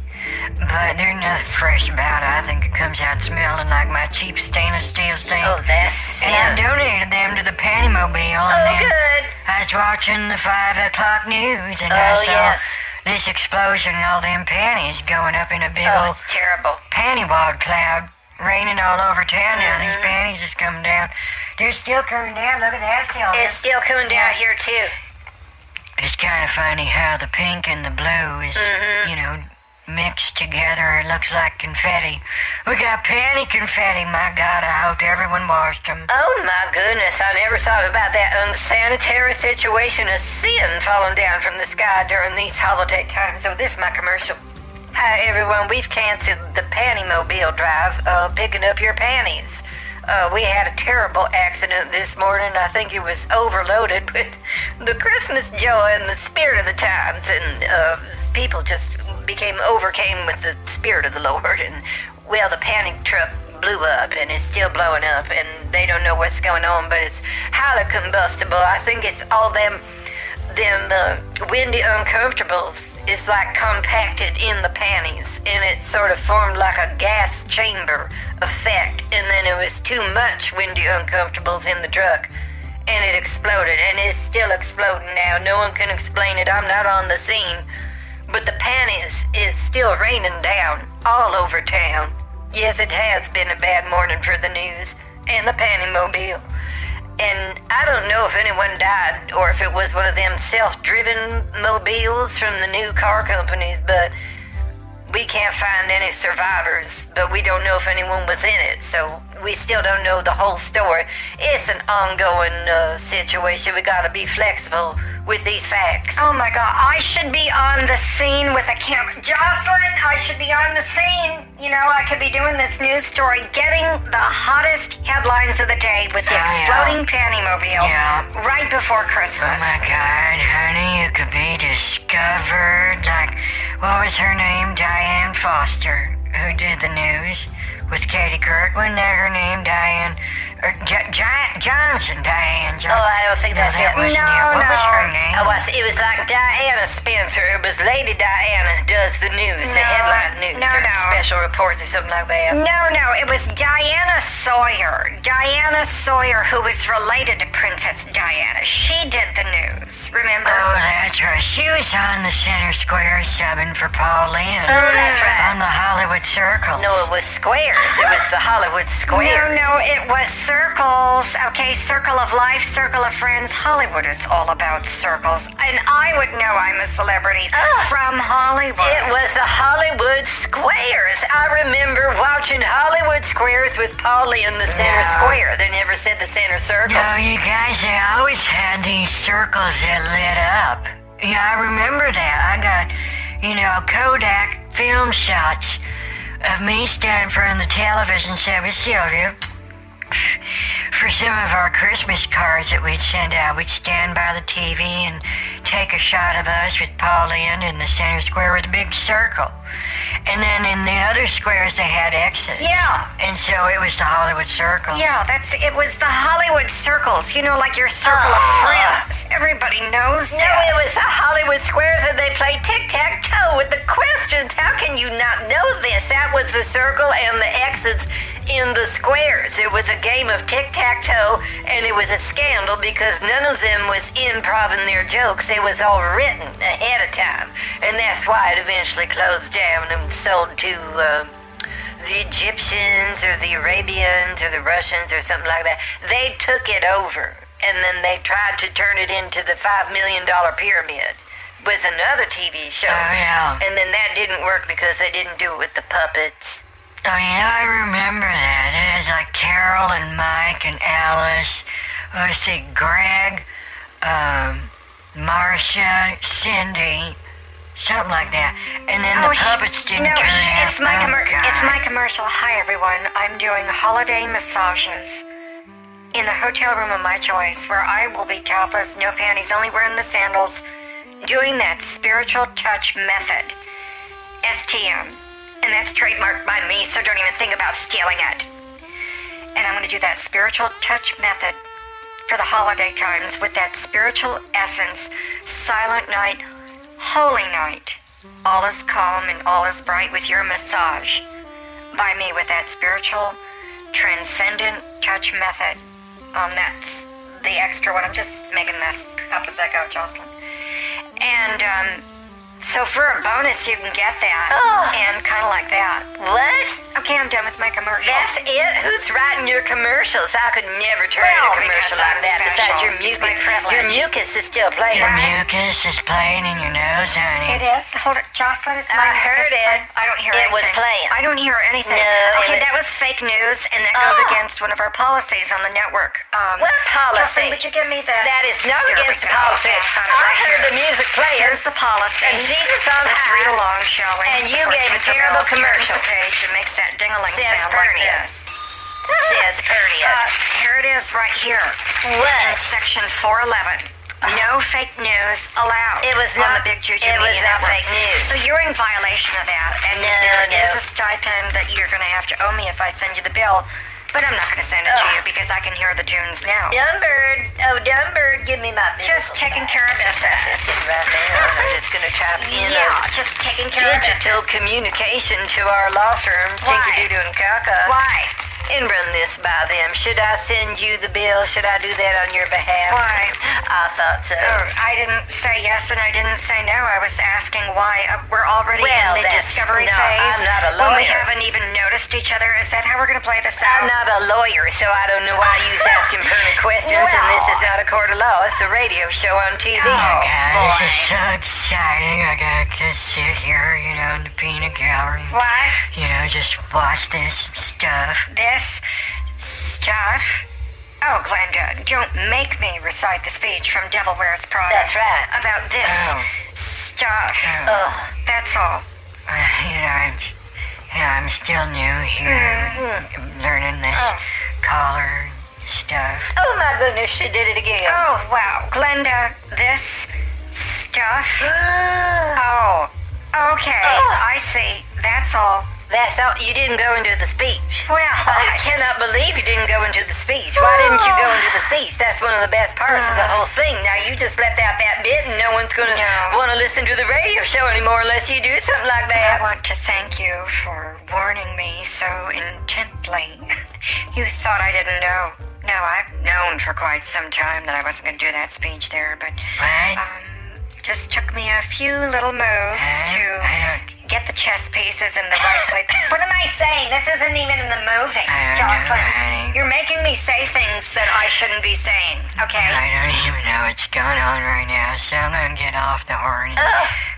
But there's nothing fresh about it. I think it comes out smelling like my cheap stainless steel sink. Oh, this? and I donated them to the Pantymobile. and Oh, then good. I was watching the 5 o'clock news and I Oh, saw yes. this explosion and all them panties going up in a big Oh, old it's terrible. panty wad cloud raining all over town now. These Mm-hmm. panties is coming down. They're still coming down. Look at that still. It's still coming down Yeah. here too. It's kind of funny how the pink and the blue is, Mm-hmm. you know, mixed together. It looks like confetti. We got panty confetti. My God, I hope everyone washed them. Oh my goodness, I never thought about that unsanitary situation of sin falling down from the sky during these holiday times. So this is my commercial. Hi everyone, we've canceled the panty mobile drive, uh, picking up your panties. Uh, we had a terrible accident this morning. I think it was overloaded with the Christmas joy and the spirit of the times, and uh, people just became overcame with the spirit of the Lord. And well, the panic truck blew up and it's still blowing up, and they don't know what's going on, but it's highly combustible. I think it's all them them uh, windy uncomfortables is like compacted in the panties and it sort of formed like a gas chamber effect and then it was too much windy uncomfortables in the truck and it exploded and it's still exploding now. No one can explain it. I'm not on the scene but the panties is still raining down all over town. Yes it has been a bad morning for the news and the panty mobile and I don't know if anyone died or if it was one of them self driven mobiles from the new car companies, but we can't find any survivors, but we don't know if anyone was in it, so we still don't know the whole story. It's an ongoing uh, situation. We gotta be flexible with these facts. Oh my god, I should be on the scene with a camera. Jocelyn, I should be on the scene. You know, I could be doing this news story, getting the hottest headlines of the day with the Oh, yeah. exploding panty mobile Yeah. right before Christmas. Oh my God, honey, you could be discovered. Like, what was her name? Diane Foster, who did the news with Katie Kirk. Wasn't that her name, Diane? Uh, J- J- Johnson, Diane. Oh, I don't think No, that's that it. wasn't No, it. What was no. her name? Oh, was, it was like Diana Spencer. It was Lady Diana does the news, the headline news, no, or no. special reports or something like that. No, no, it was Diana Sawyer. Diana Sawyer, who was related to Princess Diana. She did the news, remember? Oh, that's right. She was on the center square subbing for Paul Lynde. Oh, that's right. On the Hollywood Circle. No, it was squares. It was the Hollywood Square. No, no, it was circles. Okay, circle of life, circle of friends. Hollywood is all about circles. And I would know I'm a celebrity Ah. from Hollywood. It was the Hollywood Squares. I remember watching Hollywood Squares with Paulie in the center Yeah. square. They never said the center circle. No, you guys, they always had these circles that lit up. Yeah, I remember that. I got, you know, Kodak film shots of me standing in front of the television set with Sylvia. For some of our Christmas cards that we'd send out, we'd stand by the TV and take a shot of us with Paul Lynde in the center square with a big circle. And then in the other squares they had X's. Yeah. And so it was the Hollywood Circle. Yeah, that's it was the Hollywood circles. You know, like your circle of Oh. friends. Everybody knows No, that. it was the Hollywood Squares and they played tic-tac-toe with the questions. How can you not know this? That was the circle and the X's in the squares. It was a game of tic-tac-toe and it was a scandal because none of them was improving their jokes. It was all written ahead of time. And that's why it eventually closed down and sold to uh, the Egyptians or the Arabians or the Russians or something like that. They took it over and then they tried to turn it into the $5 million pyramid with another TV show. Oh, yeah. And then that didn't work because they didn't do it with the puppets. Oh, yeah, I remember that. It was like Carol and Mike and Alice. Let's see, Greg, um, Marcia, Cindy, something like that. And then the Oh, sh- puppets didn't no, turn sh- it's my oh, commer- it's my commercial. Hi everyone, I'm doing holiday massages in the hotel room of my choice, where I will be topless, no panties, only wearing the sandals, doing that spiritual touch method, STM, and that's trademarked by me. So don't even think about stealing it. And I'm going to do that spiritual touch method for the holiday times with that spiritual essence, silent night, holy night. All is calm and all is bright with your massage by me with that spiritual, transcendent touch method. Um, that's the extra one. I'm just making this up as I go, Jocelyn. And um, so for a bonus, you can get that Oh. and kind of like that. What? Okay, I'm done with my commercial. That's it? Who's writing your commercials? I could never turn in a commercial like that. Besides, your mucus, your mucus is still playing. Your Right. mucus is playing in your nose, honey. It is. Hold it, Jocelyn. It's I heard it. I don't hear anything. It was playing. I don't hear anything. No, okay, was- that was fake news, and that goes Oh. against one of our policies on the network. Um, What policy? Jocelyn, would you give me that? That is not against the policy. Okay, I I heard the music playing. Here's the policy. Jesus on Let's high. read along, shall we? And you gave a terrible commercial. Page and makes that ding-a-ling Says sound like this. Says Pernia. Uh, here it is, right here. What? section 411. No fake news allowed. It was not- the Big Juju it was not Network. fake news. So you're in violation of that, and No, there is no. a stipend that you're going to have to owe me if I send you the bill. But I'm not going to send it to you because I can hear the tunes now. Dumbird. Oh, Dumbird, give me my. Just taking care of business. Sit right now. I'm just going to type in Yeah, just taking care of digital communication to our law firm, Why? Tinky Doodoo and Kaka. Why? And run this by them. Should I send you the bill? Should I do that on your behalf? Why? I thought so. Oh, I didn't say yes and I didn't say no. I was asking why. Uh, we're already Well, in the that's- discovery no, phase. I'm not a When we haven't even noticed each other. Is that how we're going to play this out? I'm not a lawyer, so I don't know why you're asking pertinent questions, and this is not a court of law. It's a radio show on TV. Oh, Oh, God, boy. this is so exciting. I gotta just sit here, you know, in the peanut gallery. Why? You know, just watch this stuff. This stuff? Oh, Glenda, don't make me recite the speech from Devil Wears Prada. That's right. About this Oh. stuff. Oh. Ugh. That's all. Uh, you know, I'm, yeah, I'm still new here, learning this Oh. collar stuff. Oh my goodness, she did it again. Oh, wow. Glenda, this stuff? Oh, okay. Oh. I see. That's all. That's all. You didn't go into the speech. Well, I cannot believe you didn't go into the speech. Why didn't you go into the speech? That's one of the best parts of the whole thing. Now you just left out that bit, and no one's gonna No. want to listen to the radio show anymore unless you do something like that. I want to thank you for warning me so intently. you thought I didn't know. No, I've known for quite some time that I wasn't going to do that speech there, but What? um, just took me a few little moves Huh? to I get the chess pieces in the right place. what am I saying? This isn't even in the movie, Jocelyn. You're making me say things that I shouldn't be saying. Okay. I don't even know what's going on right now, so I'm gonna get off the horn and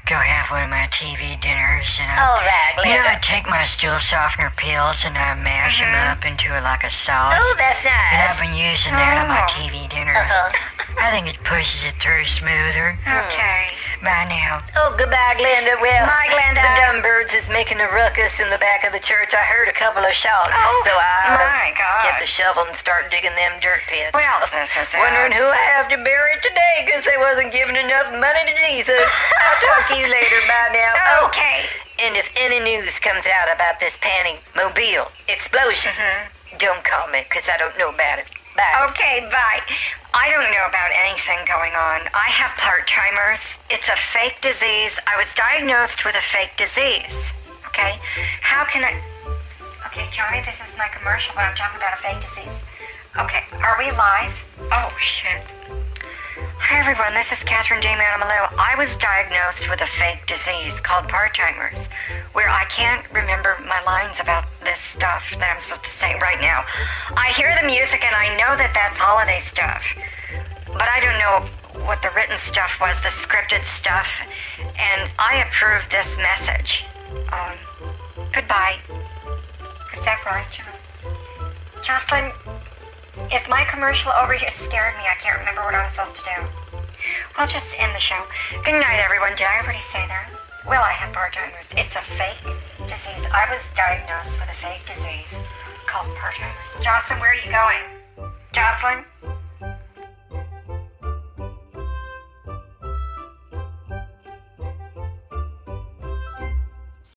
go have one of my TV dinners, and I'll, All right, you know, I take my stool softener pills and I mash them up into like a sauce. Oh, that's nice. And I've been using that on my Oh. TV dinners. Uh-huh. I think it pushes it through smoother. Okay. By now, Oh, goodbye, Glenda. Well, Bye, Glenda. Birds is making a ruckus in the back of the church. I heard a couple of shots, Oh, so I get the shovel and start digging them dirt pits. Well, Wondering who I have to bury today because they wasn't giving enough money to Jesus. I'll talk to you later. Bye now. Oh, Okay. And if any news comes out about this Panty Mobile explosion, don't comment because I don't know about it. Bye. Okay, bye. I don't know about anything going on. I have part-timers. It's a fake disease. I was diagnosed with a fake disease. Okay? How can I... Okay, Johnny, this is my commercial, but I'm talking about a fake disease. Okay, are we live? Oh, shit. Hi, everyone. This is Catherine J. Manimalou. I was diagnosed with a fake disease called part-timers, where I can't remember my lines about this stuff that I'm supposed to say right now. I hear the music and I know that that's holiday stuff, but I don't know what the written stuff was, the scripted stuff, and I approve this message. Um, goodbye. Is that right, John? Jocelyn, is my commercial over? You scared me. I can't remember what I was supposed to do. We'll just end the show. Good night, everyone. Did I already say that? Well, I have part-timers. It's a fake disease. I was diagnosed with a fake disease called part-timers. Jocelyn, where are you going? Jocelyn?